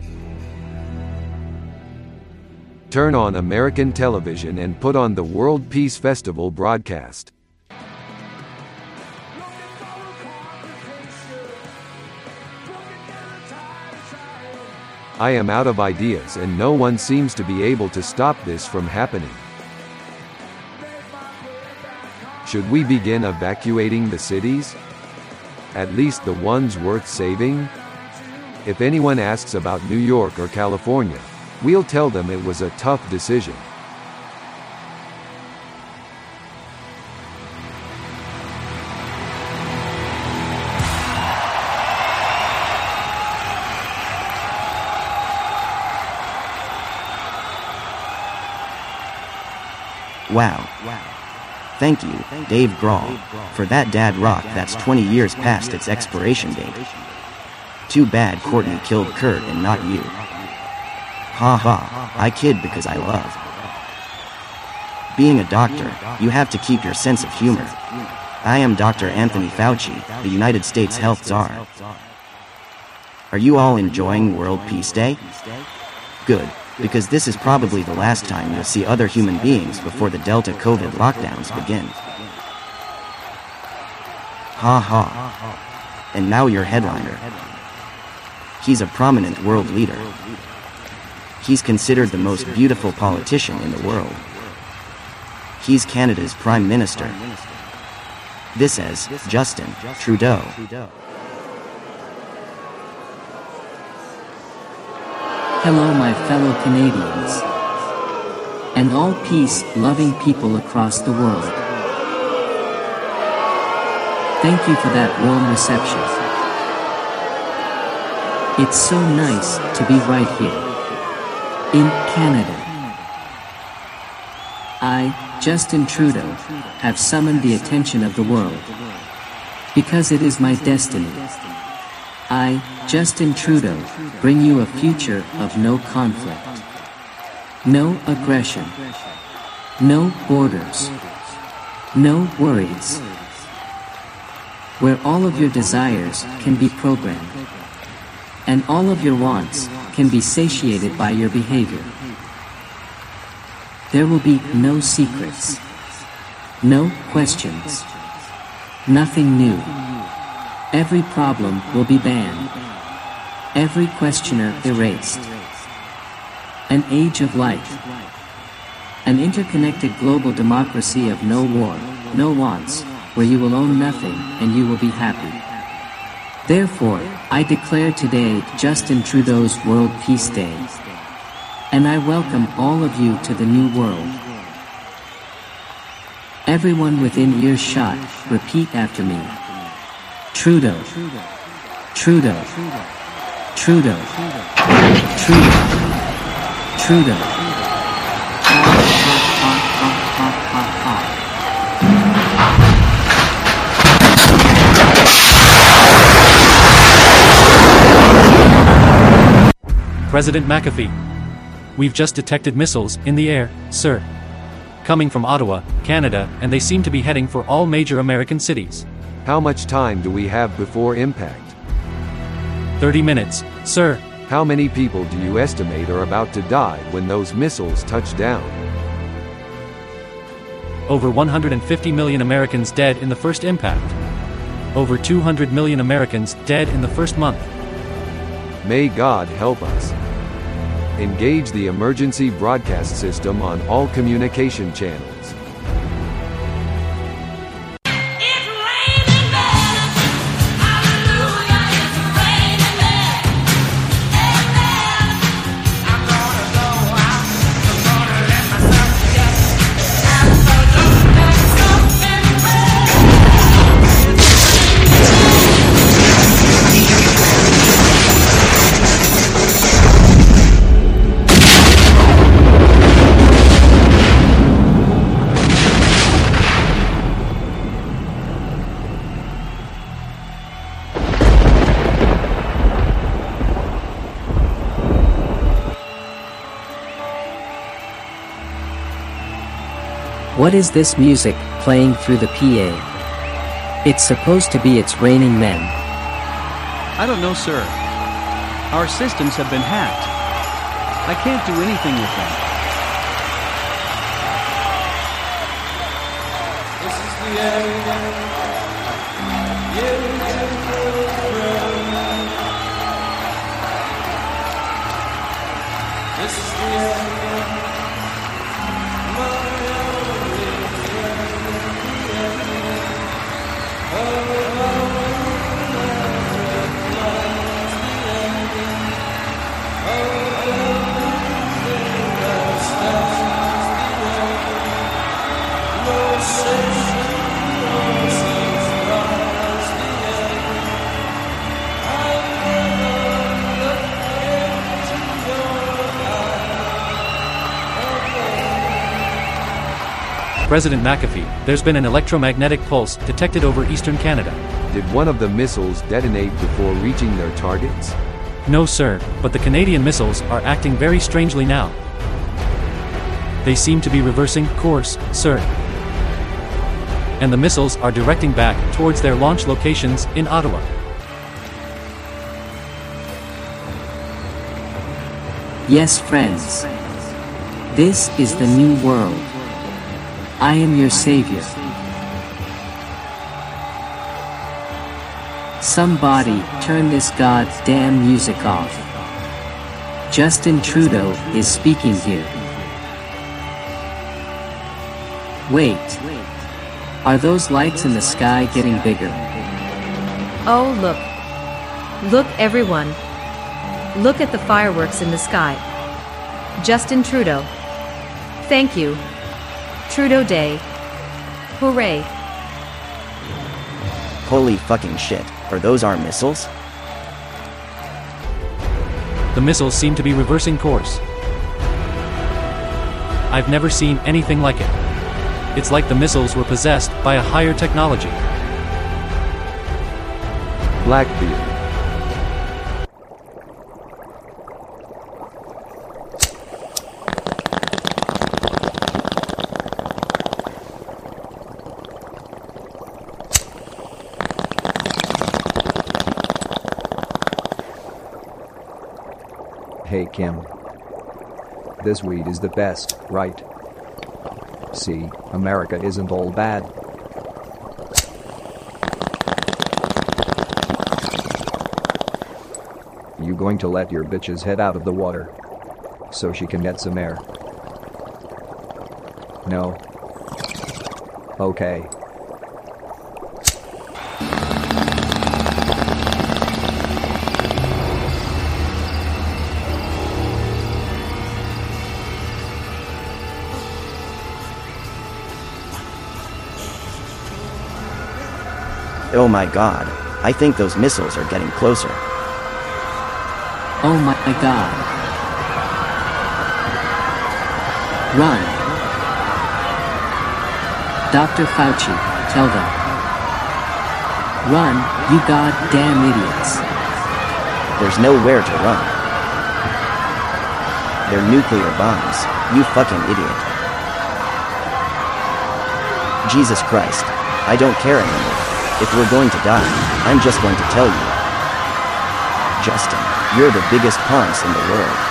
Turn on American television and put on the World Peace Festival broadcast. I am out of ideas and no one seems to be able to stop this from happening. Should we begin evacuating the cities? At least the ones worth saving? If anyone asks about New York or California, we'll tell them it was a tough decision. Wow. Thank you, Dave Grohl, for that dad rock that's 20 years past its expiration date. Too bad Courtney killed Kurt and not you. Ha ha, I kid because I love. Being a doctor, you have to keep your sense of humor. I am Dr. Anthony Fauci, the United States Health Czar. Are you all enjoying World Peace Day? Good, because this is probably the last time you'll see other human beings before the Delta COVID lockdowns begin. Ha ha. And now your headliner. He's a prominent world leader. He's considered the most beautiful politician in the world. He's Canada's Prime Minister. This is Justin Trudeau. Hello, my fellow Canadians, and all peace loving people across the world. Thank you for that warm reception. It's so nice to be right here in Canada. I, Justin Trudeau, have summoned the attention of the world because it is my destiny. I, Justin Trudeau, bring you a future of no conflict, no aggression, no borders, no worries, where all of your desires can be programmed, and all of your wants can be satiated by your behavior. There will be no secrets, no questions, nothing new. Every problem will be banned. Every questioner erased. An age of light. An interconnected global democracy of no war, no wants, where you will own nothing and you will be happy. Therefore, I declare today Justin Trudeau's World Peace Day. And I welcome all of you to the new world. Everyone within earshot, repeat after me. Trudeau. Trudeau. Trudeau. Trudeau. Trudeau. President McAfee. We've just detected missiles in the air, sir. Coming from Ottawa, Canada, and they seem to be heading for all major American cities. How much time do we have before impact? 30 minutes, sir. How many people do you estimate are about to die when those missiles touch down? Over 150 million Americans dead in the first impact. Over 200 million Americans dead in the first month. May God help us. Engage the emergency broadcast system on all communication channels. What is this music playing through the PA? It's supposed to be It's Raining Men. I don't know, sir. Our systems have been hacked. I can't do anything with them. This is the end. President McAfee, there's been an electromagnetic pulse detected over eastern Canada. Did one of the missiles detonate before reaching their targets? No, sir, but the Canadian missiles are acting very strangely now. They seem to be reversing course, sir. And the missiles are directing back towards their launch locations in Ottawa. Yes, friends. This is the new world. I am your savior. Somebody turn this goddamn music off. Justin Trudeau is speaking here. Wait. Are those lights in the sky getting bigger? Oh, look. Look, everyone. Look at the fireworks in the sky. Justin Trudeau. Thank you. Trudeau Day. Hooray. Holy fucking shit. Are those our missiles? The missiles seem to be reversing course. I've never seen anything like it. It's like the missiles were possessed by a higher technology. Blackbeard. Hey Kim. This weed is the best, right? See, America isn't all bad. You going to let your bitch's head out of the water so she can get some air? No. Okay. Oh my god. I think those missiles are getting closer. Oh my god. Run. Dr. Fauci, tell them. Run, you goddamn idiots. There's nowhere to run. They're nuclear bombs. You fucking idiot. Jesus Christ. I don't care anymore. If we're going to die, I'm just going to tell you. Justin, you're the biggest ponce in the world.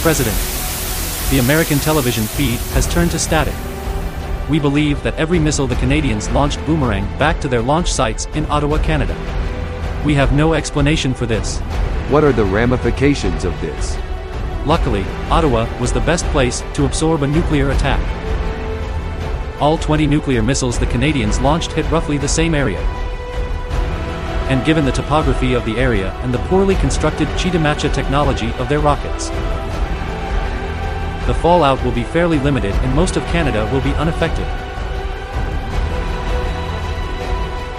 President, the American television feed has turned to static. We believe that every missile the Canadians launched boomerang back to their launch sites in Ottawa, Canada. We have no explanation for this. What are the ramifications of this? Luckily, Ottawa was the best place to absorb a nuclear attack. All 20 nuclear missiles the Canadians launched hit roughly the same area. And given the topography of the area and the poorly constructed Chitimacha technology of their rockets, the fallout will be fairly limited and most of Canada will be unaffected.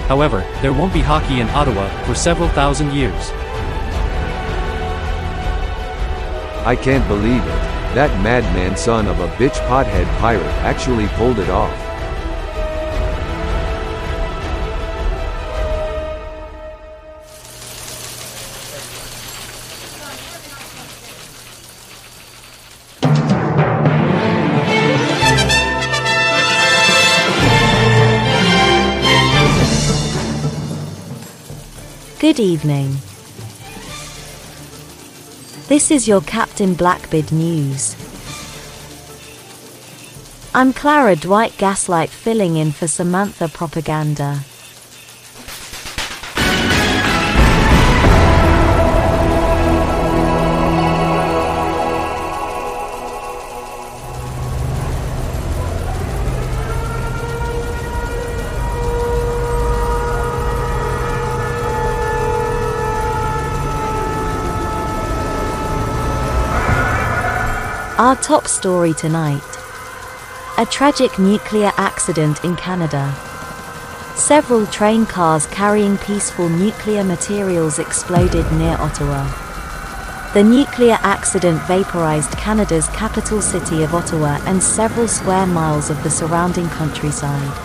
However, there won't be hockey in Ottawa for several thousand years. I can't believe it. That madman son of a bitch pothead pirate actually pulled it off. Evening. This is your Captain Blackbeard news. I'm Clara Dwight Gaslight filling in for Samantha Propaganda. Our top story tonight. A tragic nuclear accident in Canada. Several train cars carrying peaceful nuclear materials exploded near Ottawa. The nuclear accident vaporized Canada's capital city of Ottawa and several square miles of the surrounding countryside.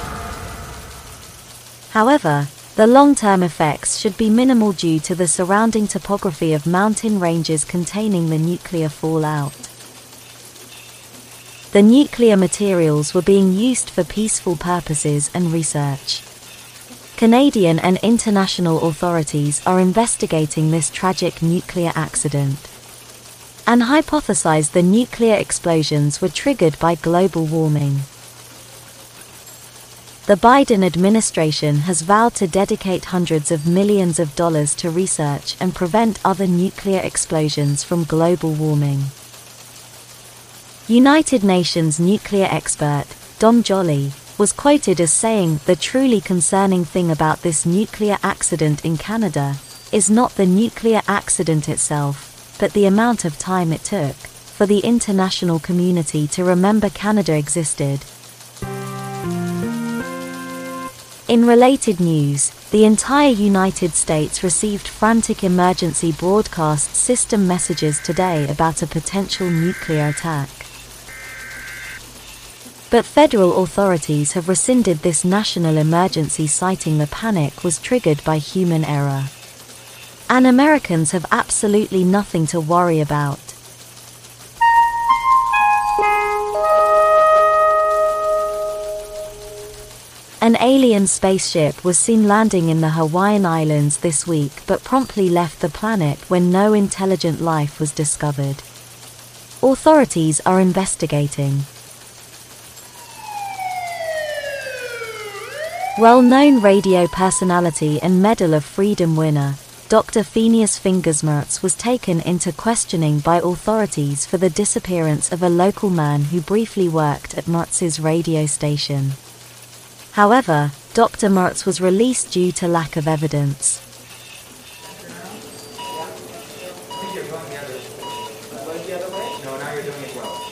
However, the long-term effects should be minimal due to the surrounding topography of mountain ranges containing the nuclear fallout. The nuclear materials were being used for peaceful purposes and research. Canadian and international authorities are investigating this tragic nuclear accident and hypothesize the nuclear explosions were triggered by global warming. The Biden administration has vowed to dedicate hundreds of millions of dollars to research and prevent other nuclear explosions from global warming. United Nations nuclear expert, Dom Joly, was quoted as saying the truly concerning thing about this nuclear accident in Canada is not the nuclear accident itself, but the amount of time it took for the international community to remember Canada existed. In related news, the entire United States received frantic emergency broadcast system messages today about a potential nuclear attack. But federal authorities have rescinded this national emergency citing the panic was triggered by human error. And Americans have absolutely nothing to worry about. An alien spaceship was seen landing in the Hawaiian Islands this week but promptly left the planet when no intelligent life was discovered. Authorities are investigating. Well known radio personality and Medal of Freedom winner, Dr. Phineas Fingersmertz was taken into questioning by authorities for the disappearance of a local man who briefly worked at Mertz's radio station. However, Dr. Mertz was released due to lack of evidence.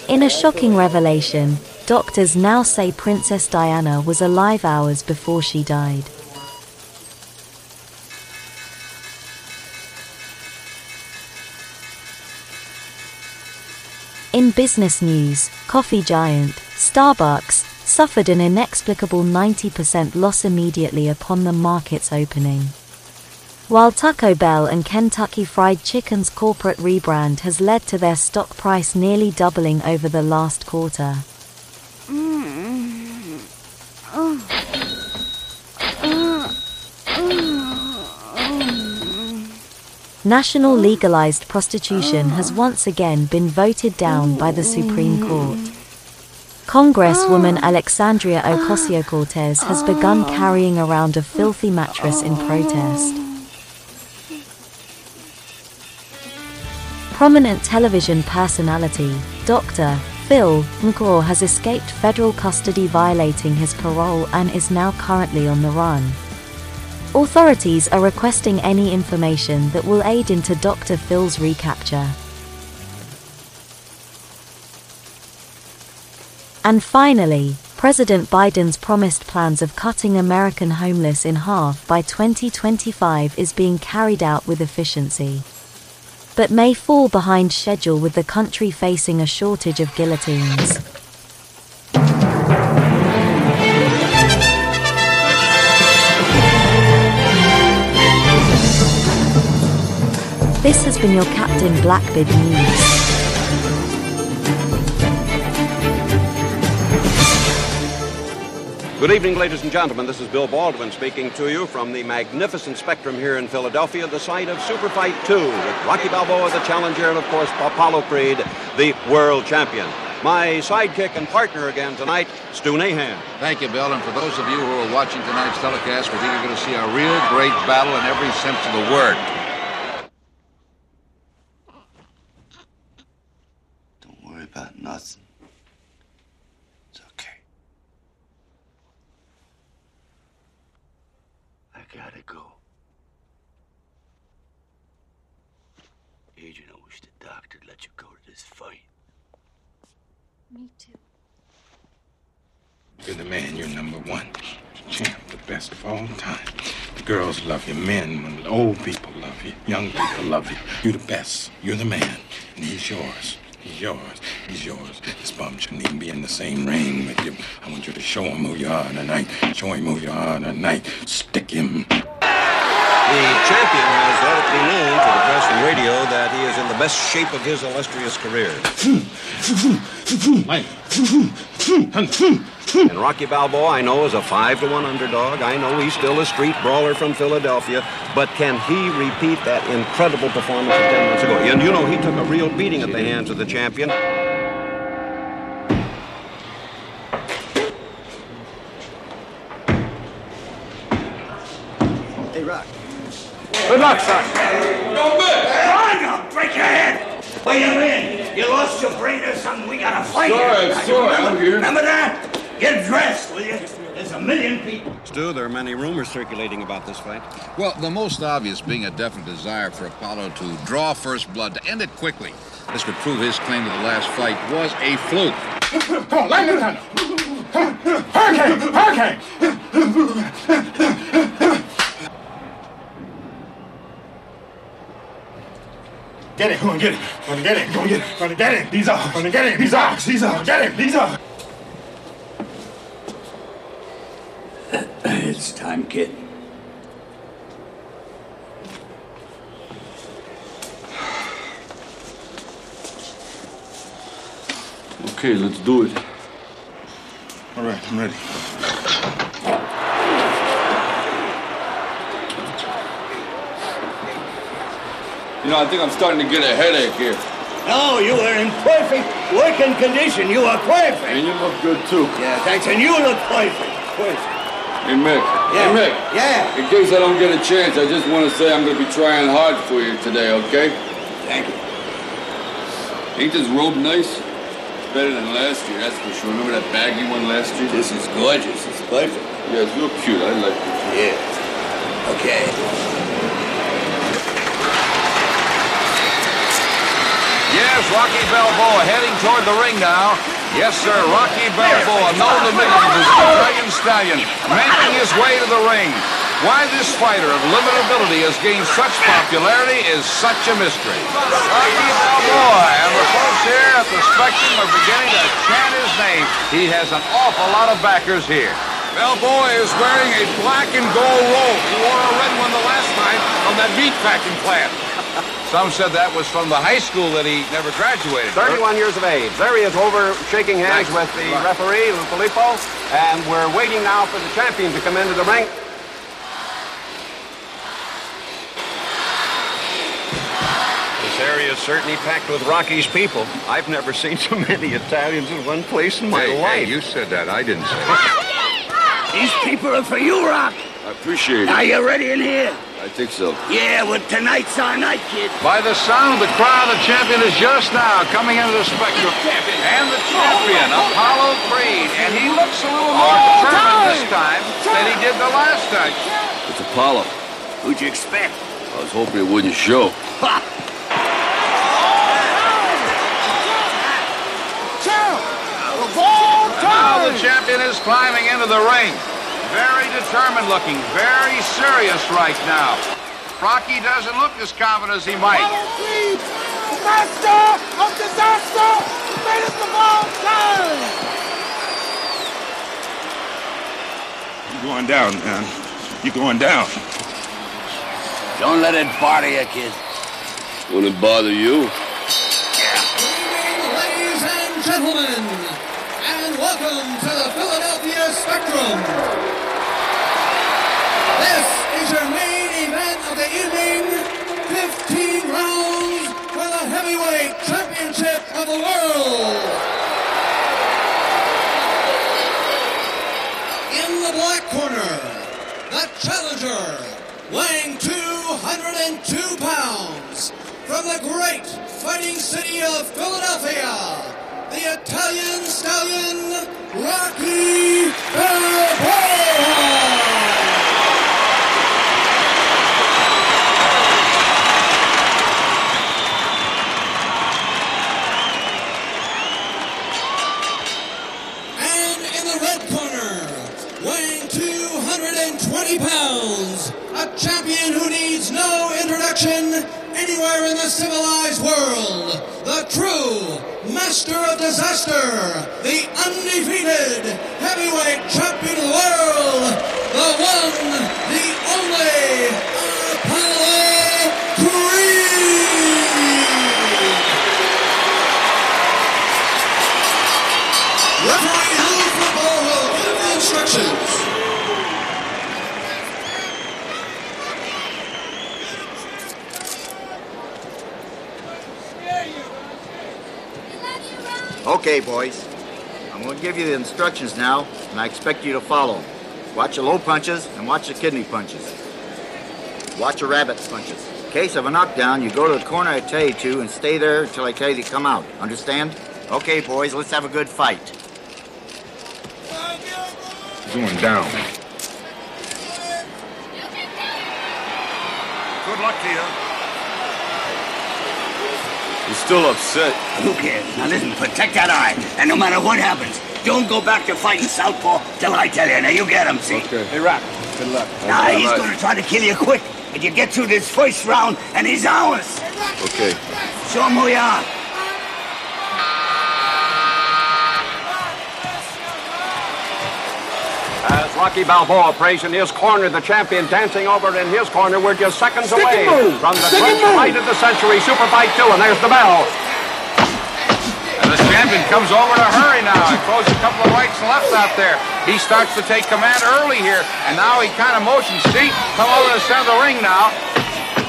In a shocking revelation, doctors now say Princess Diana was alive hours before she died. In business news, coffee giant Starbucks suffered an inexplicable 90% loss immediately upon the market's opening. While Taco Bell and Kentucky Fried Chicken's corporate rebrand has led to their stock price nearly doubling over the last quarter. National legalized prostitution has once again been voted down by the Supreme Court. Congresswoman Alexandria Ocasio Cortez has begun carrying around a filthy mattress in protest. Prominent television personality, Dr. Phil McGraw has escaped federal custody violating his parole and is now currently on the run. Authorities are requesting any information that will aid into Dr. Phil's recapture. And finally, President Biden's promised plans of cutting American homeless in half by 2025 is being carried out with efficiency. But may fall behind schedule with the country facing a shortage of guillotines. This has been your Captain Blackbeard News. Good evening, ladies and gentlemen. This is Bill Baldwin speaking to you from the magnificent Spectrum here in Philadelphia, the site of Super Fight 2, with Rocky Balboa, the challenger, and of course, Apollo Creed, the world champion. My sidekick and partner again tonight, Stu Nahan. Thank you, Bill. And for those of you who are watching tonight's telecast, we think you're going to see a real great battle in every sense of the word. Don't worry about nothing. It's okay. I gotta go. Adrian, I wish the doctor let you go to this fight. Me too. You're the man. You're number one. Champ, the best of all time. The girls love you. Men, old people love you. Young people love you. You're the best. You're the man. And he's yours. He's yours. He's yours. This bum shouldn't even be in the same ring with you. I want you to show him who you are tonight. Show him who you are tonight. Stick him. The champion has be known to the press and radio that he is in the best shape of his illustrious career. And Rocky Balboa, I know, is a five to one underdog. I know he's still a street brawler from Philadelphia, but can he repeat that incredible performance of ten months ago? And you know, he took a real beating at the hands of the champion. Good luck, son. Go good. Run! I'll break your head. Where you in? You lost your brain or something? We gotta fight Sorry, Now, you sorry, remember, I'm here. Remember that? Get dressed, will you? There's a million people. Stu, there are many rumors circulating about this fight. Well, the most obvious being a definite desire for Apollo to draw first blood, to end it quickly. This would prove his claim to the last fight was a fluke. Come on, line them down. Hurricane! Hurricane! Get it, Come on, get it. Come on, get it, Come on, get it. Go and get it. These are. Go and get it. These are. These are. Get it. These are. *coughs* It's time, kid. Okay, let's do it. All right, I'm ready. You know, I think I'm starting to get a headache here. No, you were in perfect working condition. You were perfect. And you look good too. Yeah, thanks. And you look perfect. Perfect. Hey, Mick. Yeah. Hey, Mick. Yeah. In case I don't get a chance, I just want to say I'm going to be trying hard for you today, okay? Thank you. Ain't this robe nice? Better than last year, that's for sure. Remember that baggy one last year? This is gorgeous. It's perfect. Yeah, it's real cute. I like it. Yeah. Okay. Yes, Rocky Balboa heading toward the ring now. Yes, sir, Rocky Balboa, known to millions as the Dragon Stallion, making his way to the ring. Why this fighter of limited ability has gained such popularity is such a mystery. Rocky Balboa, and the folks here at the Spectrum are beginning to chant his name. He has an awful lot of backers here. Balboa is wearing a black and gold robe. He wore a red one the last time from that meat packing plant. Some said that was from the high school that he never graduated. 31 years of age. There he is over shaking hands with the referee, Lou Filippo, and we're waiting now for the champion to come into the ring. This area is certainly packed with Rocky's people. I've never seen so many Italians in one place in my Hey, life. hey, you said that. I didn't say *laughs* it. These people are for you, Rock. I appreciate it. Are you ready in here? I think so. Yeah, well, tonight's our night, kid. By the sound of the crowd, the champion is just now coming into the spectrum. And the oh, champion, oh, oh. Apollo Creed. And he looks a little more determined this time than he did the last time. It's Apollo. Who'd you expect? I was hoping it wouldn't show. Ha! Now the champion is climbing into the ring. Very determined looking, very serious right now. Rocky doesn't look as confident as he might. Master of disaster, greatest of all time. You're going down, man. You're going down. Don't let it bother you, kid. Wouldn't bother you. Yeah. Ladies and gentlemen, and welcome to the Philadelphia Spectrum. This is your main event of the evening. 15 rounds for the heavyweight championship of the world. In the black corner, the challenger, weighing 202 pounds, from the great fighting city of Philadelphia, the Italian stallion, Rocky Balboa. Champion who needs no introduction anywhere in the civilized world, the true master of disaster, the undefeated heavyweight champion of the world, the one, the only, Apollo Creed. Referee Lou Filippo will give the instructions. Okay, boys. I'm going to give you the instructions now, and I expect you to follow 'em. Watch the low punches and watch the kidney punches. Watch the rabbit punches. In case of a knockdown, you go to the corner I tell you to and stay there until I tell you to come out. Understand? Okay, boys, let's have a good fight. Going down. Good luck to you. He's still upset. Who cares? Now listen, protect that eye. And no matter what happens, Don't go back to fighting Southpaw till I tell you. Now you get him, see? Okay. Hey, Rock, good luck. Nah, he's gonna try to kill you quick. But you get through this first round, and he's ours. Okay. Show him who you are. As Rocky Balboa prays in his corner, the champion dancing over in his corner. We're just seconds Stick away from the Stick great and move. fight of the century, Super Fight 2, and there's the bell. And the champion comes over in a hurry now He throws a couple of rights and lefts out there. He starts to take command early here, and now he kind of motions. See, come over to the center of the ring now.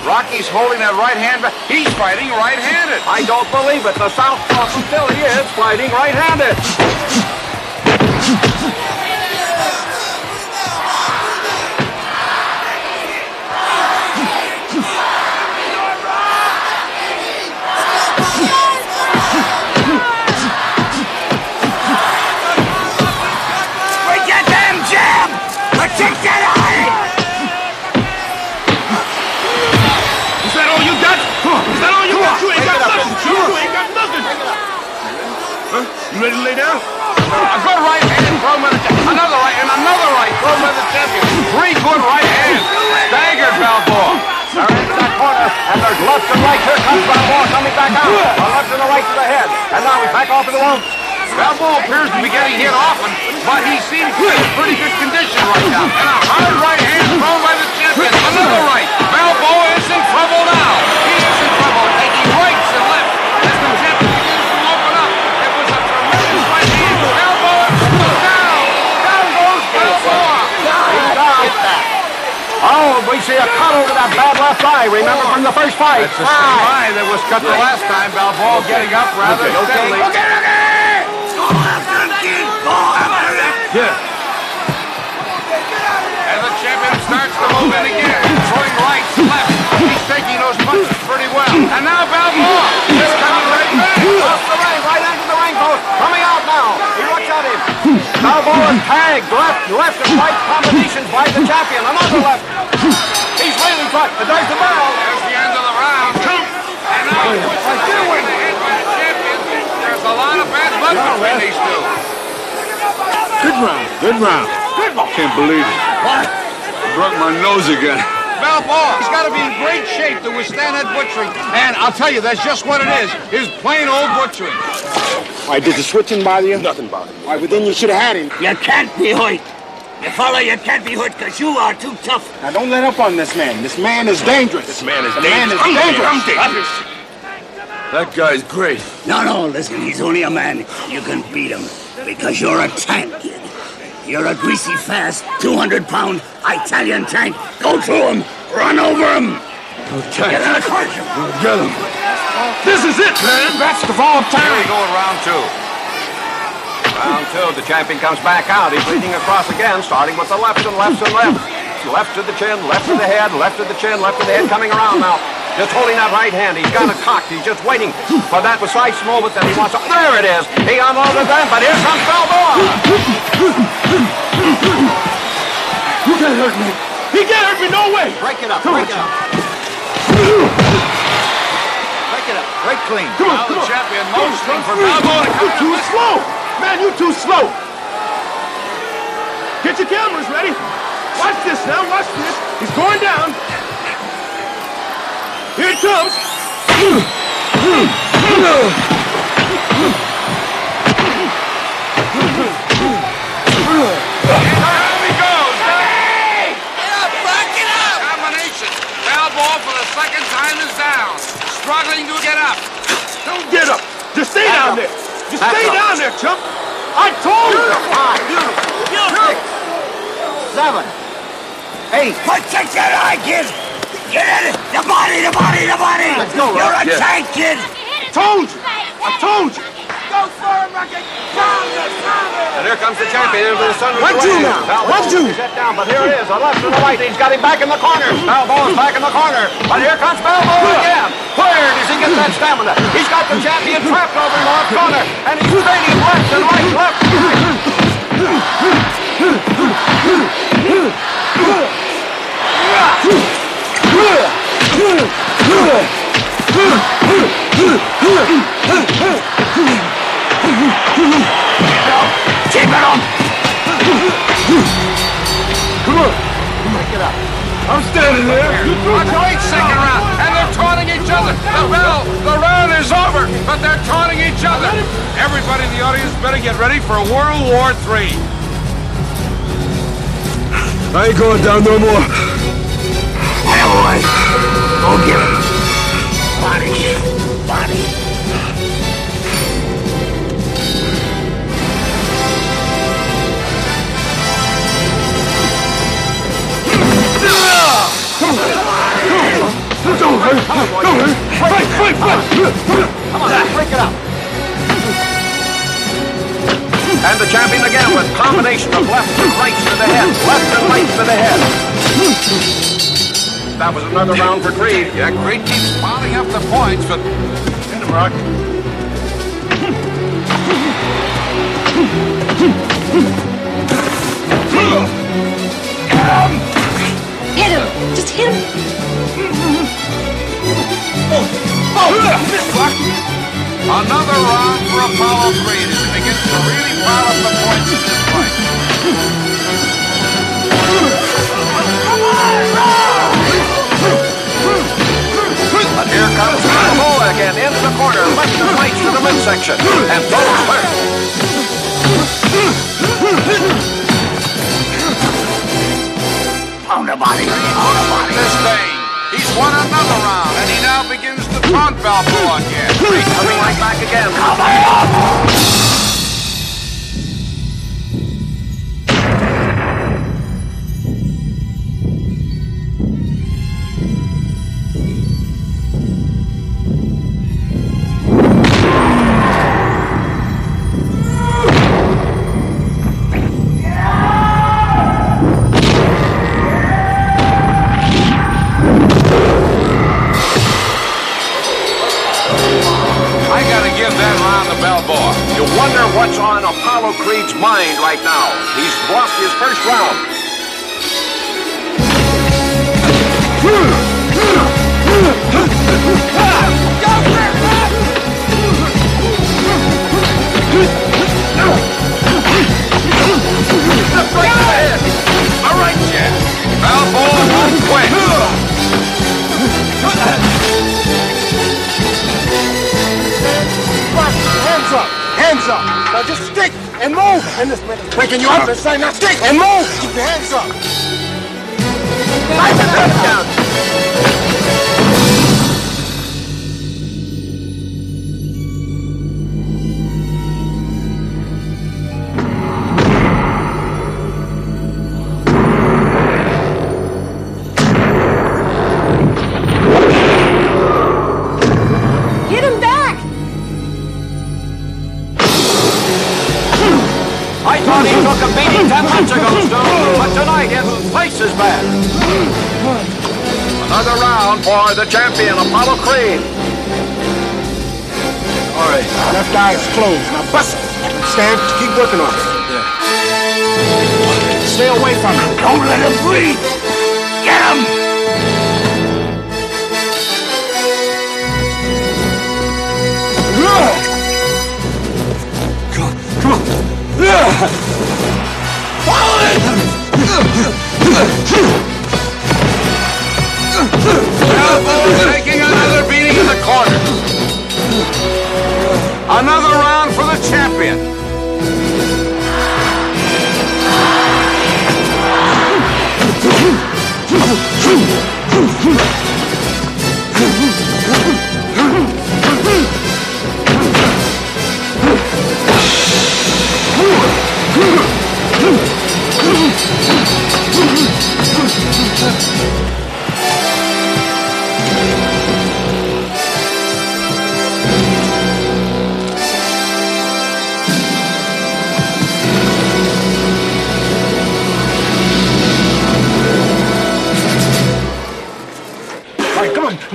Rocky's holding that right hand back. He's fighting right-handed. I don't believe it. The Southpaw from Philly is fighting right-handed. Good right hands. Staggered Balboa. They're into that corner, and there's left and right. Here comes Balboa coming back out. A left and a right to the head. And now he's back off to the ropes. Balboa appears to be getting hit often, but he seems to be in pretty good condition right now. And a hard right hand thrown by the champion. Another right. Balboa is in trouble now. Oh, we see a cut over that bad left eye. Remember from the first fight? It's the same eye that was cut the last time. Balboa getting up rather Okay, steadily. Okay, okay! Go after him, kid! Go after him! Yeah. And the champion starts to move in again, throwing rights, left. He's taking those punches pretty well. And now Balboa is coming right back. Off the ring, right into the ring post. Coming out now. He looks at him. Balboa tagged left, left and right combinations by the champion. Another left. He's really trying. There's the bell. There's the end of the round. And now he puts the champion in the head by the champion. There's a lot of bad blood between these two. Good round. Good round. Can't believe it. What? Broke my nose again. Balboa, he's got to be in great shape to withstand that butchering. And I'll tell you, that's just what it is. Is plain old butchering. Why, did the switching bother you? Nothing bothered me. Why, well, then you should have had him. You can't be hurt. You follow, you can't be hurt because you are too tough. Now, don't let up on this man. This man is dangerous. This man is the man is dangerous. That guy's great. No, no, listen, he's only a man. You can beat him because you're a tank, kid. You're a greasy, fast, 200-pound Italian tank. Go through him. Run over him. Get in the car. Get him. This is it, man. That's the fall of Here we go in round two. Round two, the champion comes back out. He's leading across again, starting with the left and left and left. Left to the chin, left to the head, left to the chin, left to the head, coming around now. Just holding that right hand. He's got it cocked. He's just waiting for that precise moment that he wants to. There it is. He unloaded them, but here comes Balboa. You can't hurt me. He can't hurt me. No way. Break it up, break it up. Break it up, break clean. Come on, Now come the on. champion motioning for Balboa to come too slow. Man, you're too slow. Get your cameras ready. Watch this now, watch this. He's going down. Here it comes. Here he goes. Get up, Buck, get up. Combination. Balboa for the second time is down. Struggling to get up. Don't get up. Just stay Back down up. there. Just Back stay up. down there, chump. I told you. Five, six, seven, eight. Protect that eye, kid. Get in it. The body, the body, the body. Let's go, You're Rock. a Yeah. tank, kid. I Told you. I told you. Go for him, Rocky. Pound it, pound. And here comes the champion into the sun. One, two now. One, two. He's head down, but here it is. A left and a right. He's got him back in the corner. Balboa's back in the corner. But here comes Balboa again. Where does he get that stamina? He's got the champion trapped over in the left corner. And he's trading left and right, left and right. Keep it on! Come on. Up. I'm standing there. A second round, and they're taunting each other. The bell, the round is over, but they're taunting each other. Everybody in the audience better get ready for World War III. I ain't going down no more. Now, boys, go get him. Body, body. Let's go, Ray. Go, Ray. Fight, fight, fight. Come on, break it up. And the champion again with combination of left and rights to the head, left and right to the head. That was another round for Creed. Yeah, Creed keeps piling up the points, but Hit him, Rock. Hit him! Just hit him! another round for Apollo Creed as he begins to really pile up the points in this fight. Corner, left and right to the midsection, and throws first. Pound the body, pound the body. This thing, he's won another round, and he now begins to taunt Balboa again. Coming right back again. Come I wonder what's on Apollo Creed's mind right now. He's lost his first round. Now just stick and move! And this man is breaking you up saying, now stick and move! Keep your hands up! Hit For the champion, Apollo Creed. All right, left eye is closed. Now bust it. Stand, keep working on it. Yeah. Stay away from him. Don't let him breathe. Get him! Come on, come on. Follow it! *laughs* Balboa taking another beating in the corner. Another round for the champion. *laughs*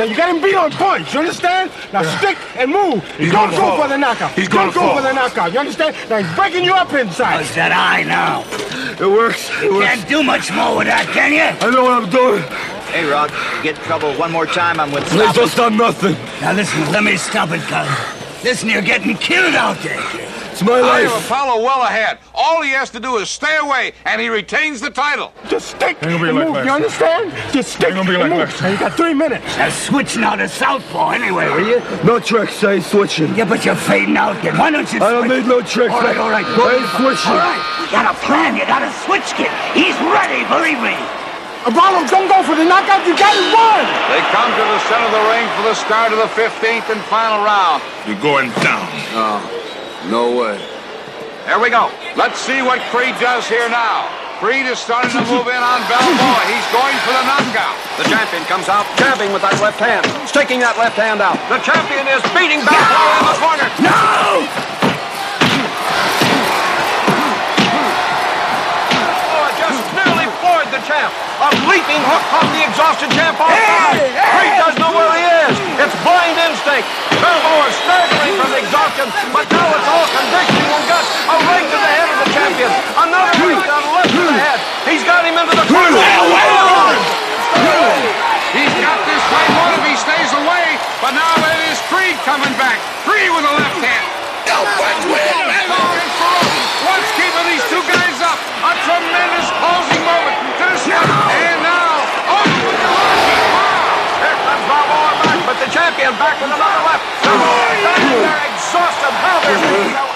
Now you got him beat on points. You understand? Now stick and move. He's Don't gonna go fall. for the knockout. He's Don't gonna go fall. for the knockout. You understand? Now he's breaking you up inside. How's that eye now? It works. It works. Can't do much more with that, can you? I know what I'm doing. Hey, Rock, you get in trouble one more time, I'm with Please don't stop nothing. Now listen, let me stop it, cuz. Listen, you're getting killed out there. It's my life. I have life. Apollo well ahead. All he has to do is stay away, and he retains the title. Just stick Ain't and like move, last you understand? Just stick Ain't be and like move. last. Now, you got three minutes. Now switch now to southpaw anyway, will you? No tricks, I ain't switching. Yeah, but you're fading out again. Why don't you I don't switch? need no tricks. All right, all right. I ain't switching. All right. You got a plan. You got a switch, kid. He's ready, believe me. Apollo, don't go for the knockout. You got it won. They come to the center of the ring for the start of the 15th and final round. You're going down. No, no way. Here we go. Let's see what Creed does here now. Creed is starting to move in on Balboa. He's going for the knockout. The champion comes out, jabbing with that left hand, sticking that left hand out. The champion is beating Balboa in the corner. No! Oh, just nearly floored the champ. A leaping hook off the exhausted champ off Hey, hey, Creed doesn't know where he is. It's blind instinct. Balboa is staggering from exhaustion, but now it's all conviction and guts. A right to the head of the champion. Another right down left to the head. He's got him into the corner. He's got this fight won if he stays away, but now it is Creed coming back. Creed with a left hand. What's keeping these two guys up? A tremendous closing And now, oh, Here comes back, but the champion back with another left. They're exhausted. How they're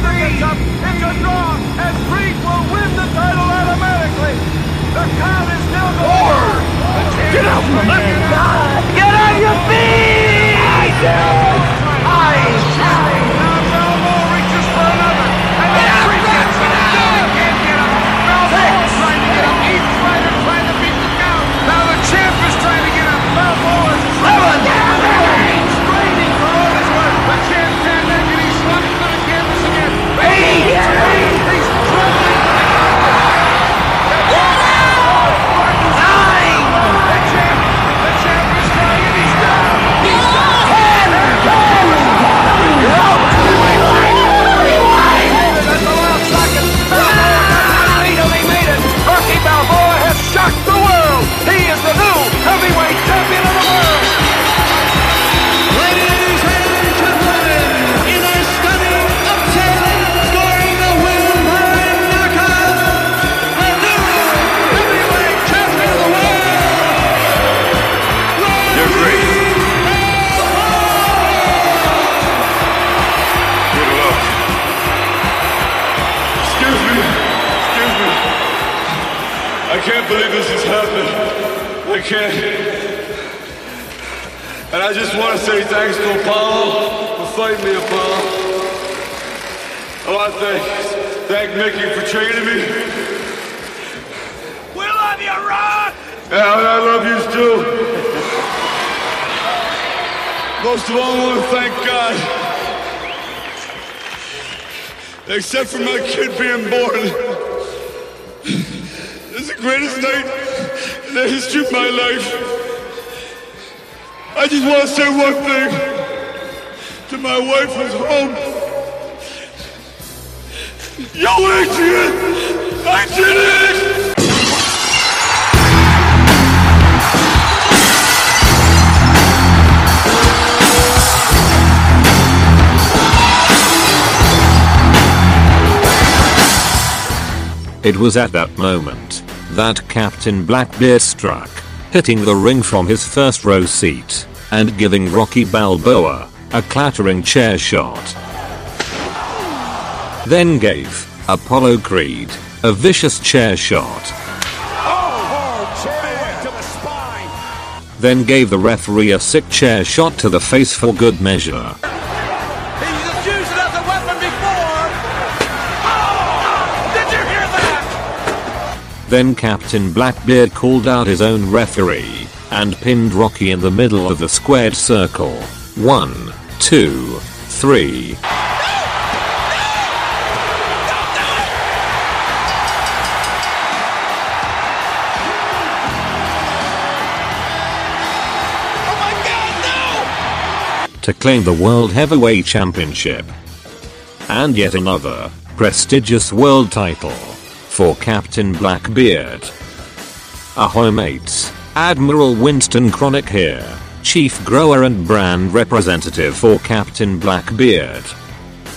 Neither it's a draw, and Creed will win the title automatically. The count is still going. Get out from under. Get on your feet! I can't believe this has happened. I can't. And I just want to say thanks to Apollo for fighting me, Apollo. Oh, I want to thank, thank Mickey for training me. We love you, Ron. Yeah, and I love you too. Most of all, I want to thank God. Except for my kid being born. Is the greatest night in the history of my life. I just want to say one thing to my wife who's home. Yo, Adrian! I did it! It was at that moment that Captain Blackbeard struck, hitting the ring from his first row seat and giving Rocky Balboa a clattering chair shot. Then gave Apollo Creed A vicious chair shot. Then gave the referee a sick chair shot to the face for good measure. Then Captain Blackbeard called out his own referee and pinned Rocky in the middle of the squared circle. One, two, three. to claim the World Heavyweight Championship. And yet another prestigious world title for Captain Blackbeard. Ahoy mates, Admiral Winston Chronic here, Chief Grower and Brand Representative for Captain Blackbeard.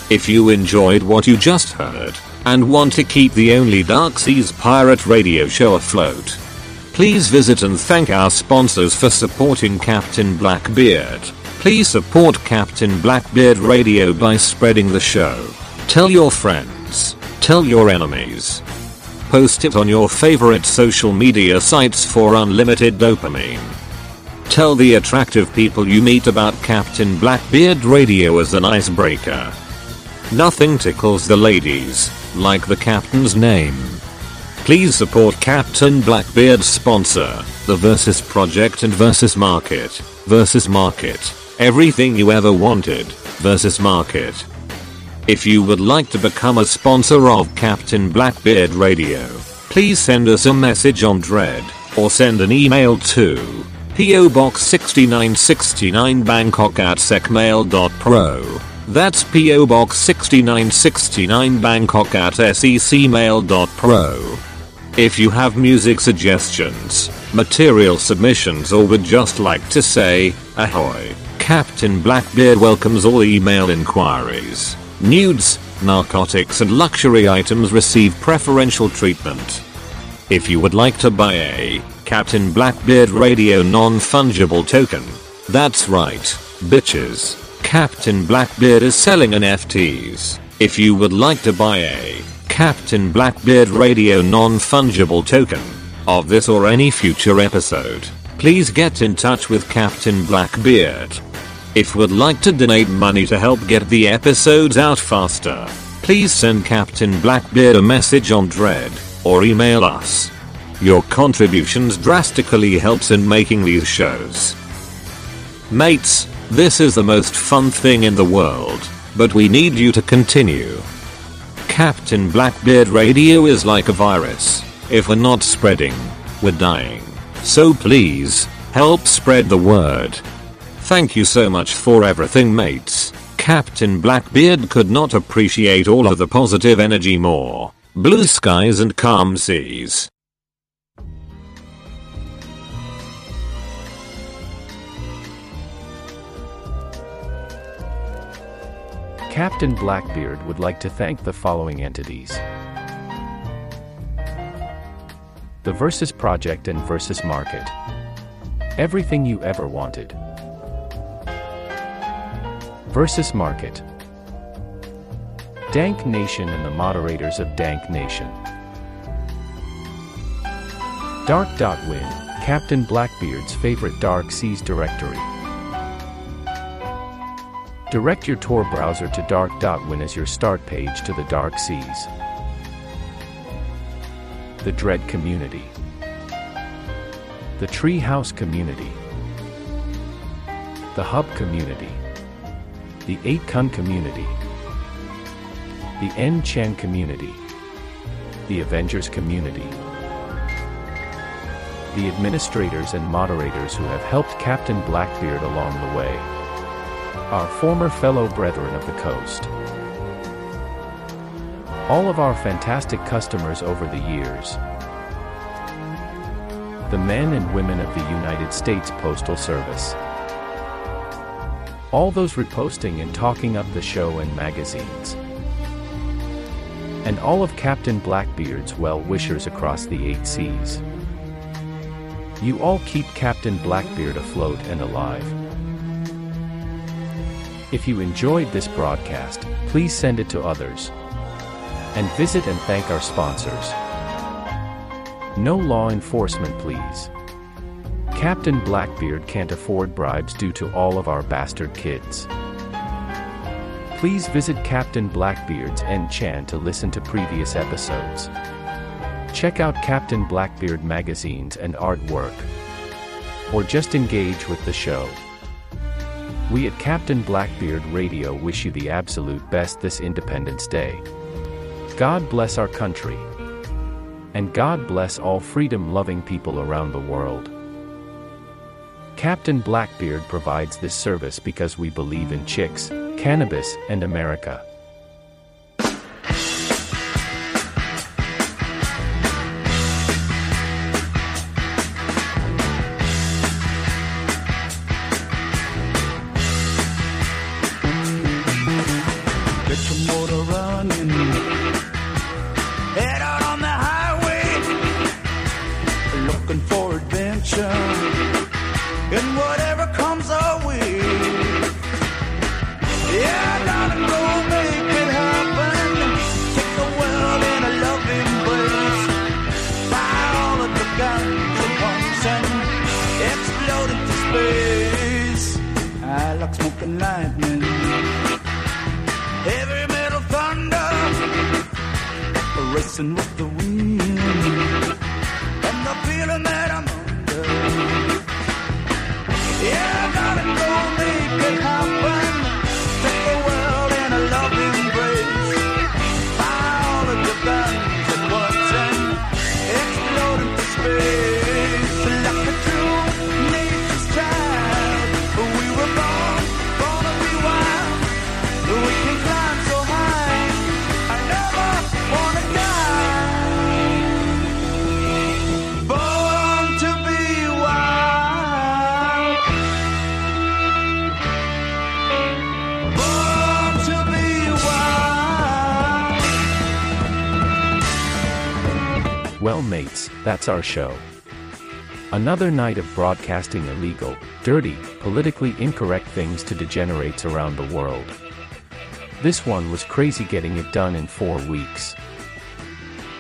If you enjoyed what you just heard, and want to keep the only Dark Seas pirate radio show afloat, please visit and thank our sponsors for supporting Captain Blackbeard. Please support Captain Blackbeard Radio by spreading the show. Tell your friends. Tell your enemies. Post it on your favorite social media sites for unlimited dopamine. Tell the attractive people you meet about Captain Blackbeard Radio as an icebreaker. Nothing tickles the ladies like the captain's name. Please support Captain Blackbeard's sponsor, the Versus Project and Versus Market. Versus Market. Everything you ever wanted. Versus Market. If you would like to become a sponsor of Captain Blackbeard Radio, please send us a message on Dread or send an email to PO Box 6969 Bangkok at secmail.pro. That's PO Box 6969 Bangkok at secmail.pro. If you have music suggestions, material submissions or would just like to say, ahoy, Captain Blackbeard welcomes all email inquiries. Nudes, narcotics and luxury items receive preferential treatment. If you would like to buy a Captain Blackbeard Radio non-fungible token, that's right, bitches. Captain Blackbeard is selling NFTs. If you would like to buy a Captain Blackbeard Radio non-fungible token of this or any future episode, please get in touch with Captain Blackbeard. If would like to donate money to help get the episodes out faster, please send Captain Blackbeard a message on Dread or email us. Your contributions drastically helps in making these shows. Mates, this is the most fun thing in the world, but we need you to continue. Captain Blackbeard Radio is like a virus. If we're not spreading, we're dying. So please, help spread the word. Thank you so much for everything mates. Captain Blackbeard could not appreciate all of the positive energy more. Blue skies and calm seas. Captain Blackbeard would like to thank the following entities the Versus Project and Versus Market. Everything you ever wanted. Versus Market. Dank Nation and the moderators of Dank Nation. Dark Dot Win, Captain Blackbeard's favorite Dark Seas directory. Direct your Tor browser to Dark.win as your start page to the Dark Seas. The Dread Community. The Treehouse Community. The Hub Community. The 8 Kun Community. The En Chen Community. The Avengers Community. The administrators and moderators who have helped Captain Blackbeard along the way our former fellow brethren of the coast. All of our fantastic customers over the years. The men and women of the United States Postal Service. All those reposting and talking up the show in magazines. And all of Captain Blackbeard's well wishers across the eight seas. You all keep Captain Blackbeard afloat and alive. If you enjoyed this broadcast, please send it to others. And visit and thank our sponsors. No law enforcement, please. Captain Blackbeard can't afford bribes due to all of our bastard kids. Please visit Captain Blackbeard's N-Chan to listen to previous episodes. Check out Captain Blackbeard magazines and artwork. Or just engage with the show. We at Captain Blackbeard Radio wish you the absolute best this Independence Day. God bless our country. And God bless all freedom loving people around the world. Captain Blackbeard provides this service because we believe in chicks, cannabis, and America. That's our show. Another night of broadcasting illegal, dirty, politically incorrect things to degenerates around the world. This one was crazy getting it done in four weeks.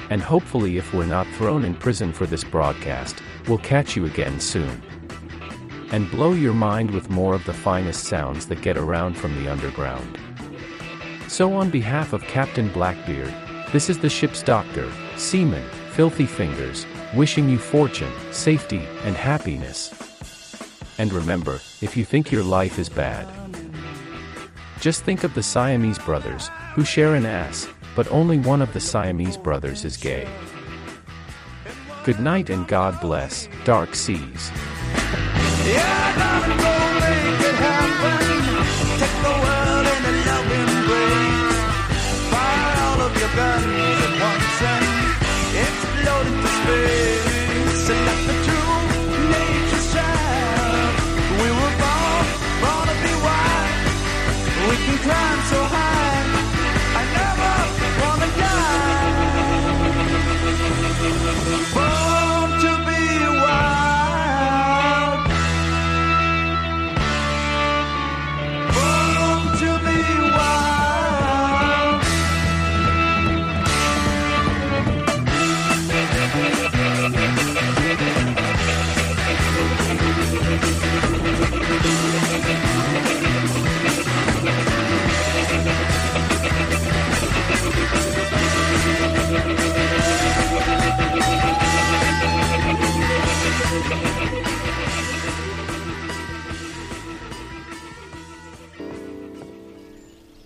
And hopefully, if we're not thrown in prison for this broadcast, we'll catch you again soon. And blow your mind with more of the finest sounds that get around from the underground. So, on behalf of Captain Blackbeard, this is the ship's doctor, Seaman, Filthy Fingers, wishing you fortune, safety, and happiness. And remember, if you think your life is bad, just think of the Siamese brothers, who share an ass, but only one of the Siamese brothers is gay. Good night and God bless, Dark Seas. Space.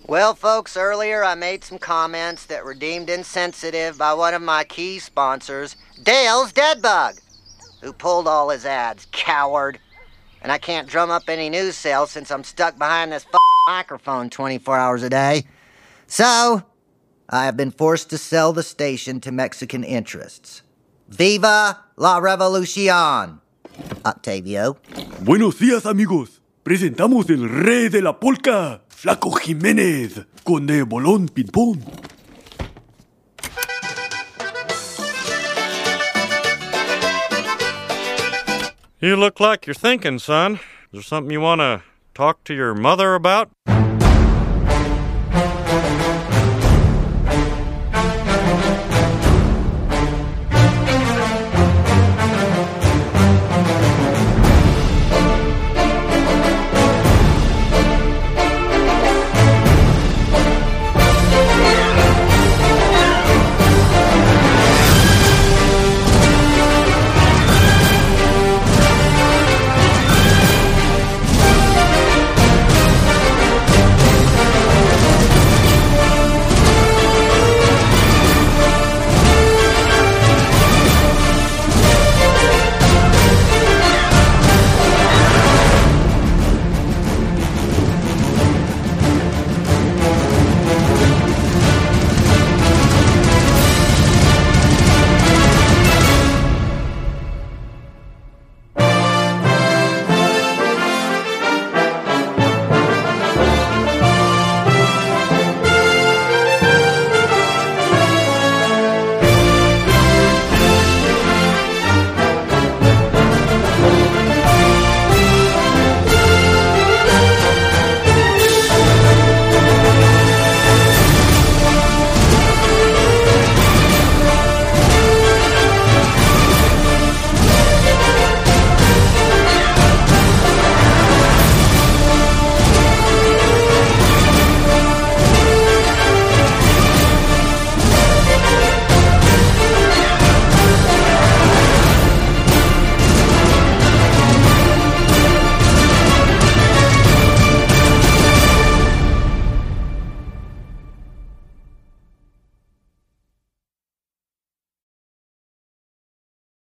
Well, folks, earlier I made some comments that were deemed insensitive by one of my key sponsors, Dale's Deadbug, who pulled all his ads, coward. And I can't drum up any news sales since I'm stuck behind this microphone 24 hours a day. So, I have been forced to sell the station to Mexican interests. Viva la revolucion! Octavio. Buenos días amigos. Presentamos el rey de la polka, Flaco Jiménez, con de bolón ping pong. You look like you're thinking, son. Is there something you want to talk to your mother about?